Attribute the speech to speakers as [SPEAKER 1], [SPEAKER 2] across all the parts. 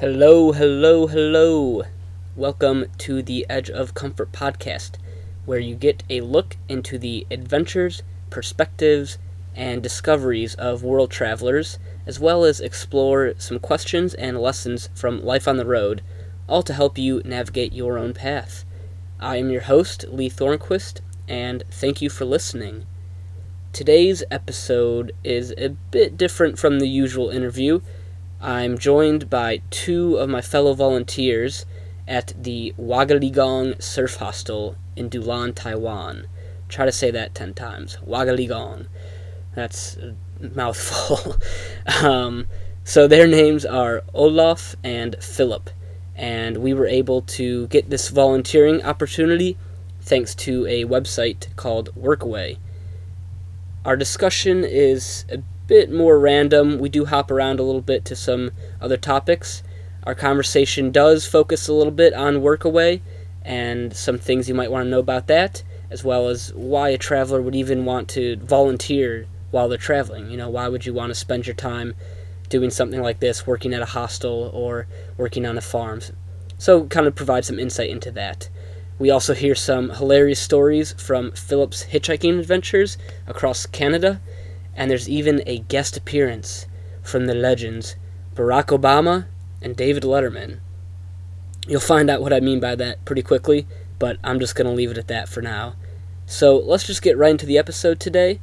[SPEAKER 1] Hello, hello, hello. Welcome to the Edge of Comfort podcast, where you get a look into the adventures, perspectives, and discoveries of world travelers, as well as explore some questions and lessons from life on the road, all to help you navigate your own path. I am your host, Lee Thornquist, and thank you for listening. Today's episode is a bit different from the usual interview. I'm joined by two of my fellow volunteers at the Wagaligong Surf Hostel in Dulan, Taiwan. Try to say that 10 times. Wagaligong. That's a mouthful. um, so their names are Olaf and Philip, and we were able to get this volunteering opportunity thanks to a website called Workaway. Our discussion is bit more random. We do hop around a little bit to some other topics. Our conversation does focus a little bit on Workaway and some things you might want to know about that, as well as why a traveler would even want to volunteer while they're traveling. You know, why would you want to spend your time doing something like this, working at a hostel or working on a farm? So, kind of provide some insight into that. We also hear some hilarious stories from Philip's hitchhiking adventures across Canada and there's even a guest appearance from the legends Barack Obama and David Letterman. You'll find out what I mean by that pretty quickly, but I'm just going to leave it at that for now. So let's just get right into the episode today.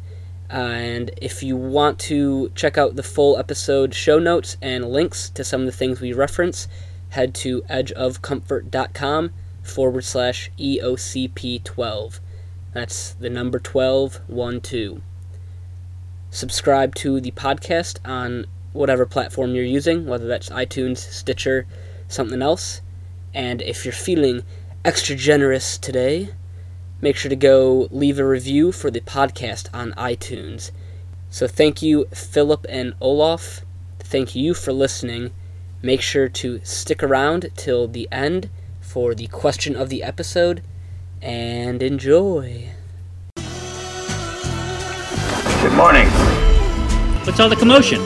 [SPEAKER 1] Uh, and if you want to check out the full episode show notes and links to some of the things we reference, head to edgeofcomfort.com forward slash EOCP12. That's the number 12, 1, 2 subscribe to the podcast on whatever platform you're using, whether that's iTunes, Stitcher, something else. And if you're feeling extra generous today, make sure to go leave a review for the podcast on iTunes. So thank you, Philip and Olaf. Thank you for listening. Make sure to stick around till the end for the question of the episode and enjoy.
[SPEAKER 2] Good morning.
[SPEAKER 3] What's all the commotion?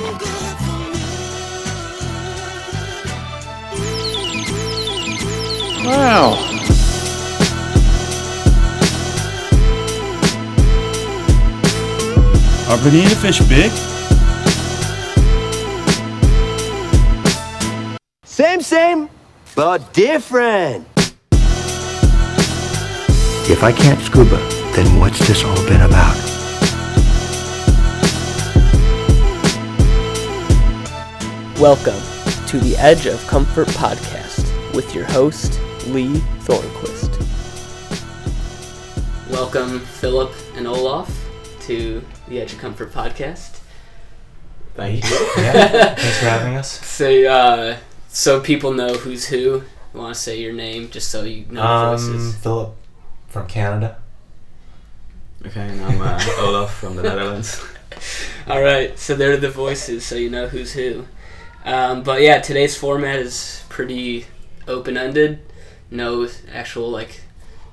[SPEAKER 2] Wow.
[SPEAKER 4] Are banana fish big?
[SPEAKER 5] Same, same, but different.
[SPEAKER 6] If I can't scuba, then what's this all been about?
[SPEAKER 1] Welcome to the Edge of Comfort podcast with your host, Lee Thornquist. Welcome, Philip and Olaf, to the Edge of Comfort podcast.
[SPEAKER 7] Thank you. yeah, thanks for having us.
[SPEAKER 1] So, uh, so people know who's who. You want to say your name just so you know
[SPEAKER 7] Um,
[SPEAKER 1] voices.
[SPEAKER 7] Philip from Canada.
[SPEAKER 8] Okay, and I'm uh, Olaf from the Netherlands.
[SPEAKER 1] All right, so they're the voices, so you know who's who. Um, but yeah, today's format is pretty open-ended. No actual like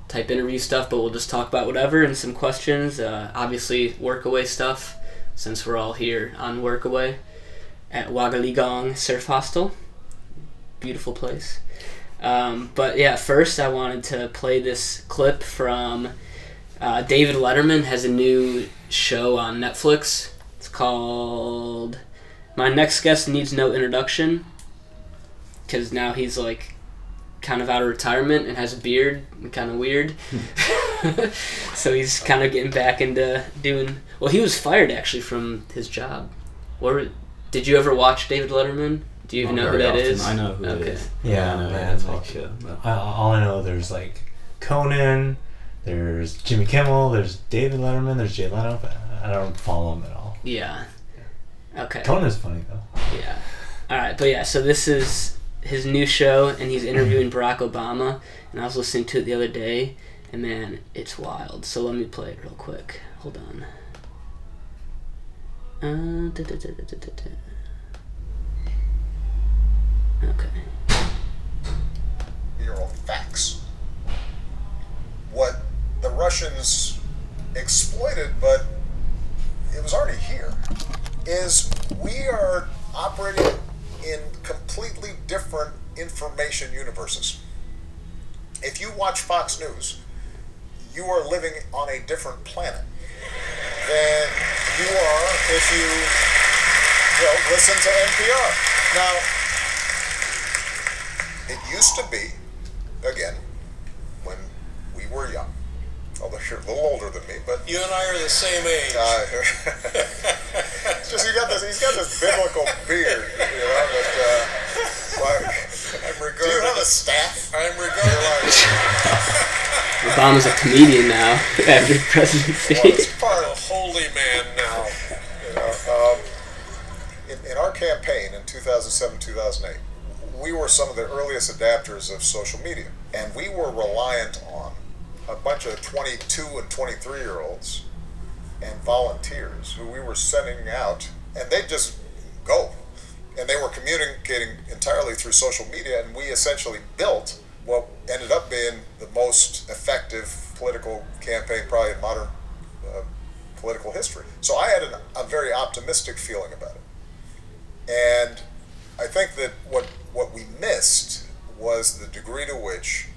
[SPEAKER 1] type interview stuff, but we'll just talk about whatever and some questions. Uh, obviously, workaway stuff, since we're all here on workaway at Wagaligong Surf Hostel. Beautiful place. Um, but yeah, first I wanted to play this clip from uh, David Letterman has a new show on Netflix. It's called My Next Guest Needs No Introduction. Because now he's like kind of out of retirement and has a beard and kind of weird. so he's kind of getting back into doing. Well, he was fired actually from his job. Or did you ever watch David Letterman? Do you even
[SPEAKER 8] Not
[SPEAKER 1] know who
[SPEAKER 8] very
[SPEAKER 1] that
[SPEAKER 8] often.
[SPEAKER 1] is?
[SPEAKER 8] I know who
[SPEAKER 1] Okay.
[SPEAKER 8] it is.
[SPEAKER 7] Yeah,
[SPEAKER 8] I know
[SPEAKER 7] man,
[SPEAKER 8] it's
[SPEAKER 7] like-
[SPEAKER 8] like show. But
[SPEAKER 7] all I know, there's like Conan, there's Jimmy Kimmel, there's David Letterman, there's Jay Leno. But I don't follow him at all.
[SPEAKER 1] Yeah. Okay.
[SPEAKER 7] Conan's funny though.
[SPEAKER 1] Yeah. All right, but yeah, so this is his new show, and he's interviewing Barack Obama. And I was listening to it the other day, and man, it's wild. So let me play it real quick. Hold on. Uh, da, da, da, da, da, da, da. Okay.
[SPEAKER 9] Here are facts. What the Russians exploited, but it was already here, is we are operating in completely different information universes. If you watch Fox News, you are living on a different planet than you are if you, you know, listen to NPR. Now, it used to be, again, when we were young, although you're a little older than me, but
[SPEAKER 2] You and I are the same age.
[SPEAKER 9] uh, it's just he got this. He's got this biblical beard, you know. That, uh, like,
[SPEAKER 2] I'm
[SPEAKER 9] do you have a staff?
[SPEAKER 2] I'm
[SPEAKER 9] You're
[SPEAKER 2] regarded.
[SPEAKER 9] like,
[SPEAKER 1] Obama's a comedian now after the
[SPEAKER 9] well,
[SPEAKER 1] presidency.
[SPEAKER 9] it's part
[SPEAKER 2] a
[SPEAKER 9] of
[SPEAKER 2] holy man now.
[SPEAKER 9] you know. Um, in, in our campaign in 2007, 2008, we were some of the earliest adapters of social media, and we were reliant on a bunch of 22 and 23 year olds and volunteers who we were sending out, and they'd just go. And they were communicating entirely through social media, and we essentially built what ended up being the most effective political campaign probably in modern uh, political history. So I had an, a very optimistic feeling about it. And I think that what, what we missed was the degree to which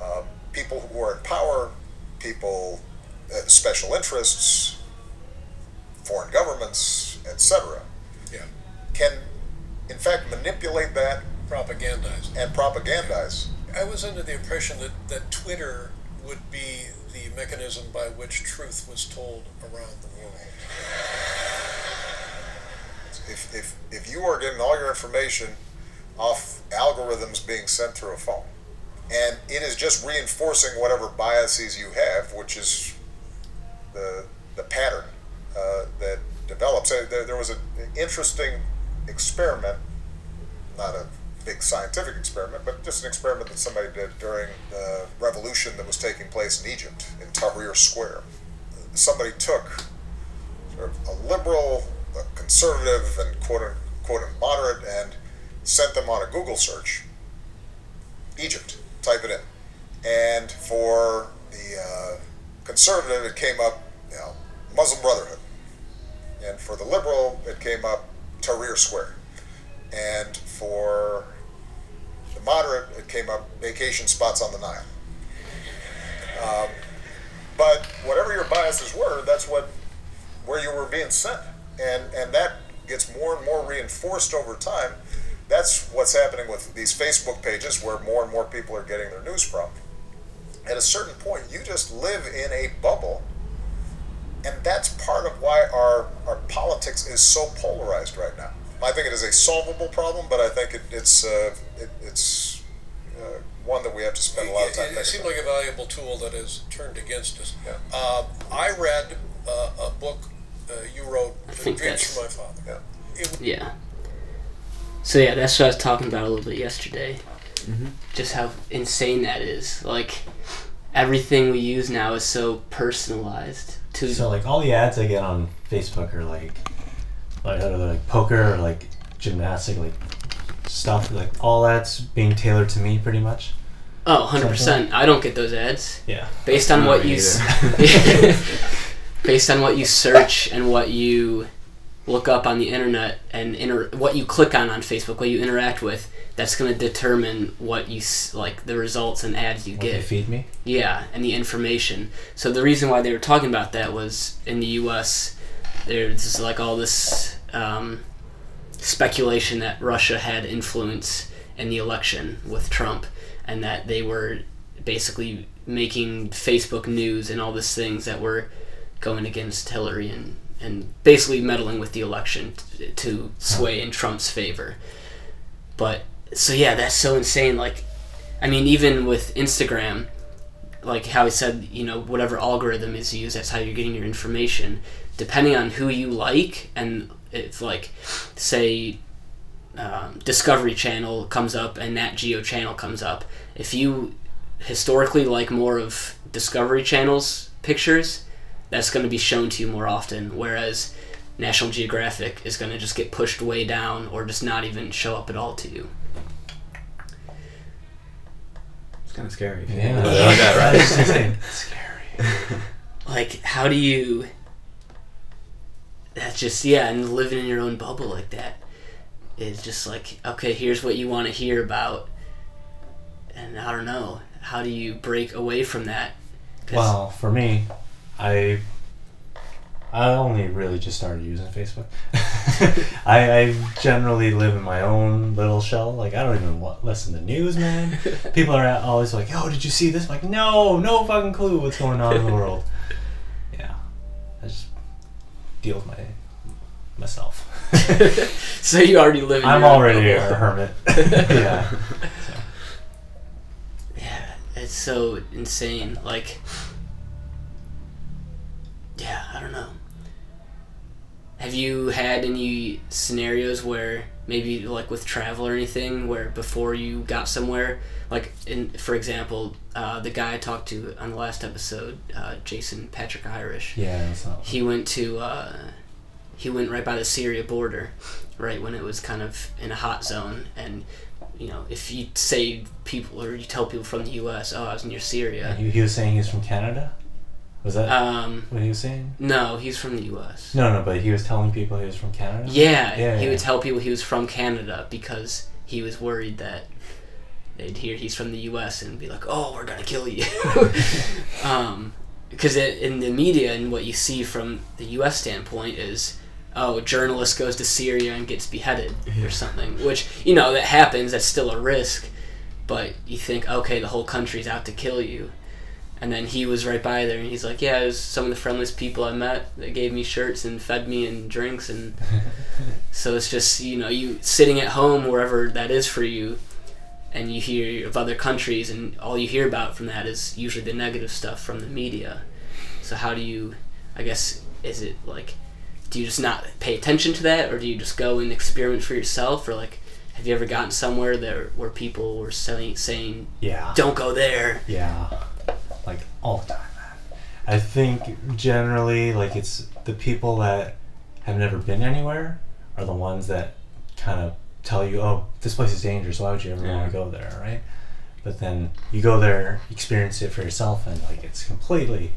[SPEAKER 9] um, people who are in power, people, uh, special interests, foreign governments, etc.,
[SPEAKER 2] Yeah.
[SPEAKER 9] can in fact manipulate that
[SPEAKER 2] Propagandized.
[SPEAKER 9] and propagandize.
[SPEAKER 2] I was under the impression that, that Twitter would be the mechanism by which truth was told around the world.
[SPEAKER 9] If, if, if you are getting all your information off algorithms being sent through a phone, and it is just reinforcing whatever biases you have, which is the, the pattern uh, that develops. There, there was an interesting experiment, not a big scientific experiment, but just an experiment that somebody did during the revolution that was taking place in Egypt, in Tahrir Square. Somebody took sort of a liberal, a conservative, and quote unquote moderate, and sent them on a Google search. Egypt, type it in, and for the uh, conservative, it came up, you know, Muslim Brotherhood, and for the liberal, it came up Tahrir Square, and for the moderate, it came up vacation spots on the Nile. Um, but whatever your biases were, that's what where you were being sent, and and that gets more and more reinforced over time. That's what's happening with these Facebook pages, where more and more people are getting their news from. At a certain point, you just live in a bubble, and that's part of why our our politics is so polarized right now. I think it is a solvable problem, but I think it, it's uh, it, it's uh, one that we have to spend a lot of time
[SPEAKER 2] It, it
[SPEAKER 9] thinking
[SPEAKER 2] seemed
[SPEAKER 9] about.
[SPEAKER 2] like a valuable tool that is turned against us.
[SPEAKER 9] Yeah.
[SPEAKER 2] Uh, I read uh, a book uh, you wrote,
[SPEAKER 1] I think
[SPEAKER 2] Dreams
[SPEAKER 1] that's-
[SPEAKER 2] from My Father.
[SPEAKER 9] Yeah.
[SPEAKER 2] It,
[SPEAKER 1] Yeah. So yeah, that's what I was talking about a little bit yesterday. Mm-hmm. Just how insane that is. Like everything we use now is so personalized to
[SPEAKER 7] So like all the ads I get on Facebook are like, like, are like poker or like gymnastic, like stuff. Like all that's being tailored to me pretty much.
[SPEAKER 1] Oh, 100%. I don't get those ads.
[SPEAKER 7] Yeah.
[SPEAKER 1] Based on
[SPEAKER 8] Not
[SPEAKER 1] what you s- Based on what you search and what you look up on the internet and inter- what you click on on Facebook, what you interact with, that's going to determine what you s- like the results and ads you
[SPEAKER 7] What
[SPEAKER 1] get.
[SPEAKER 7] they feed me.
[SPEAKER 1] Yeah, and the information. So the reason why they were talking about that was in the U.S. There's like all this um, speculation that Russia had influence in the election with Trump, and that they were basically making Facebook news and all these things that were going against Hillary and and basically meddling with the election t- to sway in Trump's favor. But so yeah, that's so insane. Like, I mean, even with Instagram, like how he said, you know, whatever algorithm is used, that's how you're getting your information. Depending on who you like, and if like, say, um, Discovery Channel comes up and Nat Geo Channel comes up, if you historically like more of Discovery Channel's pictures, that's going to be shown to you more often. Whereas National Geographic is going to just get pushed way down or just not even show up at all to you.
[SPEAKER 8] It's kind of scary.
[SPEAKER 7] Yeah.
[SPEAKER 8] Like that, right?
[SPEAKER 7] It's. Scary.
[SPEAKER 1] like how do you that's just yeah and living in your own bubble like that is just like, okay, here's what you want to hear about, and I don't know, how do you break away from that?
[SPEAKER 7] Well, for me, I I only really just started using Facebook. I, I generally live in my own little shell. Like I don't even wa- listen to news, man. People are always like, "Oh, did you see this?" I'm like, no, no fucking clue what's going on in the world. Yeah, I just deal with my myself.
[SPEAKER 1] so you already live. In
[SPEAKER 7] I'm already a hermit. yeah.
[SPEAKER 1] Yeah, it's so insane. Like, yeah, I don't know. Have you had any scenarios where maybe like with travel or anything where before you got somewhere, like in for example, uh, the guy I talked to on the last episode, uh, Jason Patrick Irish.
[SPEAKER 7] Yeah.
[SPEAKER 1] He went to uh, he went right by the Syria border, right when it was kind of in a hot zone, and you know if you say people or you tell people from the U.S., oh, I was near Syria.
[SPEAKER 7] He, he was saying he's from Canada. Was that
[SPEAKER 1] Um,
[SPEAKER 7] what he was saying?
[SPEAKER 1] no, he's from the U.S.
[SPEAKER 7] No, no, but he was telling people he was from Canada.
[SPEAKER 1] Yeah,
[SPEAKER 7] Yeah,
[SPEAKER 1] he
[SPEAKER 7] yeah.
[SPEAKER 1] would tell people he was from Canada because he was worried that they'd hear he's from the U.S. and be like, "Oh, we're gonna kill you," um, because in the media and what you see from the U.S. standpoint is, oh, a journalist goes to Syria and gets beheaded or something, which you know that happens. That's still a risk, but you think, okay, the whole country's out to kill you. And then he was right by there, and he's like, "Yeah, it was some of the friendliest people I met. They gave me shirts and fed me and drinks, and so it's just you know you sitting at home wherever that is for you, and you hear of other countries, and all you hear about from that is usually the negative stuff from the media. So how do you, I guess, is it like, do you just not pay attention to that, or do you just go and experiment for yourself, or like, have you ever gotten somewhere there where people were saying saying,
[SPEAKER 7] Yeah.
[SPEAKER 1] "Don't go there"?
[SPEAKER 7] Yeah. Like all the time, man. I think generally, like it's the people that have never been anywhere are the ones that kind of tell you, "Oh, this place is dangerous. Why would you ever
[SPEAKER 8] Yeah.
[SPEAKER 7] want to go there?" Right? But then you go there, experience it for yourself, and like it's completely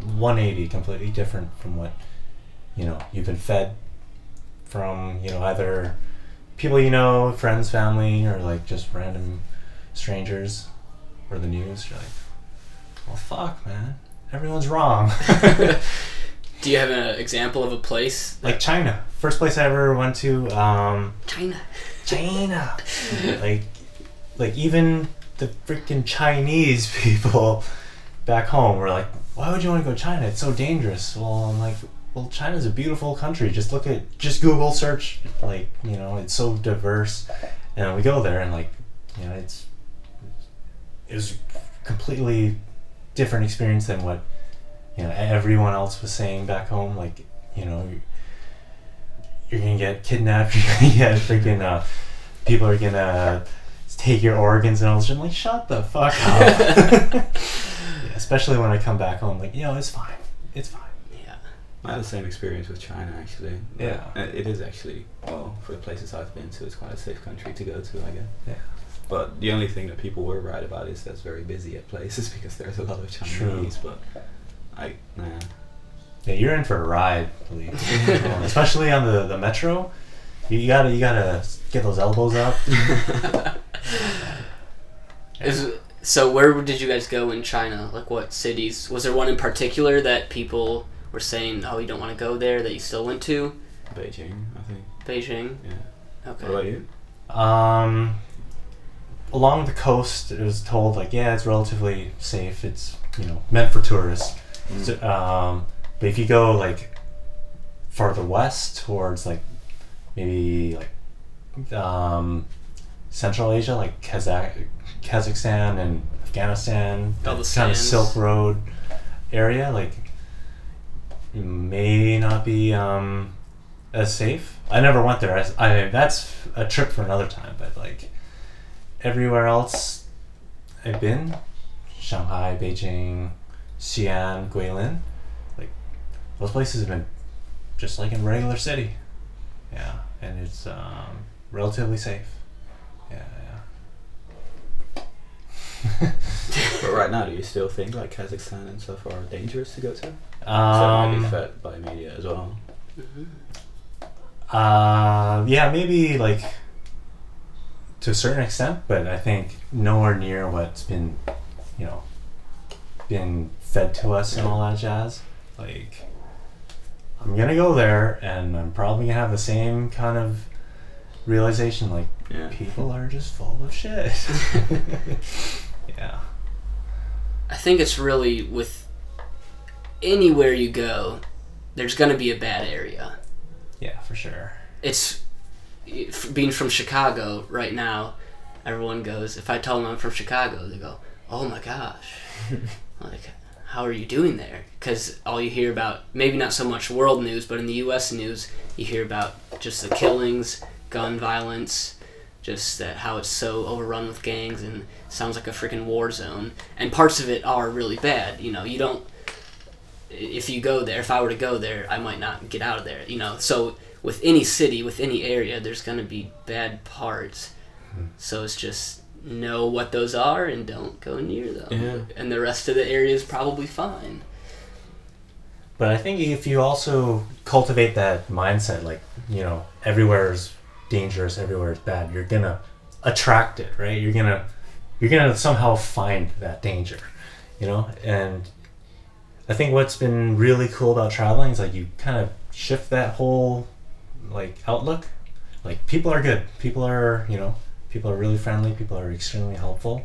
[SPEAKER 7] 180, completely different from what you know you've been fed from. You know, either people you know, friends, family, or like just random strangers or the news. You're like, well, fuck, man. Everyone's wrong.
[SPEAKER 1] Do you have an example of a place?
[SPEAKER 7] like China. First place I ever went to, um,
[SPEAKER 1] China.
[SPEAKER 7] China. like, like even the freaking Chinese people back home were like, why would you want to go to China? It's so dangerous. Well, I'm like, well, China's a beautiful country. Just look at, just Google search, like, you know, it's so diverse. And we go there and like, you know, it's, it was completely different experience than what, you know, everyone else was saying back home. Like, you know, you're gonna get kidnapped. You're gonna get freaking. Uh, people are gonna take your organs and all this. shit. I'm like, shut the fuck up. Yeah, especially when I come back home, like, yo, it's fine. It's fine.
[SPEAKER 1] Yeah.
[SPEAKER 8] I had the same experience with China actually.
[SPEAKER 7] Yeah.
[SPEAKER 8] Uh, It is actually, well, for the places I've been to, it's quite a safe country to go to, I guess.
[SPEAKER 7] Yeah.
[SPEAKER 8] But the only thing that people were right about is that's very busy at places because there's a lot of Chinese. But I, nah.
[SPEAKER 7] Yeah, you're in for a ride, believe. Especially on the the metro. You, you gotta you gotta get those elbows up.
[SPEAKER 1] Is so where did you guys go in China? Like what cities? Was there one in particular that people were saying, "Oh, you don't want to go there"? That you still went to?
[SPEAKER 8] Beijing, I think.
[SPEAKER 1] Beijing.
[SPEAKER 8] Yeah.
[SPEAKER 1] Okay.
[SPEAKER 8] What about you?
[SPEAKER 7] Um, along the coast, it was told like, yeah, it's relatively safe. It's you know meant for tourists. So, um, but if you go like farther west towards like maybe like um, Central Asia, like Kazakh, Kazakhstan and Afghanistan,
[SPEAKER 1] All the
[SPEAKER 7] kind of. Silk Road area, like may not be um, as safe. I never went there. I, I that's a trip for another time. But like everywhere else I've been, Shanghai, Beijing, Xi'an, Guilin, like those places have been just like in regular city. Yeah, and it's um, relatively safe. Yeah, yeah.
[SPEAKER 8] But right now, do you still think like Kazakhstan and stuff are dangerous to go to? so it might be
[SPEAKER 7] Um,
[SPEAKER 8] fed by media as well.
[SPEAKER 7] Uh, yeah, maybe like to a certain extent, but I think nowhere near what's been, you know, been fed to us and all that jazz. Like, I'm gonna go there, and I'm probably gonna have the same kind of realization. Like,
[SPEAKER 8] Yeah.
[SPEAKER 7] people are just full of shit. yeah.
[SPEAKER 1] I think it's really with anywhere you go, there's gonna be a bad area.
[SPEAKER 7] Yeah, for sure.
[SPEAKER 1] It's being from Chicago right now. Everyone goes. If I tell them I'm from Chicago, they go, "Oh my gosh!" like, how are you doing there? Because all you hear about, maybe not so much world news, but in the U.S. news, you hear about just the killings, gun violence, just that how it's so overrun with gangs and sounds like a freaking war zone. And parts of it are really bad. You know, you don't. If you go there, if I were to go there, I might not get out of there. You know, so with any city, with any area, there's gonna be bad parts. Hmm. So it's just know what those are and don't go near them.
[SPEAKER 8] Yeah.
[SPEAKER 1] And the rest of the area is probably fine.
[SPEAKER 7] But I think if you also cultivate that mindset, like, you know, everywhere is dangerous, everywhere is bad, you're gonna attract it, right? You're gonna you're gonna somehow find that danger. You know? And I think what's been really cool about traveling is like you kind of shift that whole like outlook. Like people are good. People are, you know, people are really friendly, people are extremely helpful.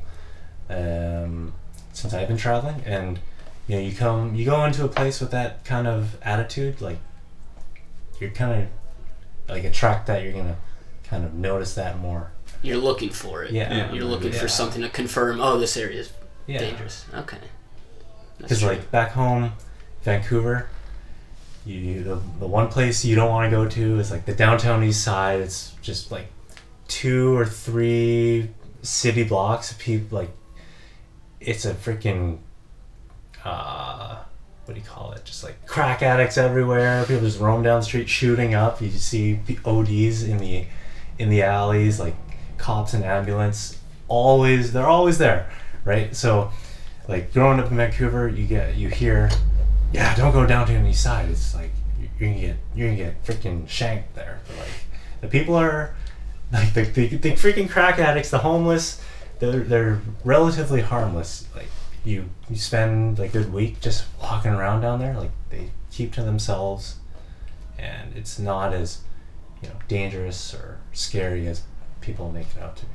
[SPEAKER 7] Um since I've been traveling and you know you come you go into a place with that kind of attitude like you're kind of like attract that you're gonna kind of notice that more
[SPEAKER 1] You're looking for it.
[SPEAKER 7] Yeah.
[SPEAKER 8] Yeah.
[SPEAKER 1] You're looking
[SPEAKER 7] Yeah.
[SPEAKER 1] for something to confirm. Oh, this area is
[SPEAKER 7] yeah
[SPEAKER 1] dangerous. Okay.
[SPEAKER 7] Because like back home vancouver you the, the one place you don't want to go to is like the downtown east side. It's just like two or three city blocks. Of people like it's a freaking uh what do you call it? Just like crack addicts everywhere. People just roam down the street shooting up. You see p- ods in the in the alleys like cops and ambulance. Always they're always there right? So like growing up in Vancouver, you get you hear, yeah, don't go down to the east side. It's like you're gonna get you're gonna get freaking shanked there. But like the people are like the, the, the freaking crack addicts, the homeless, they're they're relatively harmless. Like you you spend like a good week just walking around down there. Like they keep to themselves, and it's not as you know dangerous or scary as people make it out to be.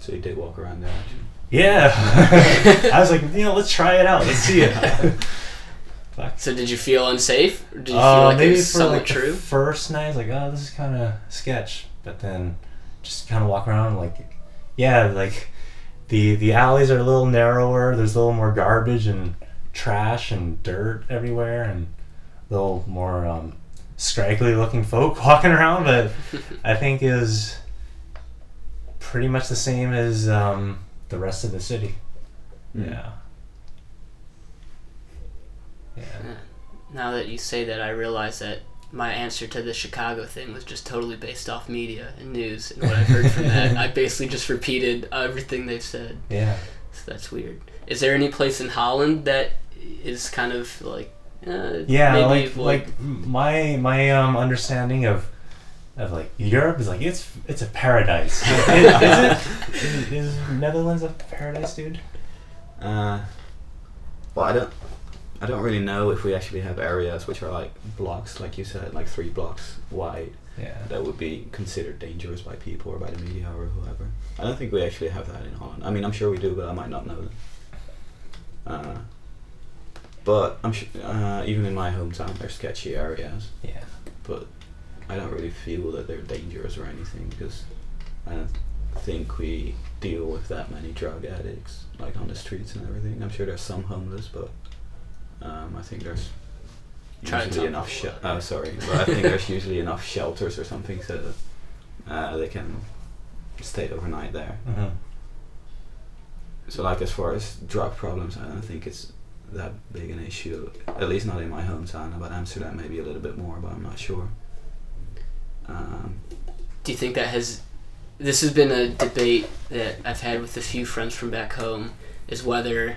[SPEAKER 8] So you did walk around there.
[SPEAKER 7] Yeah. I was like, you know, let's try it out. Let's see it. Fuck.
[SPEAKER 1] So did you feel unsafe? Or did you feel
[SPEAKER 7] Uh,
[SPEAKER 1] like it
[SPEAKER 7] maybe
[SPEAKER 1] was
[SPEAKER 7] for
[SPEAKER 1] somewhat
[SPEAKER 7] like the
[SPEAKER 1] true?
[SPEAKER 7] first night, I was like, oh, this is kind of sketch. But then, just kind of walk around, like, yeah, like the the alleys are a little narrower. There's a little more garbage and trash and dirt everywhere, and a little more um, scraggly looking folk walking around. But I think is pretty much the same as um, the rest of the city.
[SPEAKER 8] Mm.
[SPEAKER 7] Yeah. Yeah.
[SPEAKER 1] Now that you say that, I realize that my answer to the Chicago thing was just totally based off media and news and what I've heard from that. I basically just repeated everything they've said.
[SPEAKER 7] Yeah.
[SPEAKER 1] So that's weird. Is there any place in Holland that is kind of like, uh,
[SPEAKER 7] Yeah,
[SPEAKER 1] maybe
[SPEAKER 7] like
[SPEAKER 1] avoid-
[SPEAKER 7] like my my um understanding of of like Europe is like it's it's a paradise. is, is it is, is Netherlands a paradise, dude?
[SPEAKER 8] Uh, well, I don't. I don't really know if we actually have areas which are like blocks, like you said, like three blocks wide,
[SPEAKER 7] Yeah.
[SPEAKER 8] that would be considered dangerous by people or by the media or whoever. I don't think we actually have that in Holland. I mean, I'm sure we do, but I might not know that. Uh, but I'm sure, uh, even in my hometown, there's sketchy areas,
[SPEAKER 7] Yeah.
[SPEAKER 8] but I don't really feel that they're dangerous or anything because I don't think we deal with that many drug addicts like on the streets and everything. I'm sure there's some homeless, but um, I think there's
[SPEAKER 1] Try to
[SPEAKER 8] usually enough.
[SPEAKER 1] me
[SPEAKER 8] Sh- oh, sorry, but I think there's usually enough shelters or something so that uh, they can stay overnight there.
[SPEAKER 7] hmm
[SPEAKER 8] So, like as far as drug problems, I don't think it's that big an issue. At least not in my hometown. About Amsterdam, maybe a little bit more, but I'm not sure. Um,
[SPEAKER 1] Do you think that has? This has been a debate that I've had with a few friends from back home. Is whether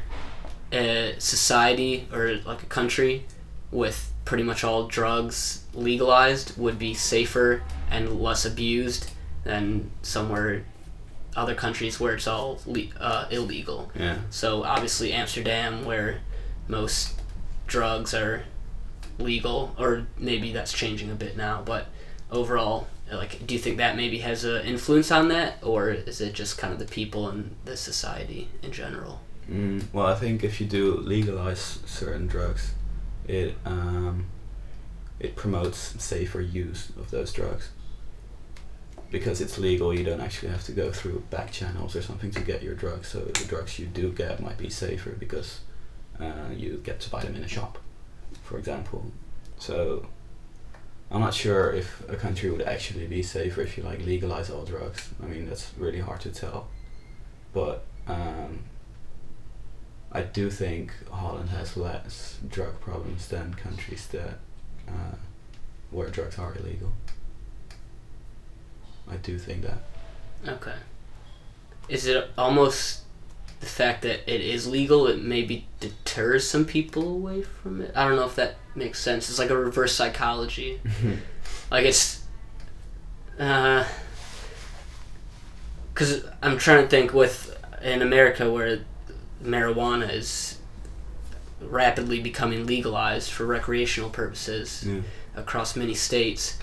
[SPEAKER 1] a society or like a country with pretty much all drugs legalized would be safer and less abused than somewhere other countries where it's all le- uh, illegal.
[SPEAKER 8] Yeah.
[SPEAKER 1] So obviously Amsterdam, where most drugs are legal, or maybe that's changing a bit now. But overall, like, do you think that maybe has an influence on that, or is it just kind of the people and the society in general?
[SPEAKER 8] Mm, well, I think if you do legalize certain drugs, it um, it promotes safer use of those drugs. Because it's legal, you don't actually have to go through back channels or something to get your drugs. So the drugs you do get might be safer because uh, you get to buy them in a shop, for example. So I'm not sure if a country would actually be safer if you like legalize all drugs. I mean, that's really hard to tell. But um, I do think Holland has less drug problems than countries that uh, where drugs are illegal. I do think that.
[SPEAKER 1] Okay. Is it almost the fact that it is legal? It maybe deters some people away from it. I don't know if that makes sense. It's like a reverse psychology. like it's, uh, because I'm trying to think with in America where marijuana is rapidly becoming legalized for recreational purposes
[SPEAKER 8] Yeah.
[SPEAKER 1] across many states.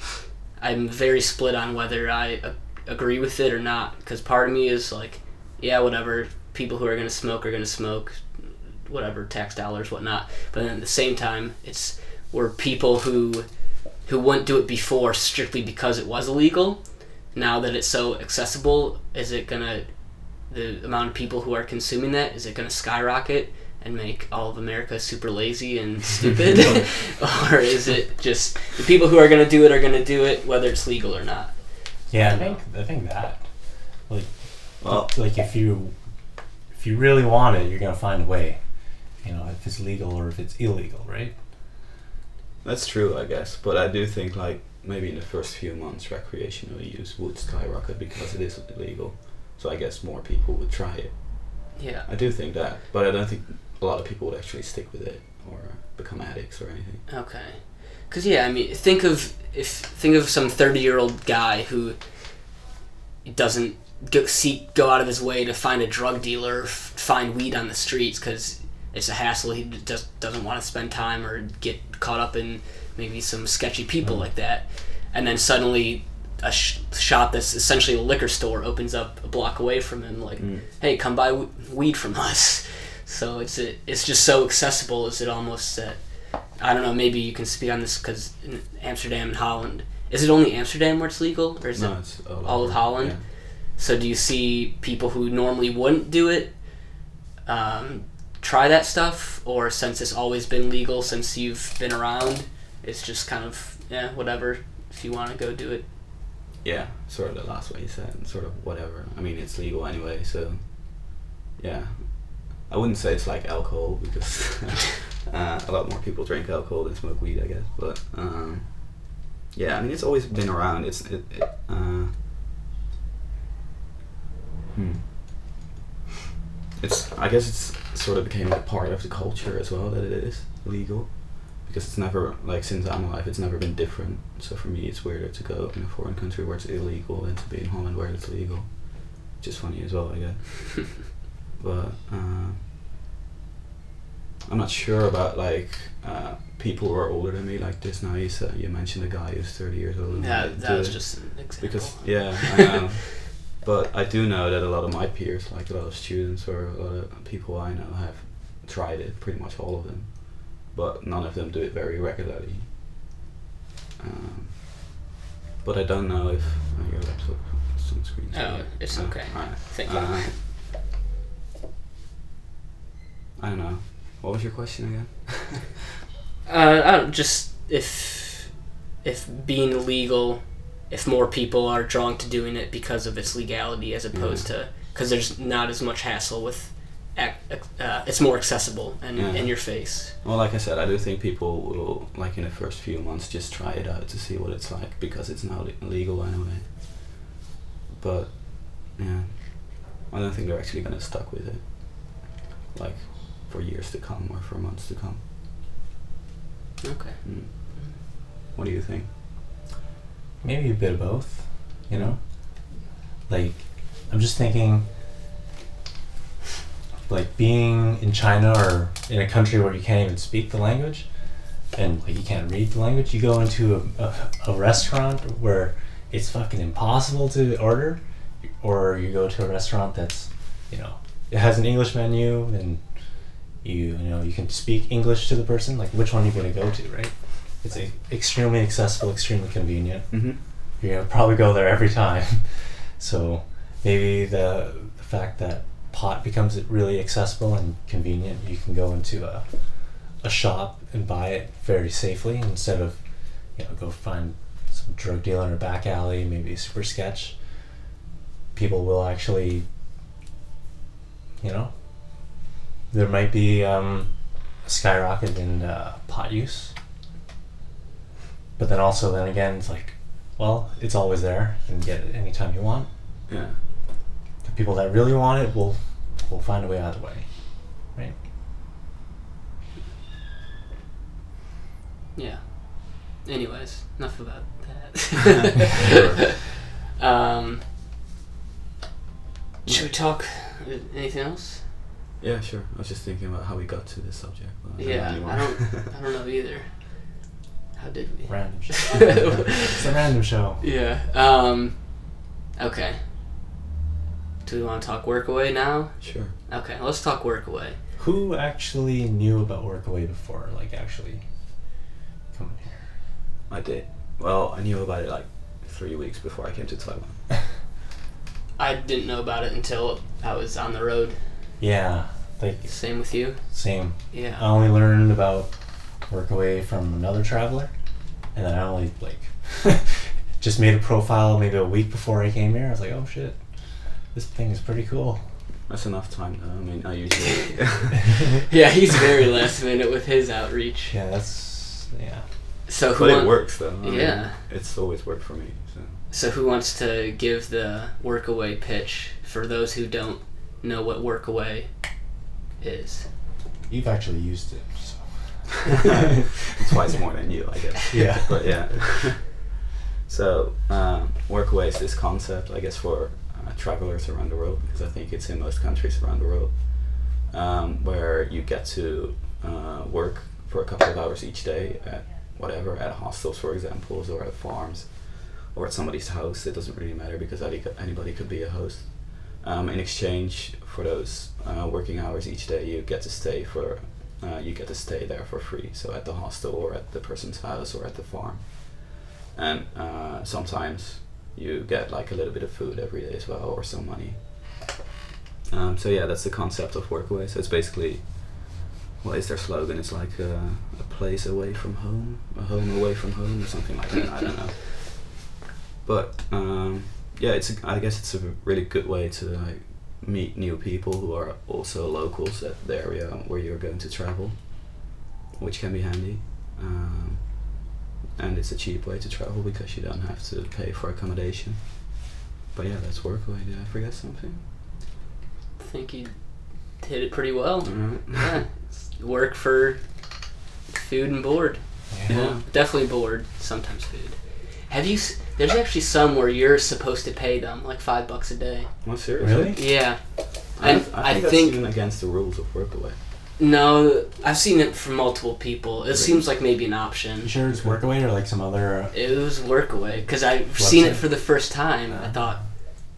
[SPEAKER 1] I'm very split on whether I a- agree with it or not because part of me is like, yeah, whatever. People who are gonna smoke are gonna smoke, whatever tax dollars, whatnot. But then at the same time, it's were people who who wouldn't do it before strictly because it was illegal. Now that it's so accessible, is it gonna the amount of people who are consuming that is it gonna skyrocket? And make all of America super lazy and stupid, or is it just the people who are gonna do it are gonna do it whether it's legal or not?
[SPEAKER 7] Yeah, I think I think that. Like,
[SPEAKER 8] Well,
[SPEAKER 7] like if you if you really want it, you're gonna find a way. You know, if it's legal or if it's illegal, right?
[SPEAKER 8] that's true, I guess. But I do think like maybe in the first few months, recreational use would skyrocket because it is illegal. I guess more people would try it.
[SPEAKER 1] Yeah.
[SPEAKER 8] I do think that, but I don't think a lot of people would actually stick with it or become addicts or anything.
[SPEAKER 1] Okay. Cause yeah, I mean, think of if think of some thirty-year-old guy who doesn't go seek go out of his way to find a drug dealer, f- find weed on the streets because it's a hassle. He just doesn't want to spend time or get caught up in maybe some sketchy people mm-hmm. like that, and then suddenly a sh- shop that's essentially a liquor store opens up a block away from him. Like, hey, come buy w- weed from us. So it's a, it's just so accessible. Is it almost that? I don't know. Maybe you can speak on this because in Amsterdam and Holland, is it only Amsterdam where it's legal, or is
[SPEAKER 8] no,
[SPEAKER 1] it
[SPEAKER 8] all,
[SPEAKER 1] all of Holland?
[SPEAKER 8] yeah.
[SPEAKER 1] So do you see people who normally wouldn't do it um, try that stuff, or since it's always been legal since you've been around, it's just kind of yeah, whatever. If you want to go do it,
[SPEAKER 8] Yeah, sort of the last way you said, sort of whatever. I mean, it's legal anyway, so yeah. I wouldn't say it's like alcohol because uh, a lot more people drink alcohol than smoke weed, I guess. But um, yeah, I mean, it's always been around. It's it. it uh, hmm. It's. I guess it's sort of became a part of the culture as well that it is legal because it's never like since I'm alive, it's never been different. So for me, it's weirder to go in a foreign country where it's illegal than to be in Holland where it's legal. Which is funny as well, I guess. but uh, I'm not sure about like uh, people who are older than me like this. Now you said you mentioned a guy who's 30 years old. Yeah,
[SPEAKER 1] that
[SPEAKER 8] did
[SPEAKER 1] was just an example.
[SPEAKER 8] because yeah, I know. but I do know that a lot of my peers, like a lot of students or a lot of people I know, have tried it. Pretty much all of them, but none of them do it very regularly. Um, but I don't know if uh, your laptop
[SPEAKER 1] Oh,
[SPEAKER 8] yeah.
[SPEAKER 1] it's
[SPEAKER 8] Uh,
[SPEAKER 1] okay.
[SPEAKER 8] alright.
[SPEAKER 1] Thank you.
[SPEAKER 8] Uh, I don't know. What was your question again?
[SPEAKER 1] Uh, I don't just if if being legal, if more people are drawn to doing it because of its legality as opposed to because there's not as much hassle with, uh, it's more accessible and
[SPEAKER 8] Yeah.
[SPEAKER 1] in your face.
[SPEAKER 8] Well, like I said, I do think people will, like in the first few months, just try it out to see what it's like because it's now legal anyway. But, yeah, I don't think they're actually gonna stuck with it, like for years to come or for months to come.
[SPEAKER 1] Okay.
[SPEAKER 8] Mm. What do you think?
[SPEAKER 7] maybe a bit of both you know like i'm just thinking like being in china or in a country where you can't even speak the language and like you can't read the language you go into a, a, a restaurant where it's fucking impossible to order or you go to a restaurant that's you know it has an english menu and you you know you can speak english to the person like which one are you going to go to right it's a, extremely accessible extremely convenient
[SPEAKER 8] Mm-hmm.
[SPEAKER 7] you're gonna probably go there every time. So maybe the, the fact that pot becomes really accessible and convenient, you can go into a, a shop and buy it very safely instead of you know go find some drug dealer in a back alley, maybe a super sketch. People will actually, you know, there might be um, a skyrocket in uh, pot use. But then also, then again, it's like well, it's always there. You can get it anytime you want.
[SPEAKER 8] Yeah.
[SPEAKER 7] The people that really want it will will find a way out of the way. Right?
[SPEAKER 1] Yeah. Anyways, enough about that. um, should we talk uh, anything else?
[SPEAKER 8] Yeah, sure. I was just thinking about how we got to this subject. But I don't
[SPEAKER 1] Yeah. I don't. I don't know either. How did we?
[SPEAKER 7] Random show. it's a random show.
[SPEAKER 1] Yeah. Um. Okay. Do we want to talk Workaway now?
[SPEAKER 8] sure.
[SPEAKER 1] Okay, let's talk Workaway.
[SPEAKER 7] Who actually knew about Workaway before, like actually coming here?
[SPEAKER 8] I did. Well, I knew about it like three weeks before I came to Taiwan.
[SPEAKER 1] I didn't know about it until I was on the road.
[SPEAKER 7] Yeah, like
[SPEAKER 1] Same with you.
[SPEAKER 7] same.
[SPEAKER 1] Yeah.
[SPEAKER 7] I only learned about Workaway from another traveler, and then I only like just made a profile maybe a week before I came here. I was like, oh shit, this thing is pretty cool.
[SPEAKER 8] That's enough time though. I mean, I usually.
[SPEAKER 1] yeah, he's very last minute with his outreach.
[SPEAKER 7] Yeah, that's yeah.
[SPEAKER 1] So who?
[SPEAKER 8] but it
[SPEAKER 1] want-
[SPEAKER 8] works though. I mean,
[SPEAKER 1] Yeah.
[SPEAKER 8] it's always worked for me. So.
[SPEAKER 1] So who wants to give the Workaway pitch for those who don't know what Workaway is?
[SPEAKER 7] You've actually used it, so
[SPEAKER 8] Twice more than you, I guess.
[SPEAKER 7] Yeah.
[SPEAKER 8] But yeah. so, um, Workaway is this concept, I guess, for uh, travelers around the world, because I think it's in most countries around the world, um, where you get to uh, work for a couple of hours each day at whatever, at hostels, for example, or at farms, or at somebody's house. It doesn't really matter because any, anybody could be a host. Um, in exchange for those uh, working hours each day, you get to stay for uh, you get to stay there for free. So at the hostel or at the person's house or at the farm, and uh, sometimes you get like a little bit of food every day as well or some money. Um, so yeah, that's the concept of Workaway. So it's basically what is their slogan? It's like uh, a place away from home, a home away from home, or something like that. I don't know. But um, yeah, it's a, I guess it's a really good way to like meet new people who are also locals at the area where you're going to travel, which can be handy. Um, and it's a cheap way to travel because you don't have to pay for accommodation. But yeah, that's Workaway. Did I forget something?
[SPEAKER 1] I think you hit it pretty well.
[SPEAKER 8] Alright.
[SPEAKER 1] Yeah. Work for food and board.
[SPEAKER 7] yeah.
[SPEAKER 1] Well, definitely board. Sometimes food. Have you? s- There's actually some where you're supposed to pay them like five bucks a day.
[SPEAKER 8] Well, seriously?
[SPEAKER 7] Really?
[SPEAKER 1] Yeah.
[SPEAKER 8] I,
[SPEAKER 1] And
[SPEAKER 8] I think
[SPEAKER 1] I
[SPEAKER 8] that's
[SPEAKER 1] think
[SPEAKER 8] even against the rules of Workaway.
[SPEAKER 1] No, I've seen it from multiple people. It seems like maybe an option.
[SPEAKER 7] You sure it's Workaway or like some other? Uh,
[SPEAKER 1] It was Workaway because I've seen it for the first time. I
[SPEAKER 7] Uh.
[SPEAKER 1] thought,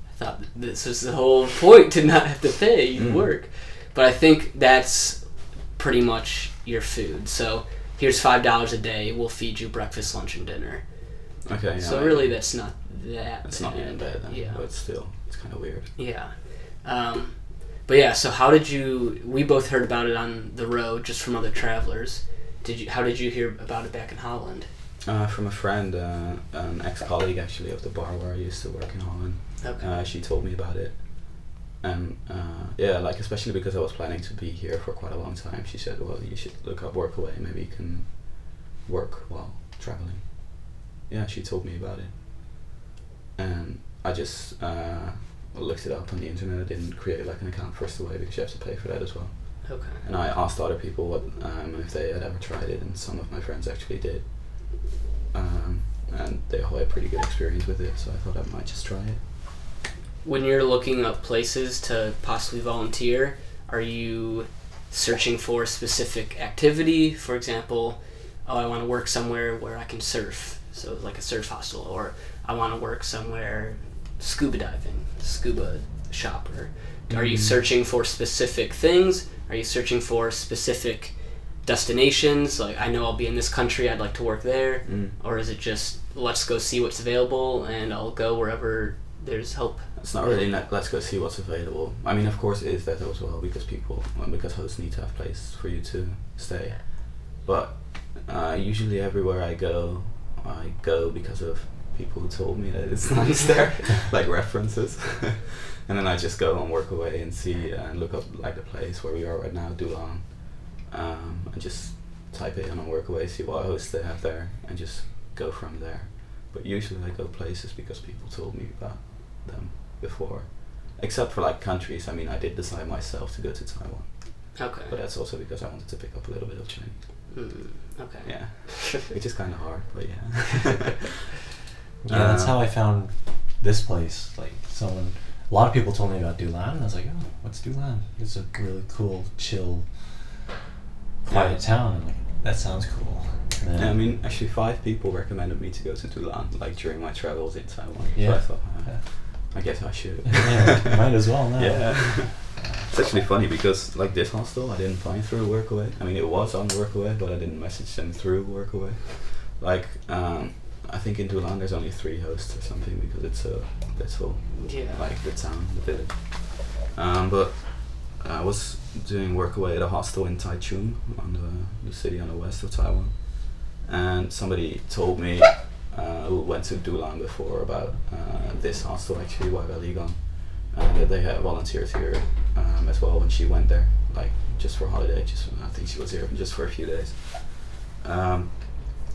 [SPEAKER 1] I thought this was the whole point to not have to pay. You
[SPEAKER 8] Mm.
[SPEAKER 1] work, but I think that's pretty much your food. So here's five dollars a day. We'll feed you breakfast, lunch, and dinner.
[SPEAKER 8] Okay. Yeah,
[SPEAKER 1] so really, that's not that.
[SPEAKER 8] It's not even bad then,
[SPEAKER 1] Yeah.
[SPEAKER 8] but still, it's kind of weird.
[SPEAKER 1] Yeah. Um, but yeah, so how did you? We both heard about it on the road, just from other travelers. Did you? How did you hear about it back in Holland?
[SPEAKER 8] Uh, from a friend, uh, an ex-colleague actually of the bar where I used to work in Holland.
[SPEAKER 1] Okay.
[SPEAKER 8] Uh, she told me about it, and uh, yeah, like especially because I was planning to be here for quite a long time. She said, "Well, you should look up Workaway. Maybe you can work while traveling." Yeah, she told me about it, and I just uh, looked it up on the internet. I didn't create like an account first away because you have to pay for that as well.
[SPEAKER 1] Okay.
[SPEAKER 8] And I asked other people what um, if they had ever tried it, and some of my friends actually did. um, and they all had pretty good experience with it. So I thought I might just try it.
[SPEAKER 1] When you're looking up places to possibly volunteer, are you searching for a specific activity? For example, oh, I want to work somewhere where I can surf, so like a surf hostel, or I want to work somewhere scuba diving, scuba shop, or are you searching for specific things? Are you searching for specific destinations? Like, I know I'll be in this country, I'd like to work there,
[SPEAKER 8] Mm.
[SPEAKER 1] or is it just let's go see what's available and I'll go wherever there's help?
[SPEAKER 8] It's not really like let's go see what's available. I mean, of course, it is that as well because people, because hosts need to have place for you to stay. But uh, usually, everywhere I go, I go because of people who told me that it's nice there, like references. and then I just go and work away and see and look up like the place where we are right now, Dulan, um, and just type it in on Workaway, see what hosts they have there, and just go from there. But usually, I go places because people told me about them before. Except for like countries, I mean, I did decide myself to go to Taiwan,
[SPEAKER 1] Okay.
[SPEAKER 8] but that's also because I wanted to pick up a little bit of Chinese.
[SPEAKER 1] Mm, okay.
[SPEAKER 8] Yeah, which is kind of hard, but yeah.
[SPEAKER 7] Yeah, that's how I found this place. Like someone, a lot of people told me about Dulan, and I was like, oh, what's Dulan? It's a really cool, chill, quiet
[SPEAKER 8] Yeah.
[SPEAKER 7] town. And like, that sounds cool. Then-
[SPEAKER 8] Yeah, I mean, actually, five people recommended me to go to Dulan, like during my travels in Taiwan. So
[SPEAKER 7] Yeah.
[SPEAKER 8] I thought, uh,
[SPEAKER 7] Yeah.
[SPEAKER 8] I guess I should.
[SPEAKER 7] Yeah, might as well now.
[SPEAKER 8] Yeah. It's actually funny because like this hostel, I didn't find through Workaway. I mean, it was on Workaway, but I didn't message them through Workaway. Like, um, I think in Dulan there's only three hosts or something because it's so that's all
[SPEAKER 1] Yeah.
[SPEAKER 8] like the town, the village. Um, but I was doing work away at a hostel in Taichung, on the, the city on the west of Taiwan, and somebody told me uh, who went to Dulan before about uh, this hostel actually, Wagaligang, and that they have volunteers here um, as well when she went there, like just for holiday. Just I think she was here just for a few days. Um,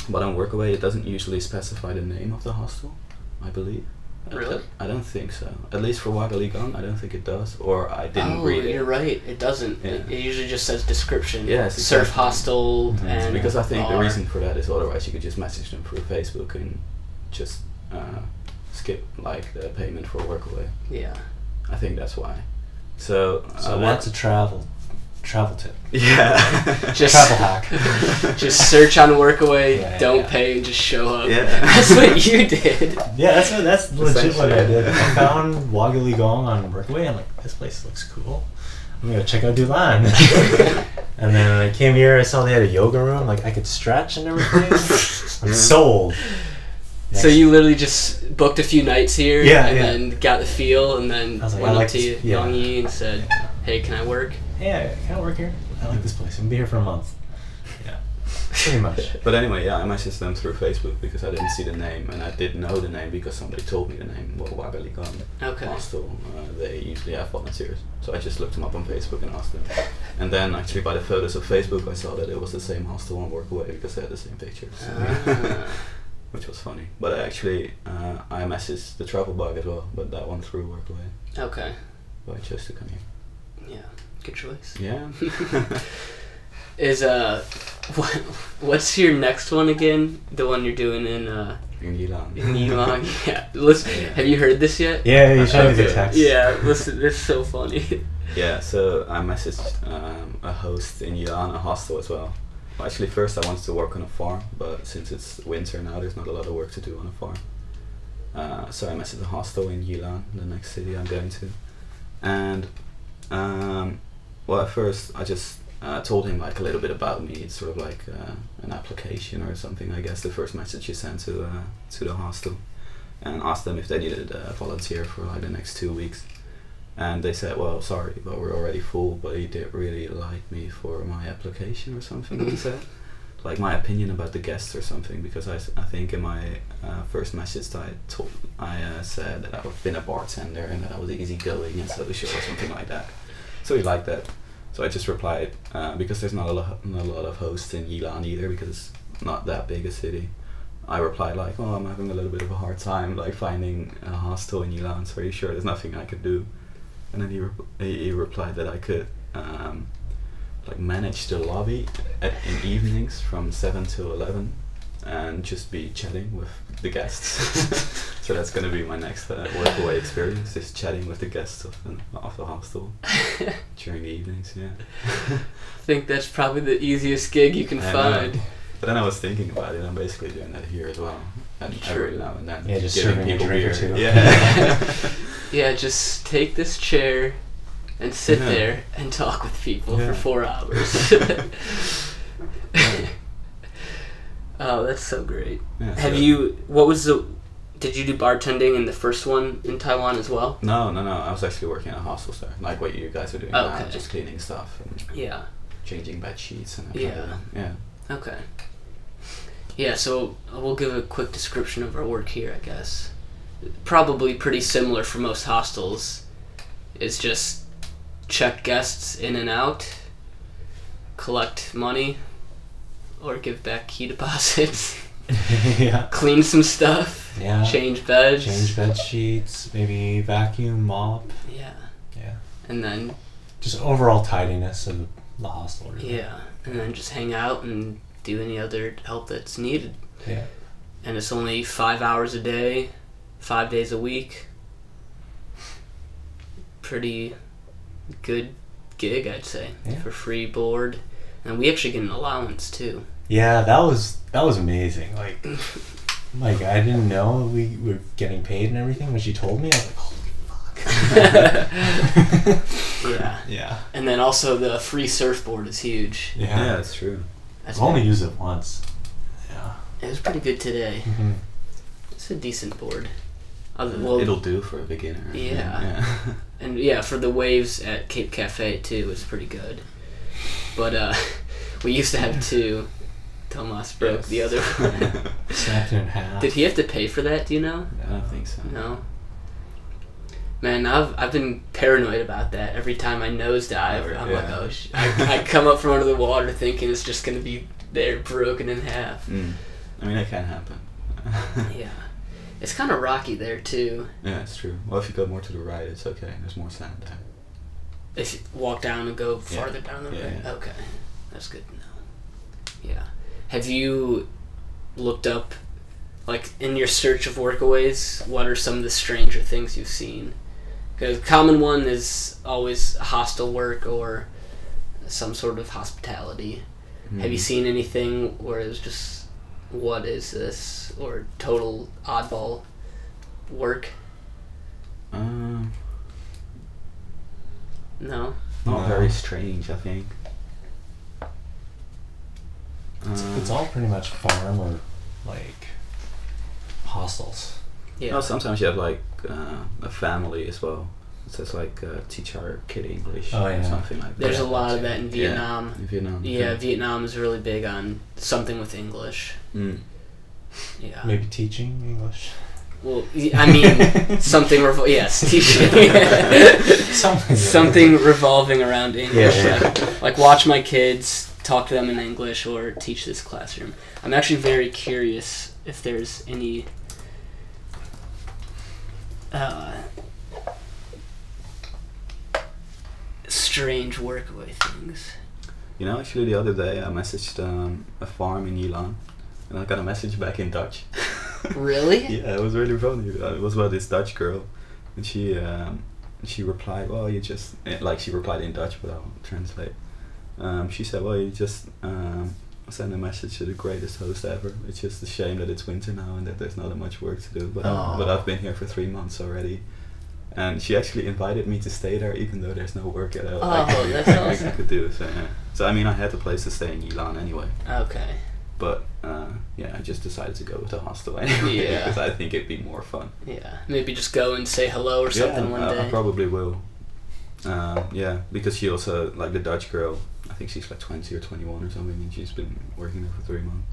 [SPEAKER 8] but on Workaway, it doesn't usually specify the name of the hostel, I believe. I
[SPEAKER 1] Really?
[SPEAKER 8] don't- I don't think so. At least for Wagaligang, I don't think it does, or I didn't
[SPEAKER 1] oh,
[SPEAKER 8] read it.
[SPEAKER 1] you're right. It doesn't. It,
[SPEAKER 8] Yeah.
[SPEAKER 1] it usually just says description.
[SPEAKER 8] Yes,
[SPEAKER 1] Surf
[SPEAKER 8] exactly.
[SPEAKER 1] hostel
[SPEAKER 7] Mhm.
[SPEAKER 1] and
[SPEAKER 8] because I think the reason for that is otherwise you could just message them through Facebook and just uh, skip like the payment for Workaway.
[SPEAKER 1] Yeah.
[SPEAKER 8] I think that's why. So, uh,
[SPEAKER 7] So
[SPEAKER 8] work-
[SPEAKER 7] that's a travel, travel tip.
[SPEAKER 8] yeah,
[SPEAKER 1] Just
[SPEAKER 7] Travel hack.
[SPEAKER 1] just search on Workaway.
[SPEAKER 7] Yeah,
[SPEAKER 1] don't
[SPEAKER 7] yeah.
[SPEAKER 1] pay and just show up.
[SPEAKER 8] Yeah.
[SPEAKER 1] That's what you did.
[SPEAKER 7] Yeah, that's what, that's legit what I did. I found Wagaligang on Workaway. I'm like, this place looks cool. I'm gonna check out Dulan. and then when I came here. I saw they had a yoga room. Like I could stretch and everything. I'm sold.
[SPEAKER 1] So you literally just booked a few nights here,
[SPEAKER 7] Yeah,
[SPEAKER 1] and
[SPEAKER 7] yeah.
[SPEAKER 1] then got the feel, and then
[SPEAKER 7] like,
[SPEAKER 1] went
[SPEAKER 7] I
[SPEAKER 1] up to
[SPEAKER 7] this- yeah.
[SPEAKER 1] Yongyi and said, "Hey, can I work?"
[SPEAKER 7] Hey, can I work here? I like this place. I'm gonna be here for a month. Yeah, pretty much.
[SPEAKER 8] But anyway, yeah, I messaged them through Facebook because I didn't see the name, and I did know the name because somebody told me the name. Well, Wagaligang
[SPEAKER 1] Okay.
[SPEAKER 8] Hostel. Uh, they usually have volunteers, so I just looked them up on Facebook and asked them. And then, actually, by the photos of Facebook, I saw that it was the same hostel on Workaway because they had the same pictures,
[SPEAKER 1] Ah.
[SPEAKER 8] which was funny. But I actually, uh, I messaged the travel bug as well, but that one through Workaway.
[SPEAKER 1] Okay.
[SPEAKER 8] But I chose to come here.
[SPEAKER 1] Yeah. Good choice.
[SPEAKER 8] Yeah.
[SPEAKER 1] Is uh, what, what's your next one again? The one you're doing in uh,
[SPEAKER 8] in Yilan.
[SPEAKER 1] in Yilong? yeah. Listen, have you heard this yet?
[SPEAKER 7] Yeah, you showed me the text.
[SPEAKER 1] Yeah. Listen, it's so funny.
[SPEAKER 8] Yeah, so I messaged um, a host in Yilan, a hostel as well. Actually, first I wanted to work on a farm, but since it's winter now, there's not a lot of work to do on a farm. Uh, so I messaged a hostel in Yilan, the next city I'm going to. And, um, well, at first I just uh, told him like a little bit about me. It's sort of like uh, an application or something, I guess, the first message you sent to, uh, to the hostel. And asked them if they needed a volunteer for like the next two weeks and they said, "Well, sorry, but we're already full." But he did really like me for my application or something. He said, like my opinion about the guests or something, because I, I think in my uh, first message that I told I uh, said that I've been a bartender and that I was easygoing and social or something like that. So he liked that. So I just replied uh, because there's not a lot not a lot of hosts in Yilan either because it's not that big a city. I replied like, "Oh, I'm having a little bit of a hard time like finding a hostel in Yilan. So are you sure there's nothing I could do?" And then he, rep- he he replied that I could um, like manage the lobby at, in evenings from seven to eleven, and just be chatting with the guests. so that's gonna be my next uh, workaway experience, is chatting with the guests of, an, of the hostel during the evenings. Yeah.
[SPEAKER 1] I think that's probably the easiest gig you can
[SPEAKER 8] I know.
[SPEAKER 1] find.
[SPEAKER 8] But then I was thinking about it. I'm basically doing that here as well, and every
[SPEAKER 1] True.
[SPEAKER 8] now and then.
[SPEAKER 7] Yeah, just
[SPEAKER 8] giving
[SPEAKER 7] serving a
[SPEAKER 8] people
[SPEAKER 7] drink or two.
[SPEAKER 8] Yeah.
[SPEAKER 1] Yeah, just take this chair and sit
[SPEAKER 8] Yeah.
[SPEAKER 1] there and talk with people
[SPEAKER 8] Yeah.
[SPEAKER 1] for four hours. oh, that's so great.
[SPEAKER 8] Yeah,
[SPEAKER 1] Have
[SPEAKER 8] so-
[SPEAKER 1] you? What was the? Did you do bartending in the first one in Taiwan as well?
[SPEAKER 8] No, no, no. I was actually working at a hostel there, like what you guys are doing
[SPEAKER 1] Oh,
[SPEAKER 8] now,
[SPEAKER 1] okay.
[SPEAKER 8] just cleaning stuff and
[SPEAKER 1] Yeah.
[SPEAKER 8] changing bed sheets and
[SPEAKER 1] Yeah.
[SPEAKER 8] kind of thing. Yeah.
[SPEAKER 1] Okay. Yeah, so we'll give a quick description of our work here, I guess. Probably pretty similar for most hostels. It's just check guests in and out, collect money, or give back key deposits,
[SPEAKER 7] yeah.
[SPEAKER 1] clean some stuff,
[SPEAKER 7] Yeah.
[SPEAKER 1] change beds.
[SPEAKER 7] Change bed sheets, maybe vacuum, mop.
[SPEAKER 1] Yeah.
[SPEAKER 7] Yeah.
[SPEAKER 1] And then,
[SPEAKER 7] Just overall tidiness of the hostel. really.
[SPEAKER 1] yeah. And then just hang out and do any other help that's needed.
[SPEAKER 7] Yeah.
[SPEAKER 1] and it's only five hours a day, five days a week. Pretty good gig, I'd say,
[SPEAKER 7] Yeah.
[SPEAKER 1] for free board, and we actually get an allowance too.
[SPEAKER 7] Yeah, that was that was amazing. Like, like I didn't know we were getting paid and everything. When she told me, I was like, holy fuck.
[SPEAKER 1] Yeah,
[SPEAKER 7] yeah.
[SPEAKER 1] and then also the free surfboard is huge.
[SPEAKER 7] Yeah.
[SPEAKER 8] Yeah, that's true.
[SPEAKER 1] That's
[SPEAKER 7] I've only used it once. Yeah.
[SPEAKER 1] it was pretty good today.
[SPEAKER 7] hmm
[SPEAKER 1] It's a decent board. Other, well,
[SPEAKER 8] It'll do for a beginner.
[SPEAKER 1] Yeah.
[SPEAKER 8] Yeah.
[SPEAKER 1] and yeah, for the waves at Cape Cafe too, it's pretty good. But uh, we used to have two. Tomas broke
[SPEAKER 8] Yes.
[SPEAKER 1] the other one.
[SPEAKER 7] Snapped in half.
[SPEAKER 1] Did he have to pay for that? Do you know?
[SPEAKER 8] I don't think so.
[SPEAKER 1] No. Man, I've I've been paranoid about that. Every time I nosedive, I'm like, oh, sh-. I, I come up from under the water thinking it's just gonna be there broken in half.
[SPEAKER 8] Mm. I mean, that can happen.
[SPEAKER 1] Yeah, it's kind of rocky there too.
[SPEAKER 8] yeah, it's true. Well, if you go more to the right, it's okay. There's more sand there.
[SPEAKER 1] If you walk down and go
[SPEAKER 8] Yeah.
[SPEAKER 1] farther down the
[SPEAKER 8] Yeah,
[SPEAKER 1] road,
[SPEAKER 8] yeah.
[SPEAKER 1] okay, that's good to know. Yeah, have you looked up, like in your search of workaways, what are some of the stranger things you've seen? Because common one is always hostel work or some sort of hospitality. Have you
[SPEAKER 8] Mm.
[SPEAKER 1] seen anything where it's just, what is this? Or total oddball work?
[SPEAKER 8] Um,
[SPEAKER 1] No?
[SPEAKER 8] not
[SPEAKER 7] No.
[SPEAKER 8] very strange, I think.
[SPEAKER 7] It's,
[SPEAKER 8] Uh,
[SPEAKER 7] it's all pretty much farm or like hostels.
[SPEAKER 1] Yeah.
[SPEAKER 8] No, sometimes you have like uh, a family as well. It says like uh, teach our kid English
[SPEAKER 7] Oh,
[SPEAKER 8] or something like that.
[SPEAKER 1] There's a lot of that in
[SPEAKER 8] Yeah,
[SPEAKER 1] Vietnam.
[SPEAKER 8] in Vietnam.
[SPEAKER 1] Yeah, Vietnam is really big on something with English.
[SPEAKER 8] Mm.
[SPEAKER 1] Yeah.
[SPEAKER 7] Maybe teaching English.
[SPEAKER 1] Well, I mean, something. Revol- yes, teaching.
[SPEAKER 7] Something.
[SPEAKER 1] something revolving around English.
[SPEAKER 7] Yeah, yeah.
[SPEAKER 1] Like, like watch my kids talk to them in English or teach this classroom. I'm actually very curious if there's any. Uh, strange workaway things.
[SPEAKER 8] You know, actually, the other day I messaged um, a farm in Yilan, and I got a message back in Dutch.
[SPEAKER 1] Really?
[SPEAKER 8] yeah, it was really funny. Uh, It was about this Dutch girl, and she um, she replied, "Well, you just eh, like she replied in Dutch, but I'll translate." Um, she said, "Well, you just um, send a message to the greatest host ever. It's just a shame that it's winter now and that there's not that much work to do. But but I've been here for three months already." And she actually invited me to stay there, even though there's no work at all. I
[SPEAKER 1] Oh,
[SPEAKER 8] could,
[SPEAKER 1] that's
[SPEAKER 8] I
[SPEAKER 1] awesome.
[SPEAKER 8] I could do. So yeah. So I mean, I had a place to stay in Yilan anyway.
[SPEAKER 1] Okay.
[SPEAKER 8] But uh, yeah, I just decided to go with the hostel anyway
[SPEAKER 1] Yeah.
[SPEAKER 8] because I think it'd be more fun.
[SPEAKER 1] Yeah. Maybe just go and say hello or something
[SPEAKER 8] yeah,
[SPEAKER 1] one
[SPEAKER 8] I,
[SPEAKER 1] day.
[SPEAKER 8] I probably will. Um, yeah, because she also like the Dutch girl. I think she's like twenty or twenty one or something, and she's been working there for three months.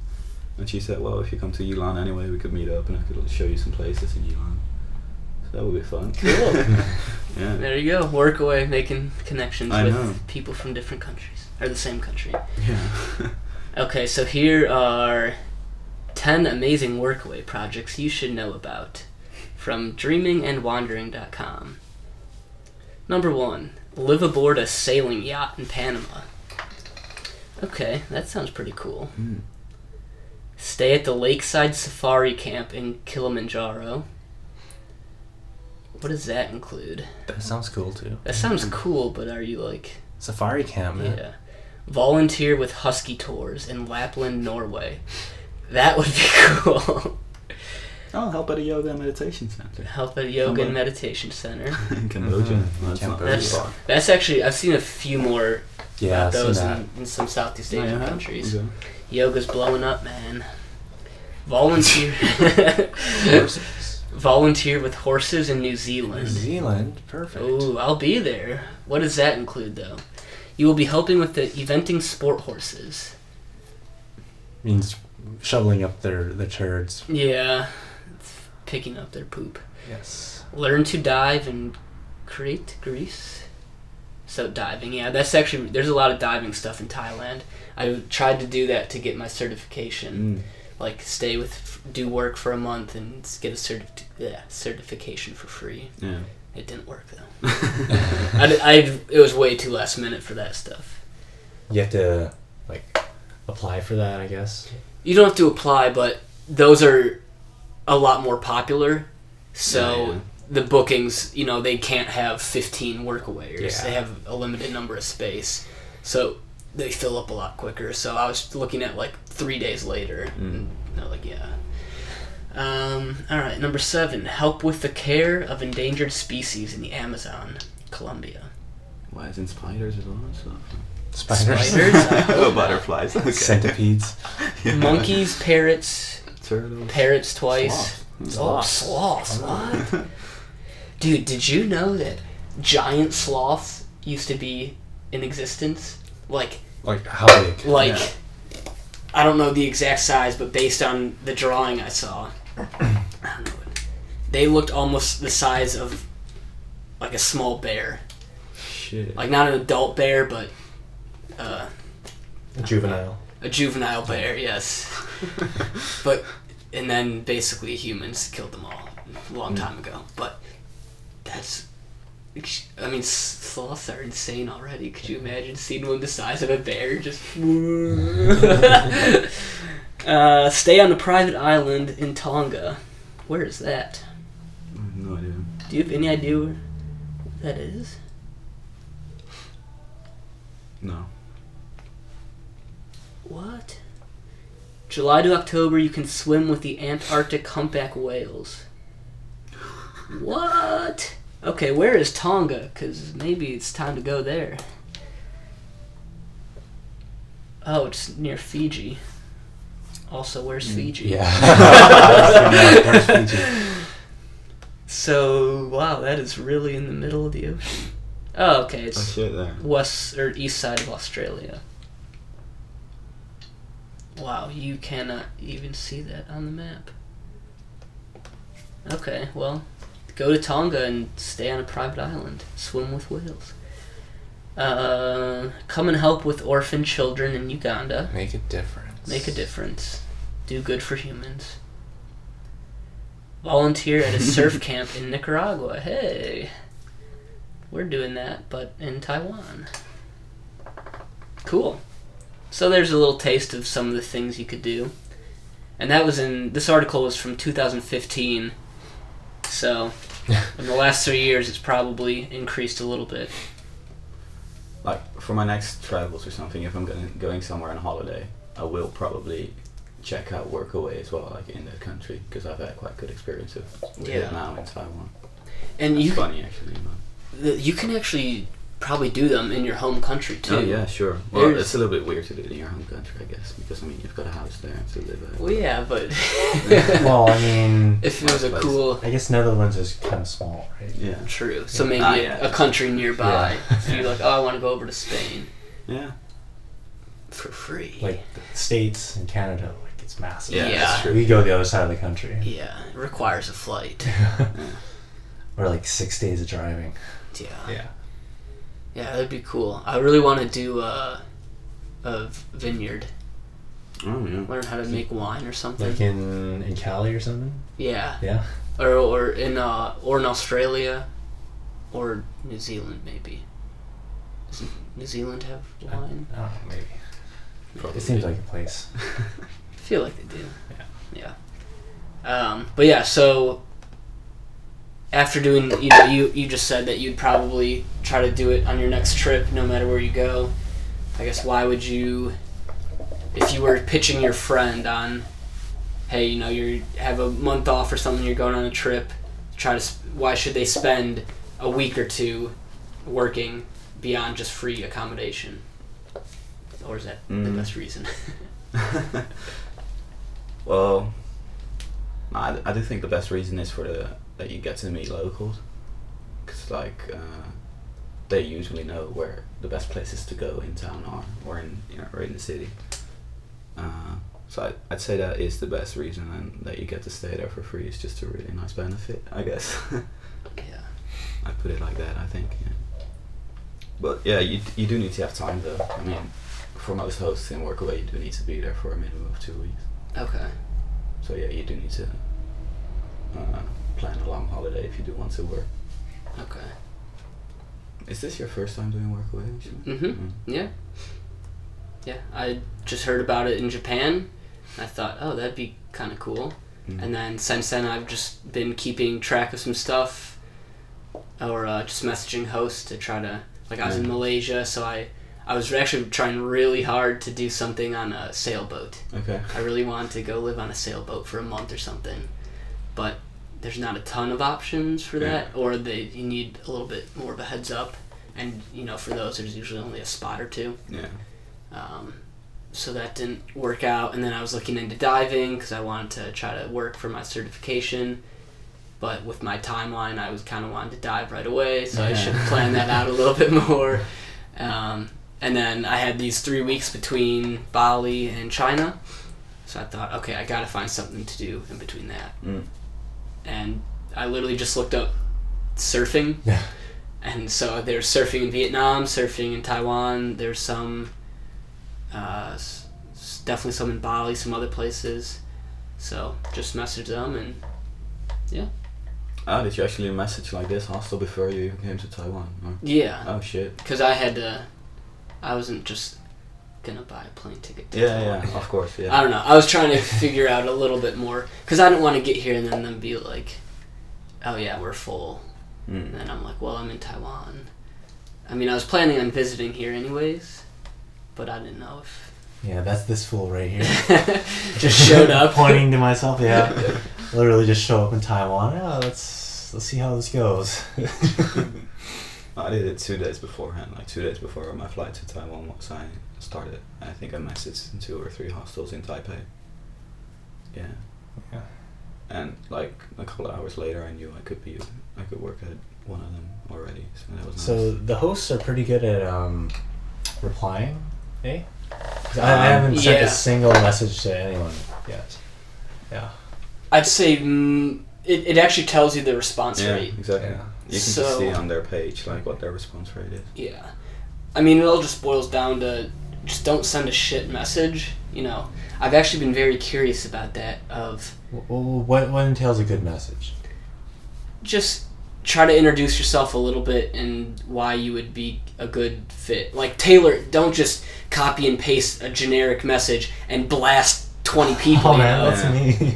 [SPEAKER 8] And she said, "Well, if you come to Yilan anyway, we could meet up, and I could show you some places in Yilan." That would be fun.
[SPEAKER 1] Cool.
[SPEAKER 8] yeah.
[SPEAKER 1] There you go. Workaway making connections
[SPEAKER 8] I
[SPEAKER 1] with
[SPEAKER 8] know.
[SPEAKER 1] people from different countries or the same country.
[SPEAKER 8] Yeah.
[SPEAKER 1] Okay, so here are 10 amazing workaway projects you should know about from dreamingandwandering.com. Number 1. Live aboard a sailing yacht in Panama. Okay, that sounds pretty cool.
[SPEAKER 8] Hmm.
[SPEAKER 1] Stay at the Lakeside Safari Camp in Kilimanjaro. What does that include?
[SPEAKER 7] That sounds cool too.
[SPEAKER 1] That sounds cool, but are you like
[SPEAKER 7] Safari camp, man.
[SPEAKER 1] yeah? Volunteer with Husky Tours in Lapland, Norway. That would be cool.
[SPEAKER 8] I'll help at a yoga and meditation center
[SPEAKER 1] Help at a yoga and meditation center.
[SPEAKER 8] in Cambodia.
[SPEAKER 7] Mhm.
[SPEAKER 8] That's
[SPEAKER 7] Cambodia.
[SPEAKER 1] That's that's actually I've seen a few more
[SPEAKER 7] Yeah,
[SPEAKER 1] about
[SPEAKER 7] I've
[SPEAKER 1] those in, in some Southeast
[SPEAKER 8] Oh,
[SPEAKER 1] Asian
[SPEAKER 8] yeah?
[SPEAKER 1] countries.
[SPEAKER 8] Okay.
[SPEAKER 1] Yoga's blowing up, man. Volunteer. Volunteer with horses in New Zealand.
[SPEAKER 7] New
[SPEAKER 1] Zealand.
[SPEAKER 7] Perfect.
[SPEAKER 1] Ooh, I'll be there. What does that include, though? You will be helping with the eventing sport horses.
[SPEAKER 7] Means shoveling up their the turds.
[SPEAKER 1] Yeah, picking up their poop.
[SPEAKER 7] Yes.
[SPEAKER 1] Learn to dive in Crete, Greece. So diving, yeah, that's actually there's a lot of diving stuff in Thailand. I tried to do that to get my certification.
[SPEAKER 8] Mm.
[SPEAKER 1] Like stay with, do work for a month and get a certi- yeah, certification for free.
[SPEAKER 8] Yeah.
[SPEAKER 1] It didn't work though. I, I, it was way too last minute for that stuff.
[SPEAKER 7] You have to like apply for that, I guess.
[SPEAKER 1] You don't have to apply, but those are a lot more popular. So
[SPEAKER 8] Yeah, yeah.
[SPEAKER 1] the bookings, you know, they can't have 15 workawayers.
[SPEAKER 7] Yeah.
[SPEAKER 1] They have a limited number of space. So they fill up a lot quicker. So I was looking at like three days later. And they're like, yeah. Um, all right, number seven. Help with the care of endangered species in the Amazon, Colombia.
[SPEAKER 8] Why isn't spiders as well and stuff?
[SPEAKER 7] Spiders.
[SPEAKER 1] Spiders,
[SPEAKER 8] Oh, butterflies. Okay.
[SPEAKER 7] Centipedes.
[SPEAKER 8] Yeah.
[SPEAKER 1] Monkeys, parrots,
[SPEAKER 8] Turtles.
[SPEAKER 1] parrots twice.
[SPEAKER 8] Sloth.
[SPEAKER 1] Oh, sloths. What? Dude, did you know that giant sloths used to be in existence? Like,
[SPEAKER 7] Like how big?
[SPEAKER 1] like,
[SPEAKER 8] Yeah.
[SPEAKER 1] I don't know the exact size, but based on the drawing I saw, I don't know. They looked almost the size of like a small bear.
[SPEAKER 8] Shit.
[SPEAKER 1] Like not an adult bear, but uh, a
[SPEAKER 7] Juvenile.
[SPEAKER 1] a juvenile bear. Yes. but and then basically humans killed them all a long time ago. But that's. I mean, sloths are insane already. Could you imagine seeing one the size of a bear just? uh, stay on a private island in Tonga. Where is that?
[SPEAKER 8] I have no idea.
[SPEAKER 1] Do you have any idea where that is?
[SPEAKER 8] No.
[SPEAKER 1] What? July to October, you can swim with the Antarctic humpback whales. What? Okay, where is Tonga? Because maybe it's time to go there. Oh, it's near Fiji. Also, where's mm, Fiji?
[SPEAKER 7] Yeah. Where's Fiji?
[SPEAKER 1] So, wow, that is really in the middle of the ocean. Oh, okay,
[SPEAKER 8] Oh
[SPEAKER 1] it's
[SPEAKER 8] there.
[SPEAKER 1] west or east side of Australia. Wow, you cannot even see that on the map. Okay, well, go to Tonga and stay on a private island. Swim with whales. Uh, come and help with orphan children in Uganda.
[SPEAKER 7] Make a difference.
[SPEAKER 1] Make a difference. Do good for humans. Volunteer at a surf camp in Nicaragua. Hey. We're doing that, but in Taiwan. Cool. So there's a little taste of some of the things you could do. And that was in this article was from 2015. So in the last 3 years it's probably increased a little bit.
[SPEAKER 8] Like for my next travels or something, if I'm going going somewhere on holiday, I will probably check out Workaway as well, like in the country, because I've had quite good experiences with
[SPEAKER 1] Yeah.
[SPEAKER 8] it now in Taiwan.
[SPEAKER 1] And
[SPEAKER 8] It's
[SPEAKER 1] you
[SPEAKER 8] funny actually. But
[SPEAKER 1] the- you can actually probably do them in your home country too.
[SPEAKER 8] Oh yeah, sure. Well,
[SPEAKER 1] There's-
[SPEAKER 8] it's a little bit weird to do it in your home country, I guess, because I mean you've got a house there to live at.
[SPEAKER 1] Well, yeah, but
[SPEAKER 7] Well, I mean,
[SPEAKER 1] if it was a cool,
[SPEAKER 7] I guess Netherlands is kind of small, right?
[SPEAKER 8] Yeah.
[SPEAKER 1] true. So maybe
[SPEAKER 8] Ah,
[SPEAKER 1] a-
[SPEAKER 8] yeah.
[SPEAKER 1] a country nearby.
[SPEAKER 7] Yeah.
[SPEAKER 1] So you're like, oh, I want to go over to Spain
[SPEAKER 8] Yeah.
[SPEAKER 1] for free.
[SPEAKER 7] Like the states and Canada, like it's massive.
[SPEAKER 8] Yeah,
[SPEAKER 1] Yeah.
[SPEAKER 7] We go the other side of the country.
[SPEAKER 1] yeah, it requires a flight.
[SPEAKER 7] Or like six days of driving.
[SPEAKER 1] Yeah,
[SPEAKER 7] Yeah.
[SPEAKER 1] Yeah, that'd be cool. I really want to do a, a vineyard.
[SPEAKER 8] Oh yeah.
[SPEAKER 1] Learn how to make wine or something.
[SPEAKER 7] Like in in Cali or something.
[SPEAKER 1] yeah,
[SPEAKER 7] Yeah.
[SPEAKER 1] or or in uh or in Australia, or New Zealand maybe. Does New Zealand have wine?
[SPEAKER 7] I don't maybe.
[SPEAKER 8] Probably.
[SPEAKER 7] It seems like a place.
[SPEAKER 1] I feel like they do. Yeah. Yeah. Um, but yeah, so after doing, you know, you you just said that you'd probably try to do it on your next trip, no matter where you go. I guess why would you, if you were pitching your friend on, hey, you know, you have a month off or something, you're going on a trip, try to, why should they spend a week or two working beyond just free accommodation? Or is that the
[SPEAKER 8] Mm.
[SPEAKER 1] best reason?
[SPEAKER 8] well, I, I do think the best reason is for the that you get to meet locals, because like uh, they usually know where the best places to go in town are, or in you know right in the city. Uh, so I, I'd say that is the best reason, and that you get to stay there for free is just a really nice benefit, I guess.
[SPEAKER 1] yeah.
[SPEAKER 8] I put it like that. I think. Yeah. But yeah, you you do need to have time though. I mean, for most hosts in Workaway, you do need to be there for a minimum of two weeks.
[SPEAKER 1] Okay.
[SPEAKER 8] So yeah, you do need to uh, plan a long holiday if you do want to work.
[SPEAKER 1] Okay.
[SPEAKER 8] Is this your first time doing Workaway?
[SPEAKER 1] Mm-hmm.
[SPEAKER 8] Mm.
[SPEAKER 1] Yeah. Yeah. I just heard about it in Japan. I thought, oh, that'd be kind of cool.
[SPEAKER 8] Mm.
[SPEAKER 1] And then since then, I've just been keeping track of some stuff, or uh, just messaging hosts to try to like I was in Malaysia, so I I was actually trying really hard to do something on a sailboat.
[SPEAKER 8] Okay.
[SPEAKER 1] I really wanted to go live on a sailboat for a month or something, but there's not a ton of options for that, or they you need a little bit more of a heads up, and you know for those there's usually only a spot or two.
[SPEAKER 8] Yeah.
[SPEAKER 1] Um, so that didn't work out, and then I was looking into diving because I wanted to try to work for my certification. But with my timeline, I was kind of wanting to dive right away, so I
[SPEAKER 7] Yeah.
[SPEAKER 1] should plan that out a little bit more. Um, and then I had these three weeks between Bali and China, so I thought, okay, I got to find something to do in between that.
[SPEAKER 8] Mm.
[SPEAKER 1] And I literally just looked up surfing,
[SPEAKER 7] Yeah.
[SPEAKER 1] and so there's surfing in Vietnam, surfing in Taiwan. There's some, uh, s- definitely some in Bali, some other places. So just message them and yeah.
[SPEAKER 8] Ah, did you actually message like this hostel before you came to Taiwan? Or?
[SPEAKER 1] yeah,
[SPEAKER 8] Oh shit.
[SPEAKER 1] because I had to. I wasn't just gonna buy a plane ticket. To
[SPEAKER 8] Yeah, yeah, of course, Yeah.
[SPEAKER 1] I don't know. I was trying to figure out a little bit more because I didn't want to get here and then them be like, "Oh yeah, we're full," and
[SPEAKER 8] Mm.
[SPEAKER 1] then I'm like, "Well, I'm in Taiwan." I mean, I was planning on visiting here anyways, but I didn't know if
[SPEAKER 7] Yeah, that's this fool right here.
[SPEAKER 1] just showed up.
[SPEAKER 7] Pointing to myself, yeah. Literally just show up in Taiwan. Yeah, let's let's see how this goes.
[SPEAKER 8] I did it two days beforehand, like two days before my flight to Taiwan was I started. I think I messaged in two or three hostels in Taipei. Yeah.
[SPEAKER 7] Yeah.
[SPEAKER 8] And like a couple of hours later, I knew I could be, I could work at one of them already. So that was nice.
[SPEAKER 7] so the hosts are pretty good at um, replying, eh? 'Cause I, I
[SPEAKER 8] Um,
[SPEAKER 7] haven't sent
[SPEAKER 1] yeah.
[SPEAKER 7] a single message to anyone yet. Yeah.
[SPEAKER 1] I'd say mm, it, it actually tells you the response
[SPEAKER 8] yeah,
[SPEAKER 1] rate.
[SPEAKER 8] exactly.
[SPEAKER 7] Yeah.
[SPEAKER 8] You can
[SPEAKER 1] So-
[SPEAKER 8] just see on their page like what their response rate is.
[SPEAKER 1] Yeah. I mean, it all just boils down to just don't send a shit message. You know, I've actually been very curious about that. Of
[SPEAKER 7] Well, what what entails a good message?
[SPEAKER 1] just try to introduce yourself a little bit and why you would be a good fit. Like Taylor, don't just copy and paste a generic message and blast twenty people.
[SPEAKER 7] Oh
[SPEAKER 1] you
[SPEAKER 7] man,
[SPEAKER 1] know?
[SPEAKER 7] that's me.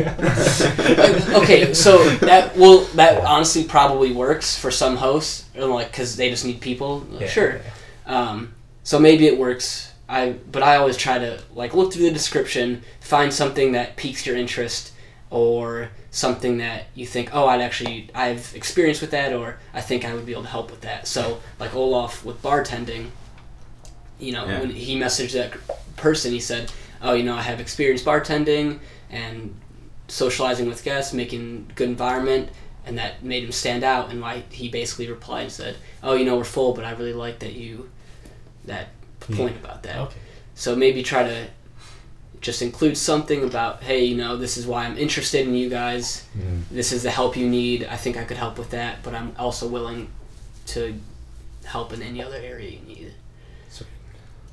[SPEAKER 1] Like, okay, so that will that honestly probably works for some hosts, or like because they just need people. Like,
[SPEAKER 7] Yeah,
[SPEAKER 1] sure.
[SPEAKER 7] yeah,
[SPEAKER 1] Um, so maybe it works. I but I always try to like look through the description, find something that piques your interest, or something that you think, oh, I'd actually I've experience with that, or I think I would be able to help with that. So like Olaf with bartending, you know,
[SPEAKER 8] Yeah.
[SPEAKER 1] when he messaged that person, he said, oh, you know, I have experience bartending and socializing with guests, making good environment, and that made him stand out. And why he basically replied and said, "Oh, you know, we're full, but I really like that you that point about that."
[SPEAKER 7] Okay.
[SPEAKER 1] So maybe try to just include something about, hey, you know, this is why I'm interested in you guys.
[SPEAKER 7] Mm.
[SPEAKER 1] This is the help you need. I think I could help with that, but I'm also willing to help in any other area you need.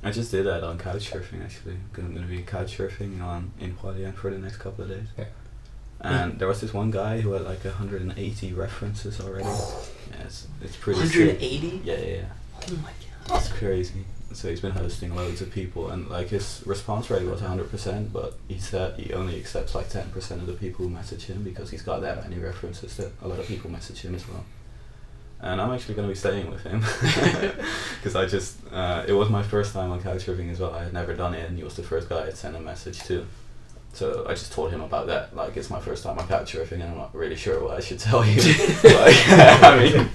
[SPEAKER 8] I just did that on couch surfing actually. 'cause I'm gonna be couch surfing on in Hualien for the next couple of days.
[SPEAKER 7] Yeah.
[SPEAKER 8] And there was this one guy who had like 180 references already. yeah, it's, it's pretty. sick.
[SPEAKER 1] 180?
[SPEAKER 8] Yeah, yeah, yeah.
[SPEAKER 1] Oh my god.
[SPEAKER 8] It's crazy. So he's been hosting loads of people, and like his response rate was 100%, but he said he only accepts like 10% of the people who message him because he's got that many references that a lot of people message him as well. And I'm actually going to be staying with him because I just, uh, it was my first time on couchsurfing as well. I had never done it, and he was the first guy I'd sent a message to. So I just told him about that. Like, it's my first time I on couchsurfing, and I'm not really sure what I should tell you. like, I mean,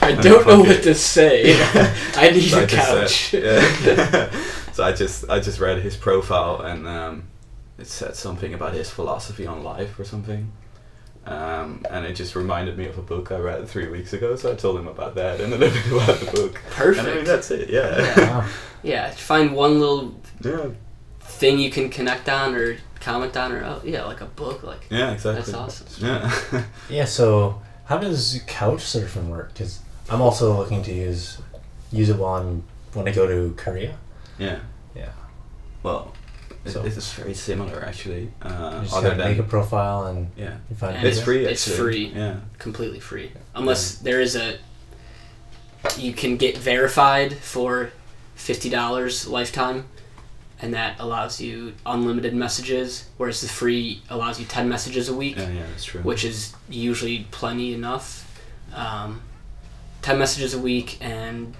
[SPEAKER 1] I don't know
[SPEAKER 8] fucking-
[SPEAKER 1] what to say. I need
[SPEAKER 8] so
[SPEAKER 1] a
[SPEAKER 8] I
[SPEAKER 1] couch.
[SPEAKER 8] said- yeah. so I just I just read his profile and um, it said something about his philosophy on life or something. Um, and it just reminded me of a book I read three weeks ago, so I told him about that and a little bit about the book.
[SPEAKER 1] Perfect.
[SPEAKER 8] And I mean, that's it, yeah.
[SPEAKER 7] Wow.
[SPEAKER 1] Yeah, find one little
[SPEAKER 8] Yeah,
[SPEAKER 1] thing you can connect on or comment on, or oh yeah, like a book. Like
[SPEAKER 8] yeah, exactly.
[SPEAKER 1] That's awesome.
[SPEAKER 8] Yeah.
[SPEAKER 7] Yeah. So how does couch surfing work? Because I'm also looking to use use it while I'm when I go to Korea.
[SPEAKER 8] yeah.
[SPEAKER 7] Yeah.
[SPEAKER 8] Well, it,
[SPEAKER 7] So-
[SPEAKER 8] it is very similar actually. Uh,
[SPEAKER 7] You just
[SPEAKER 8] other than
[SPEAKER 7] make a profile and
[SPEAKER 8] yeah,
[SPEAKER 7] you find
[SPEAKER 1] And
[SPEAKER 8] it's
[SPEAKER 7] videos.
[SPEAKER 8] free.
[SPEAKER 1] It's
[SPEAKER 8] Actually.
[SPEAKER 1] free.
[SPEAKER 8] Yeah.
[SPEAKER 1] completely free, unless there is a. You can get verified for fifty dollars lifetime, and that allows you unlimited messages. Whereas the free allows you ten messages a week.
[SPEAKER 8] Yeah, yeah, that's true.
[SPEAKER 1] which is usually plenty enough. Um, 10 messages a week and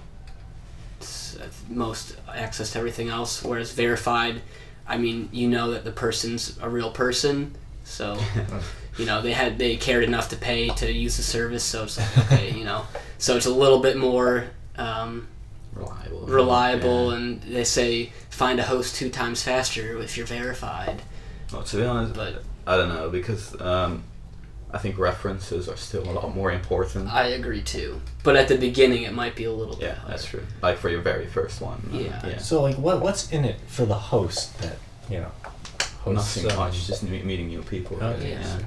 [SPEAKER 1] most access to everything else. Whereas verified, I mean, you know that the person's a real person, so you know they had they cared enough to pay to use the service. So it's like okay, you know, so it's a little bit more. Um,
[SPEAKER 8] reliable.
[SPEAKER 1] reliable
[SPEAKER 8] Yeah.
[SPEAKER 1] and they say find a host two times faster if you're verified
[SPEAKER 8] Well, to be honest,
[SPEAKER 1] But-
[SPEAKER 8] I don't know because um, I think references are still a lot more important.
[SPEAKER 1] i agree too but at the beginning it might be a little bit
[SPEAKER 8] yeah,
[SPEAKER 1] harder.
[SPEAKER 8] that's true. Like for your very first one. uh,
[SPEAKER 1] Yeah.
[SPEAKER 8] yeah.
[SPEAKER 7] So like, what what's in it for the host that you know? Hosts
[SPEAKER 8] Nothing
[SPEAKER 7] um,
[SPEAKER 8] much, just meeting new people.
[SPEAKER 7] Okay.
[SPEAKER 8] really,
[SPEAKER 1] Yeah.
[SPEAKER 8] yeah.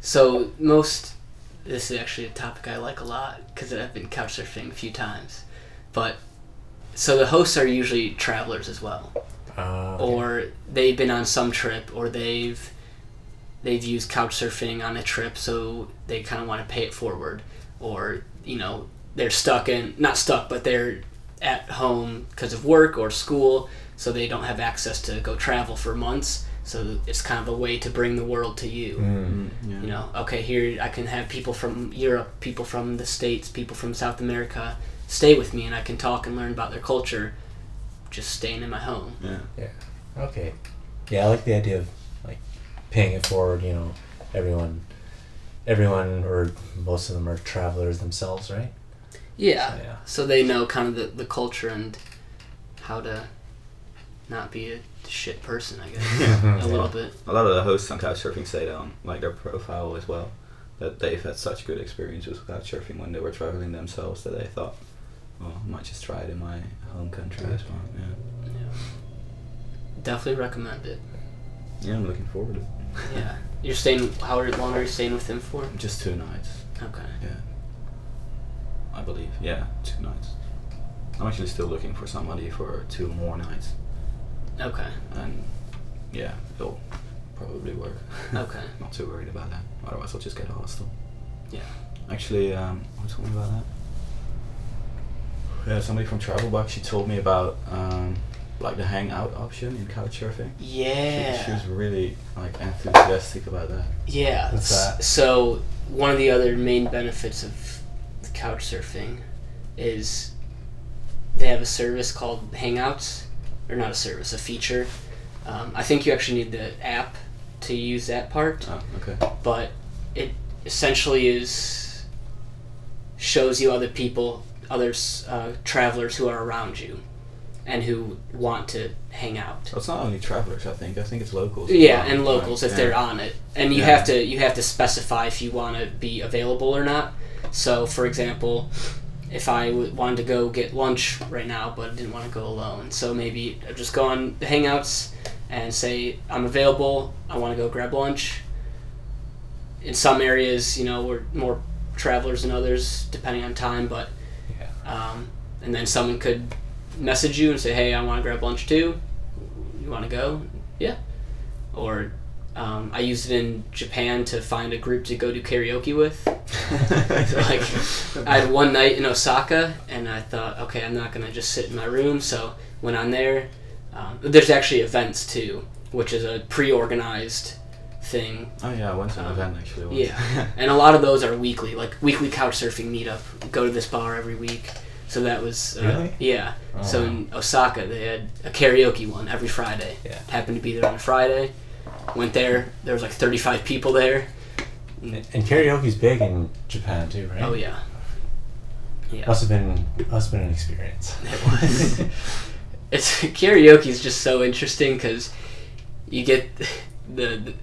[SPEAKER 1] So most, this is actually a topic I like a lot because I've been couch surfing a few times, but so the hosts are usually travelers as well,
[SPEAKER 7] uh, okay.
[SPEAKER 1] or they've been on some trip, or they've they've used couch surfing on a trip, so they kind of want to pay it forward, or you know they're stuck in not stuck, but they're at home because of work or school, so they don't have access to go travel for months. So it's kind of a way to bring the world to you
[SPEAKER 8] Mm, yeah.
[SPEAKER 1] you know okay here i can have people from europe people from the states people from south america stay with me and i can talk and learn about their culture just staying in my home
[SPEAKER 8] Yeah. Yeah.
[SPEAKER 7] Okay. Yeah, I like the idea of like paying it forward. You know, everyone, everyone or most of them are travelers themselves, right?
[SPEAKER 1] yeah
[SPEAKER 7] So, yeah.
[SPEAKER 1] so they know kind of the, the culture and how to not be a shit person i guess a little bit
[SPEAKER 8] A lot of the hosts on Couchsurfing say that on like their profile as well that they've had such good experiences with Couchsurfing when they were traveling themselves that they thought, well, I might just try it in my home country as well. Yeah.
[SPEAKER 1] definitely recommend it
[SPEAKER 8] Yeah, I'm looking forward to it.
[SPEAKER 1] yeah you're staying how long are you staying with him for
[SPEAKER 8] Just two nights.
[SPEAKER 1] okay
[SPEAKER 8] Yeah. I believe. Yeah, two nights. I'm actually still looking for somebody for two more nights,
[SPEAKER 1] okay
[SPEAKER 8] and yeah, it'll probably work.
[SPEAKER 1] okay
[SPEAKER 8] Not too worried about that. Otherwise, I'll just get a hostel.
[SPEAKER 1] Yeah.
[SPEAKER 8] Actually, um, what told me about that? Yeah, somebody from Travelbox. She told me about um, like the hangout option in Couchsurfing. She,
[SPEAKER 1] yeah
[SPEAKER 8] she was really like enthusiastic about that.
[SPEAKER 1] Yeah.
[SPEAKER 7] What's that?
[SPEAKER 1] So one of the other main benefits of the couch surfing is they have a service called Hangouts, or not a service, a feature. Um, I think you actually need the app to use that part,
[SPEAKER 8] Oh, okay.
[SPEAKER 1] but it essentially is shows you other people, others uh, travelers who are around you, and who want to hang out.
[SPEAKER 8] So it's not only travelers. I think. I think it's locals.
[SPEAKER 1] Yeah, and locals if
[SPEAKER 8] Yeah.
[SPEAKER 1] they're on it, and you
[SPEAKER 8] Yeah.
[SPEAKER 1] have to you have to specify if you want to be available or not. So, for example, if I w- wanted to go get lunch right now, but didn't want to go alone, so maybe I just go on the Hangouts and say I'm available. I want to go grab lunch. In some areas, you know, we're more travelers than others, depending on time. But. Um, and then someone could message you and say, "Hey, I want to grab lunch too. You want to go?" Yeah. Or Um, I used it in Japan to find a group to go do karaoke with. So, like, I had one night in Osaka, and I thought, okay, I'm not gonna just sit in my room. So went on there. Um, there's actually events too, which is a pre-organized thing.
[SPEAKER 8] Oh yeah, I went to an
[SPEAKER 1] Um,
[SPEAKER 8] event actually. once.
[SPEAKER 1] Yeah, and a lot of those are weekly, like weekly couch surfing meetup. Go to this bar every week. So that was uh,
[SPEAKER 7] Really?
[SPEAKER 1] yeah.
[SPEAKER 7] Oh,
[SPEAKER 1] so in Osaka, they had a karaoke one every Friday.
[SPEAKER 7] Yeah.
[SPEAKER 1] Happened to be there on a Friday. Went there. There was like 35 people there.
[SPEAKER 7] And karaoke's big in Japan too, right?
[SPEAKER 1] Oh yeah. Yeah.
[SPEAKER 7] Must have been must have been an experience.
[SPEAKER 1] It was. it's karaoke is just so interesting because you get the, the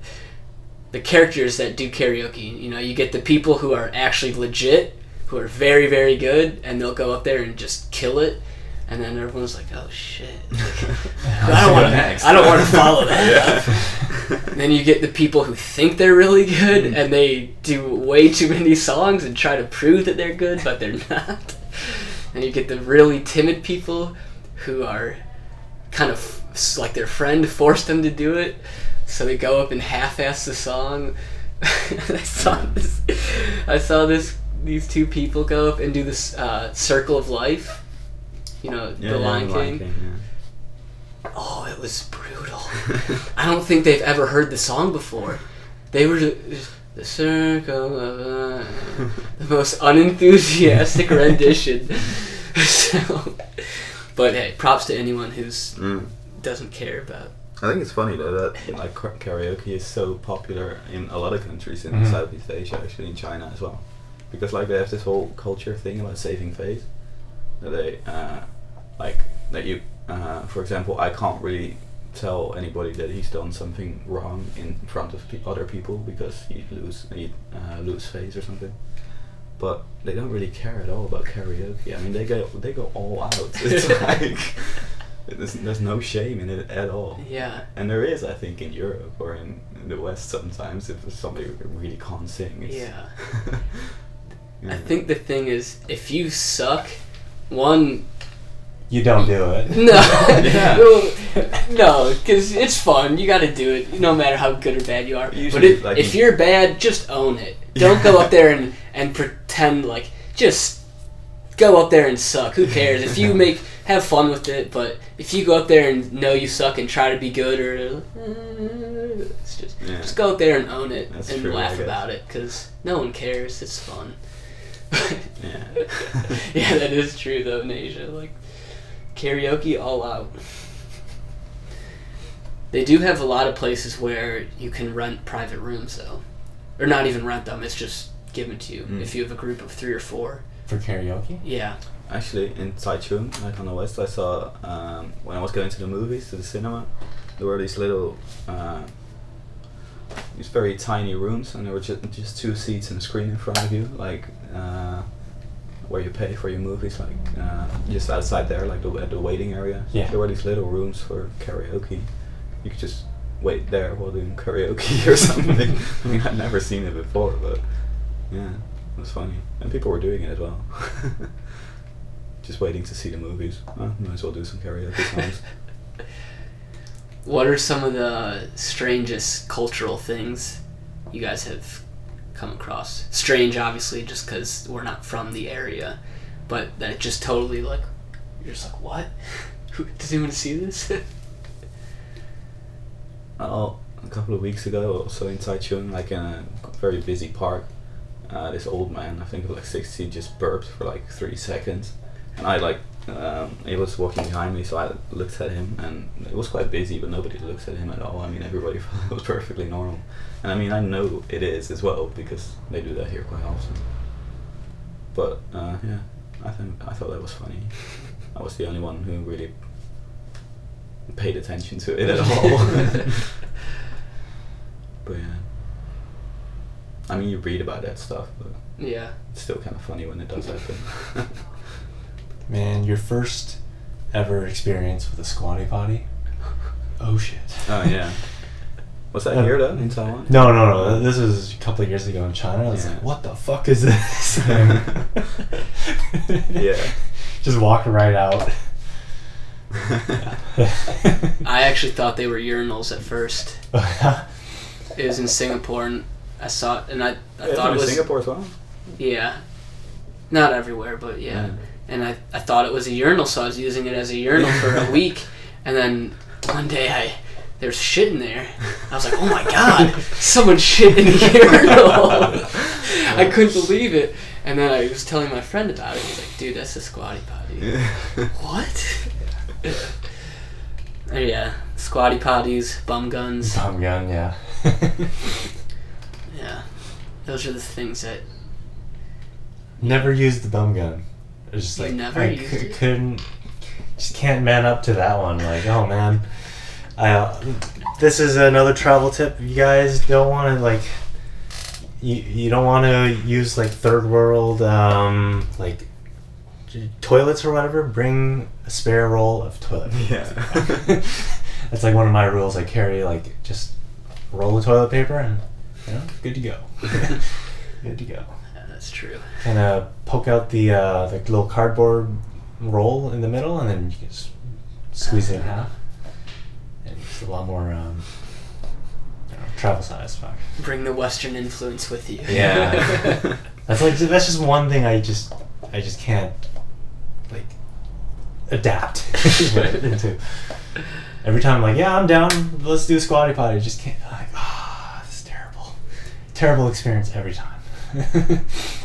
[SPEAKER 1] the characters that do karaoke. You know, you get the people who are actually legit, who are very very good, and they'll go up there and just kill it. And then everyone's like, "Oh shit!" I don't want to. I don't want to follow that. And then you get the people who think they're really good, mm-hmm. and they do way too many songs and try to prove that they're good, but they're not. And you get the really timid people who are kind of s- like their friend forced them to do it, so they go up and half-ass the song. I saw this. I saw this. These two people go up and do this uh, "Circle of Life." You know,
[SPEAKER 8] Yeah,
[SPEAKER 1] the
[SPEAKER 8] yeah,
[SPEAKER 1] Lion
[SPEAKER 8] The
[SPEAKER 1] King.
[SPEAKER 8] Lion King.
[SPEAKER 1] Oh, it was brutal. I don't think they've ever heard the song before. They were just, the circle of life," the most unenthusiastic rendition. so, but hey, props to anyone who's
[SPEAKER 8] Mm.
[SPEAKER 1] doesn't care about.
[SPEAKER 8] I think it's funny though that like karaoke is so popular in a lot of countries in
[SPEAKER 7] Mhm.
[SPEAKER 8] Southeast Asia, actually in China as well, because like they have this whole culture thing about saving face. That they uh, like that you, uh, for example, I can't really tell anybody that he's done something wrong in front of pe- other people because he lose he uh, lose face or something. But they don't really care at all about karaoke. I mean, they go they go all out. It's like there's, there's no shame in it at all.
[SPEAKER 1] Yeah,
[SPEAKER 8] And there is, I think, in Europe or in, in the West sometimes if somebody really can't sing. It's
[SPEAKER 1] Yeah.
[SPEAKER 8] Yeah.
[SPEAKER 1] I think the thing is, if you suck, one
[SPEAKER 7] You don't do it.
[SPEAKER 1] No, no, because it's fun. You got to do it, no matter how good or bad you are. but if,
[SPEAKER 8] like,
[SPEAKER 1] if you're bad, just own it. Don't go up there and, and pretend like just go up there and suck. Who cares? If you make have fun with it, but if you go up there and know you suck and try to be good or it's just
[SPEAKER 8] Yeah.
[SPEAKER 1] just go up there and own it
[SPEAKER 8] That's
[SPEAKER 1] and
[SPEAKER 8] true,
[SPEAKER 1] laugh about it because no one cares. It's fun.
[SPEAKER 8] Yeah.
[SPEAKER 1] yeah, that is true though in Asia. Like karaoke all out. They do have a lot of places where you can rent private rooms though. Or not even rent them, it's just given to you
[SPEAKER 8] Mm.
[SPEAKER 1] if you have a group of three or four.
[SPEAKER 7] For karaoke?
[SPEAKER 1] Yeah.
[SPEAKER 8] Actually, in Taichung, like on the west, I saw um, when I was going to the movies, to the cinema, there were these little, uh, these very tiny rooms, and there were just, just two seats and a screen in front of you, like uh, where you pay for your movies, like uh, just outside there, like the, at the waiting area.
[SPEAKER 7] Yeah.
[SPEAKER 8] There were these little rooms for karaoke. You could just wait there while doing karaoke or something. I mean, I'd never seen it before, but yeah, it was funny, and people were doing it as well. Just waiting to see the movies. Might as well do some karaoke songs.
[SPEAKER 1] What are some of the strangest cultural things you guys have come across? Strange, obviously, just because we're not from the area, but that just totally like you're just like, what? Who does anyone see this?
[SPEAKER 8] oh, a couple of weeks ago, also in Taichung, like in a very busy park, uh, this old man, I think like 60, just burped for like three seconds. And I like, um, he was walking behind me, so I looked at him, and it was quite busy, but nobody looks at him at all. I mean, everybody was perfectly normal. And I mean, I know it is as well, because they do that here quite often. But, uh, yeah, I think I thought that was funny. I was the only one who really paid attention to it at all. but yeah. I mean, you read about that stuff, but
[SPEAKER 1] yeah.
[SPEAKER 8] it's still kind of funny when it does happen.
[SPEAKER 7] Man, your first ever experience with a squatty potty? Oh shit.
[SPEAKER 8] oh yeah. Was that here though in Taiwan?
[SPEAKER 7] No, no, no. This was a couple of years ago in China. I was
[SPEAKER 8] Yeah.
[SPEAKER 7] like, what the fuck is this?
[SPEAKER 8] Yeah.
[SPEAKER 7] Just walking right out.
[SPEAKER 1] I actually thought they were urinals at first. It was in Singapore, and I saw it, and I, I
[SPEAKER 8] Yeah,
[SPEAKER 1] thought it
[SPEAKER 8] in
[SPEAKER 1] was
[SPEAKER 8] Singapore as well.
[SPEAKER 1] yeah, not everywhere, but yeah.
[SPEAKER 8] Yeah.
[SPEAKER 1] And I, I thought it was a urinal, so I was using it as a urinal for a week, and then one day I there's shit in there. I was like, oh my god, someone shit in the urinal. I couldn't believe it, and then I was telling my friend about it. He's like, dude, that's a squatty potty. What? Oh, yeah, squatty potties, bum guns.
[SPEAKER 7] Bum gun, yeah.
[SPEAKER 1] Yeah, those are the things that
[SPEAKER 7] Never used the bum gun. It was just
[SPEAKER 1] You
[SPEAKER 7] like
[SPEAKER 1] never
[SPEAKER 7] I
[SPEAKER 1] used
[SPEAKER 7] cou-
[SPEAKER 1] it?
[SPEAKER 7] couldn't, just can't man up to that one. Like, oh man, I. Uh, this is another travel tip. You guys don't want to like. You, you don't want to use like third world um like toilets or whatever. Bring a spare roll of toilet. paper.
[SPEAKER 8] Yeah.
[SPEAKER 7] That's like one of my rules. I carry like just roll of toilet paper and you know, good to go. good to go.
[SPEAKER 1] That's true.
[SPEAKER 7] Kind of poke out the uh, the little cardboard roll in the middle, and then you can just squeeze it in half. And it's a lot more um, you know, travel size. Fuck.
[SPEAKER 1] Bring the Western influence with you.
[SPEAKER 7] Yeah. That's like that's just one thing I just I just can't like adapt into. Every time I'm like, yeah, I'm down. Let's do a squatty potty. I just can't. Like, ah, this is terrible. Terrible experience every time.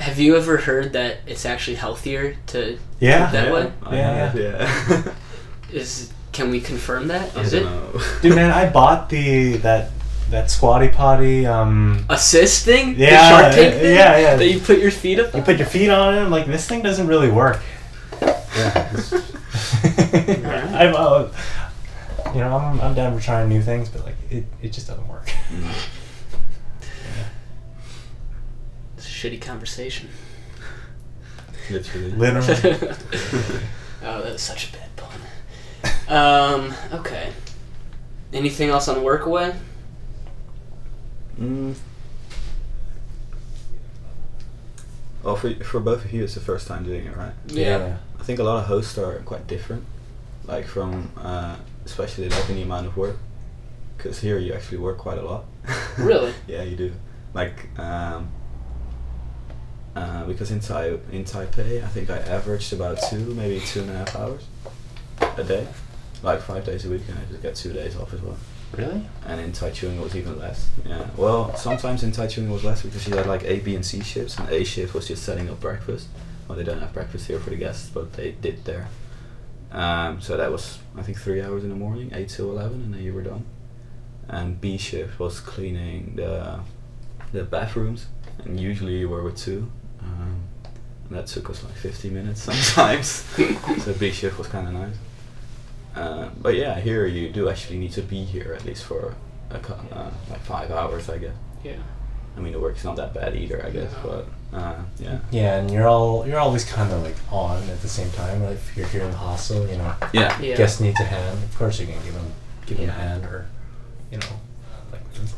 [SPEAKER 1] Have you ever heard that it's actually healthier to
[SPEAKER 7] Yeah.
[SPEAKER 1] that
[SPEAKER 8] yeah,
[SPEAKER 1] way?
[SPEAKER 8] I
[SPEAKER 7] Yeah,
[SPEAKER 8] have, yeah.
[SPEAKER 1] Is can we confirm that?
[SPEAKER 8] I don't
[SPEAKER 1] it
[SPEAKER 8] know.
[SPEAKER 7] Dude, man, I bought the that that squatty potty. Um,
[SPEAKER 1] assist thing?
[SPEAKER 7] Yeah,
[SPEAKER 1] the shark tank thing?
[SPEAKER 7] yeah, yeah.
[SPEAKER 1] That you put your feet up.
[SPEAKER 7] you
[SPEAKER 1] on?
[SPEAKER 7] put your feet on it. I'm like, this thing doesn't really work.
[SPEAKER 8] Yeah.
[SPEAKER 7] I'm, uh, you know, I'm, I'm down for trying new things, but like, it, it just doesn't work.
[SPEAKER 8] Mm.
[SPEAKER 1] It's a shitty conversation.
[SPEAKER 8] Literally.
[SPEAKER 7] Literally.
[SPEAKER 1] oh, that was such a bad pun. Um. Okay. Anything else on Workaway?
[SPEAKER 8] Mm. Well, for, for both of you, it's the first time doing it, right? Yeah. I think a lot of hosts are quite different, like from uh, especially like in the amount of work. Because here you actually work quite a lot.
[SPEAKER 1] Really?
[SPEAKER 8] yeah, you do. Like, um, uh, because in, tai- in Taipei, I think I averaged about two, maybe two and a half hours a day, like five days a week, and I just get two days off as well.
[SPEAKER 7] Really?
[SPEAKER 8] And in Taichung it was even less. Yeah. Well, sometimes in Taichung it was less because you had like A, B, and C shifts, and A shift was just setting up breakfast. Well, they don't have breakfast here for the guests, but they did there. Um, so that was I think three hours in the morning, eight till eleven, and then you were done. And B shift was cleaning the the bathrooms, and usually you were with two. Um, and that took us like 50 minutes sometimes. so B shift was kind of nice. Uh, but yeah, here you do actually need to be here at least for a cou- uh, like five hours, I guess.
[SPEAKER 1] Yeah.
[SPEAKER 8] I mean, the work's not that bad either, I guess. But uh, yeah,
[SPEAKER 7] Yeah, and you're all you're always kind of like on at the same time. Like if you're here in the hostel, you know,
[SPEAKER 8] yeah,
[SPEAKER 1] Yeah.
[SPEAKER 7] guest needs a hand. Of course, you can give them give them
[SPEAKER 1] Yeah.
[SPEAKER 7] a hand, or you know, like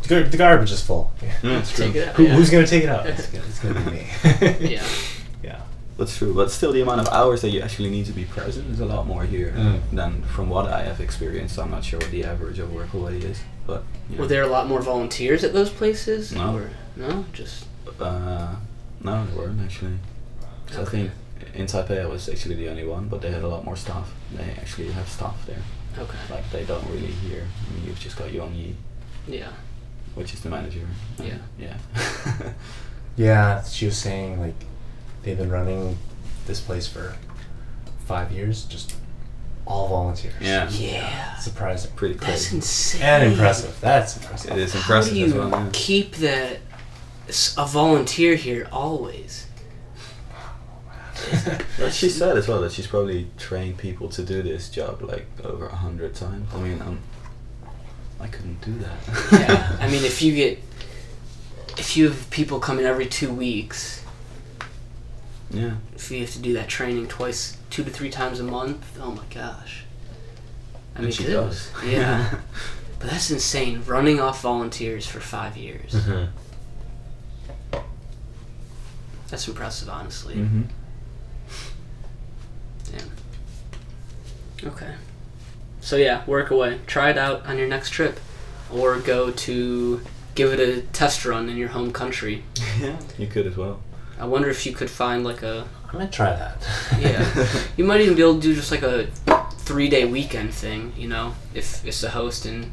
[SPEAKER 7] the, the garbage is full.
[SPEAKER 8] Mm, it's true.
[SPEAKER 1] Take it out.
[SPEAKER 7] Who,
[SPEAKER 1] yeah.
[SPEAKER 7] Who's gonna take it out? It's gonna, be me.
[SPEAKER 1] Yeah.
[SPEAKER 7] yeah.
[SPEAKER 8] That's true. But still, the amount of hours that you actually need to be present is a lot more here
[SPEAKER 7] Mm.
[SPEAKER 8] than from what I have experienced. I'm not sure what the average of workaway is, but yeah.
[SPEAKER 1] Were there a lot more volunteers at those places?
[SPEAKER 8] No.
[SPEAKER 1] Or, no, just
[SPEAKER 8] Uh, no, they weren't actually. 'Cause I
[SPEAKER 1] Okay.
[SPEAKER 8] think in Taipei I was actually the only one, but they had a lot more staff. They actually have staff there.
[SPEAKER 1] okay.
[SPEAKER 8] Like they don't really here. I mean, you've just got Yong Yi,
[SPEAKER 1] Yeah.
[SPEAKER 8] Which is the manager. Um,
[SPEAKER 1] yeah.
[SPEAKER 8] Yeah.
[SPEAKER 7] Yeah, she was saying like they've been running this place for five years, just all volunteers.
[SPEAKER 8] yeah.
[SPEAKER 1] Yeah.
[SPEAKER 7] Surprising.
[SPEAKER 8] Pretty
[SPEAKER 1] That's
[SPEAKER 8] crazy.
[SPEAKER 1] insane.
[SPEAKER 7] And impressive. That's impressive.
[SPEAKER 8] It is impressive.
[SPEAKER 1] How
[SPEAKER 8] impressive
[SPEAKER 1] do you
[SPEAKER 8] as well. yeah.
[SPEAKER 1] keep that a volunteer here always?
[SPEAKER 8] But she said as well that she's probably trained people to do this job like over a hundred times. I mean, I'm, I couldn't do that.
[SPEAKER 1] yeah. I mean, if you get if you have people coming every two weeks,
[SPEAKER 8] yeah.
[SPEAKER 1] if you have to do that training twice, two to three times a month, oh my gosh. I
[SPEAKER 8] And
[SPEAKER 1] mean,
[SPEAKER 8] she does.
[SPEAKER 1] yeah. but that's insane. Running off volunteers for five years.
[SPEAKER 7] Mhm.
[SPEAKER 1] That's impressive, honestly.
[SPEAKER 8] hmm
[SPEAKER 1] Damn. Okay. So yeah, Workaway. Try it out on your next trip, or go to give it a test run in your home country.
[SPEAKER 8] yeah, you could as well.
[SPEAKER 1] I wonder if you could find like a
[SPEAKER 7] I might try that.
[SPEAKER 1] yeah. you might even be able to do just like a three day weekend thing. You know, if it's a host and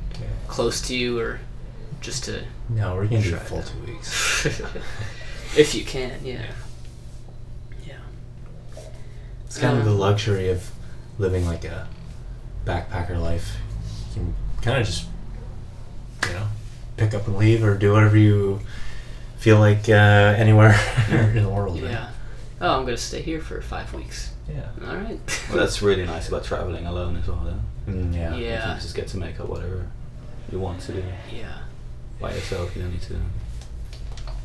[SPEAKER 1] close to you, or just to
[SPEAKER 7] No, we're gonna do
[SPEAKER 1] Try
[SPEAKER 7] a full
[SPEAKER 1] that.
[SPEAKER 7] two weeks.
[SPEAKER 1] if you can, yeah. Yeah.
[SPEAKER 7] It's kind of
[SPEAKER 1] Uh,
[SPEAKER 7] the luxury of living like a backpacker life. You can kind of just, you know, pick up and leave or do whatever you feel like uh, anywhere in the world. right?
[SPEAKER 1] Yeah. Oh, I'm gonna stay here for five weeks.
[SPEAKER 7] Yeah.
[SPEAKER 1] All right.
[SPEAKER 8] Well, that's really nice about traveling alone as well. Though.
[SPEAKER 7] Mm, yeah.
[SPEAKER 8] You
[SPEAKER 1] Yeah.
[SPEAKER 8] can just get to make up whatever you want to do
[SPEAKER 1] yeah.
[SPEAKER 8] by yourself. You don't need to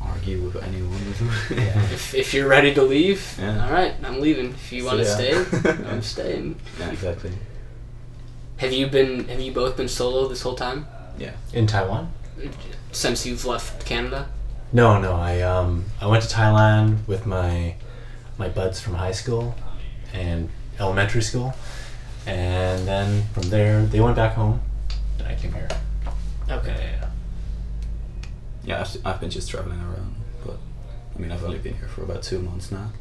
[SPEAKER 8] argue with anyone.
[SPEAKER 7] Yeah.
[SPEAKER 1] If, if you're ready to leave,
[SPEAKER 8] Yeah.
[SPEAKER 1] all right, I'm leaving. If you want to
[SPEAKER 8] So,
[SPEAKER 1] stay. I'm staying.
[SPEAKER 8] yeah, exactly.
[SPEAKER 1] Have you been? Have you both been solo this whole time Yeah.
[SPEAKER 7] In Taiwan?
[SPEAKER 1] since you've left Canada?
[SPEAKER 7] No, no. I um I went to Thailand with my my buds from high school and elementary school, and then from there they went back home, and I came here.
[SPEAKER 1] Okay.
[SPEAKER 7] Yeah.
[SPEAKER 8] Yeah, I've, I've been just traveling around, but I mean, I've only been here for about two months now.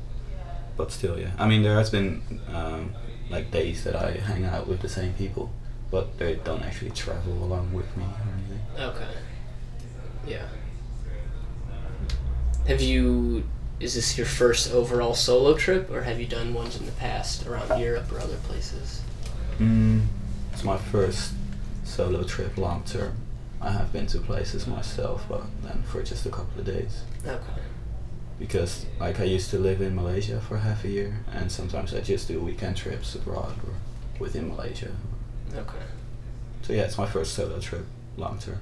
[SPEAKER 8] But still, yeah. I mean, there has been um, like days that I hang out with the same people, but they don't actually travel along with me or anything.
[SPEAKER 1] Okay. Yeah. Have you? Is this your first overall solo trip, or have you done ones in the past around Europe or other places?
[SPEAKER 8] Mm, it's my first solo trip long term. I have been to places myself, but then for just a couple of days.
[SPEAKER 1] Okay.
[SPEAKER 8] Because like I used to live in Malaysia for half a year, and sometimes I just do weekend trips abroad or within Malaysia.
[SPEAKER 1] Okay.
[SPEAKER 8] So yeah, it's my first solo trip long term.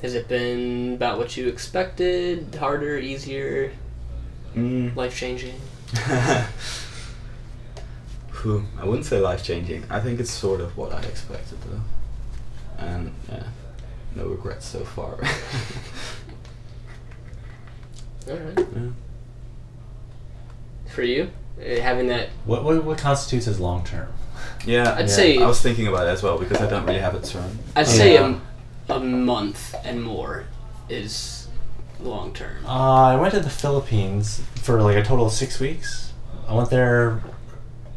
[SPEAKER 1] Has it been about what you expected? Harder, easier,
[SPEAKER 8] Mm.
[SPEAKER 1] life changing?
[SPEAKER 8] I wouldn't say life changing. I think it's sort of what I expected though. And yeah, no regrets so far.
[SPEAKER 1] All right.
[SPEAKER 8] yeah.
[SPEAKER 1] For you, Uh, having that
[SPEAKER 7] What, what what constitutes as long term?
[SPEAKER 8] Yeah,
[SPEAKER 1] I'd
[SPEAKER 8] yeah,
[SPEAKER 1] say-
[SPEAKER 8] I was thinking about it as well because I don't really have a term.
[SPEAKER 1] I'd say
[SPEAKER 7] Yeah.
[SPEAKER 1] a, a month and more is long term.
[SPEAKER 7] Uh, I went to the Philippines for like a total of six weeks. I went there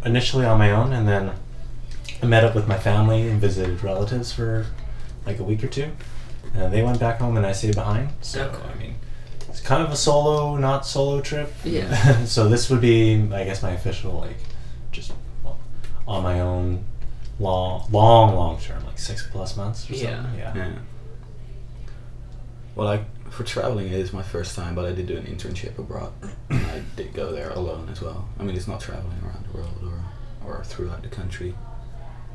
[SPEAKER 7] initially on my own, and then I met up with my family and visited relatives for like a week or two. And they went back home, and I stayed behind. So
[SPEAKER 1] Okay.
[SPEAKER 7] I mean, it's kind of a solo, not solo trip.
[SPEAKER 1] Yeah.
[SPEAKER 7] so this would be, I guess, my official like just on my own, long, long, long term, like six plus months or
[SPEAKER 1] Yeah.
[SPEAKER 7] something. Yeah.
[SPEAKER 8] Yeah. Well, like for traveling, it is my first time, but I did do an internship abroad. and I did go there alone as well. I mean, it's not traveling around the world or or throughout the country,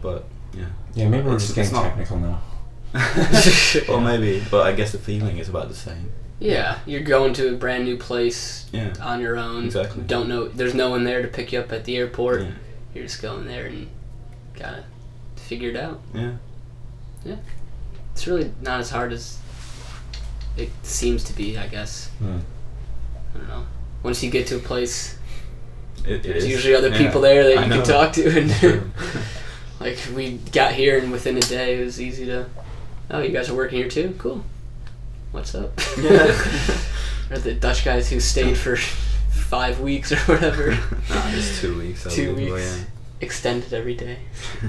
[SPEAKER 8] but yeah.
[SPEAKER 7] Yeah, maybe we're
[SPEAKER 8] It's-
[SPEAKER 7] just
[SPEAKER 8] it's
[SPEAKER 7] getting
[SPEAKER 8] not-
[SPEAKER 7] technical now.
[SPEAKER 8] well, maybe, but I guess the feeling is about the same.
[SPEAKER 1] Yeah, you're going to a brand new place
[SPEAKER 8] Yeah.
[SPEAKER 1] on your own.
[SPEAKER 8] Exactly.
[SPEAKER 1] Don't know. There's no one there to pick you up at the airport.
[SPEAKER 8] Yeah.
[SPEAKER 1] You're just going there and gotta figure it out.
[SPEAKER 8] Yeah. Yeah.
[SPEAKER 1] It's really not as hard as it seems to be. I guess.
[SPEAKER 7] Hmm.
[SPEAKER 1] I don't know. Once you get to a place,
[SPEAKER 8] It, it
[SPEAKER 1] there's
[SPEAKER 8] is.
[SPEAKER 1] usually other
[SPEAKER 8] Yeah.
[SPEAKER 1] people there that
[SPEAKER 8] I
[SPEAKER 1] you
[SPEAKER 8] know.
[SPEAKER 1] can talk to, and like we got here and within a day it was easy to. Oh, you guys are working here too? Cool. What's up?
[SPEAKER 8] Yeah.
[SPEAKER 1] or the Dutch guys who stayed for five weeks or whatever.
[SPEAKER 8] nah, just two weeks.
[SPEAKER 1] Two
[SPEAKER 8] believe, but
[SPEAKER 1] weeks. Extended every day.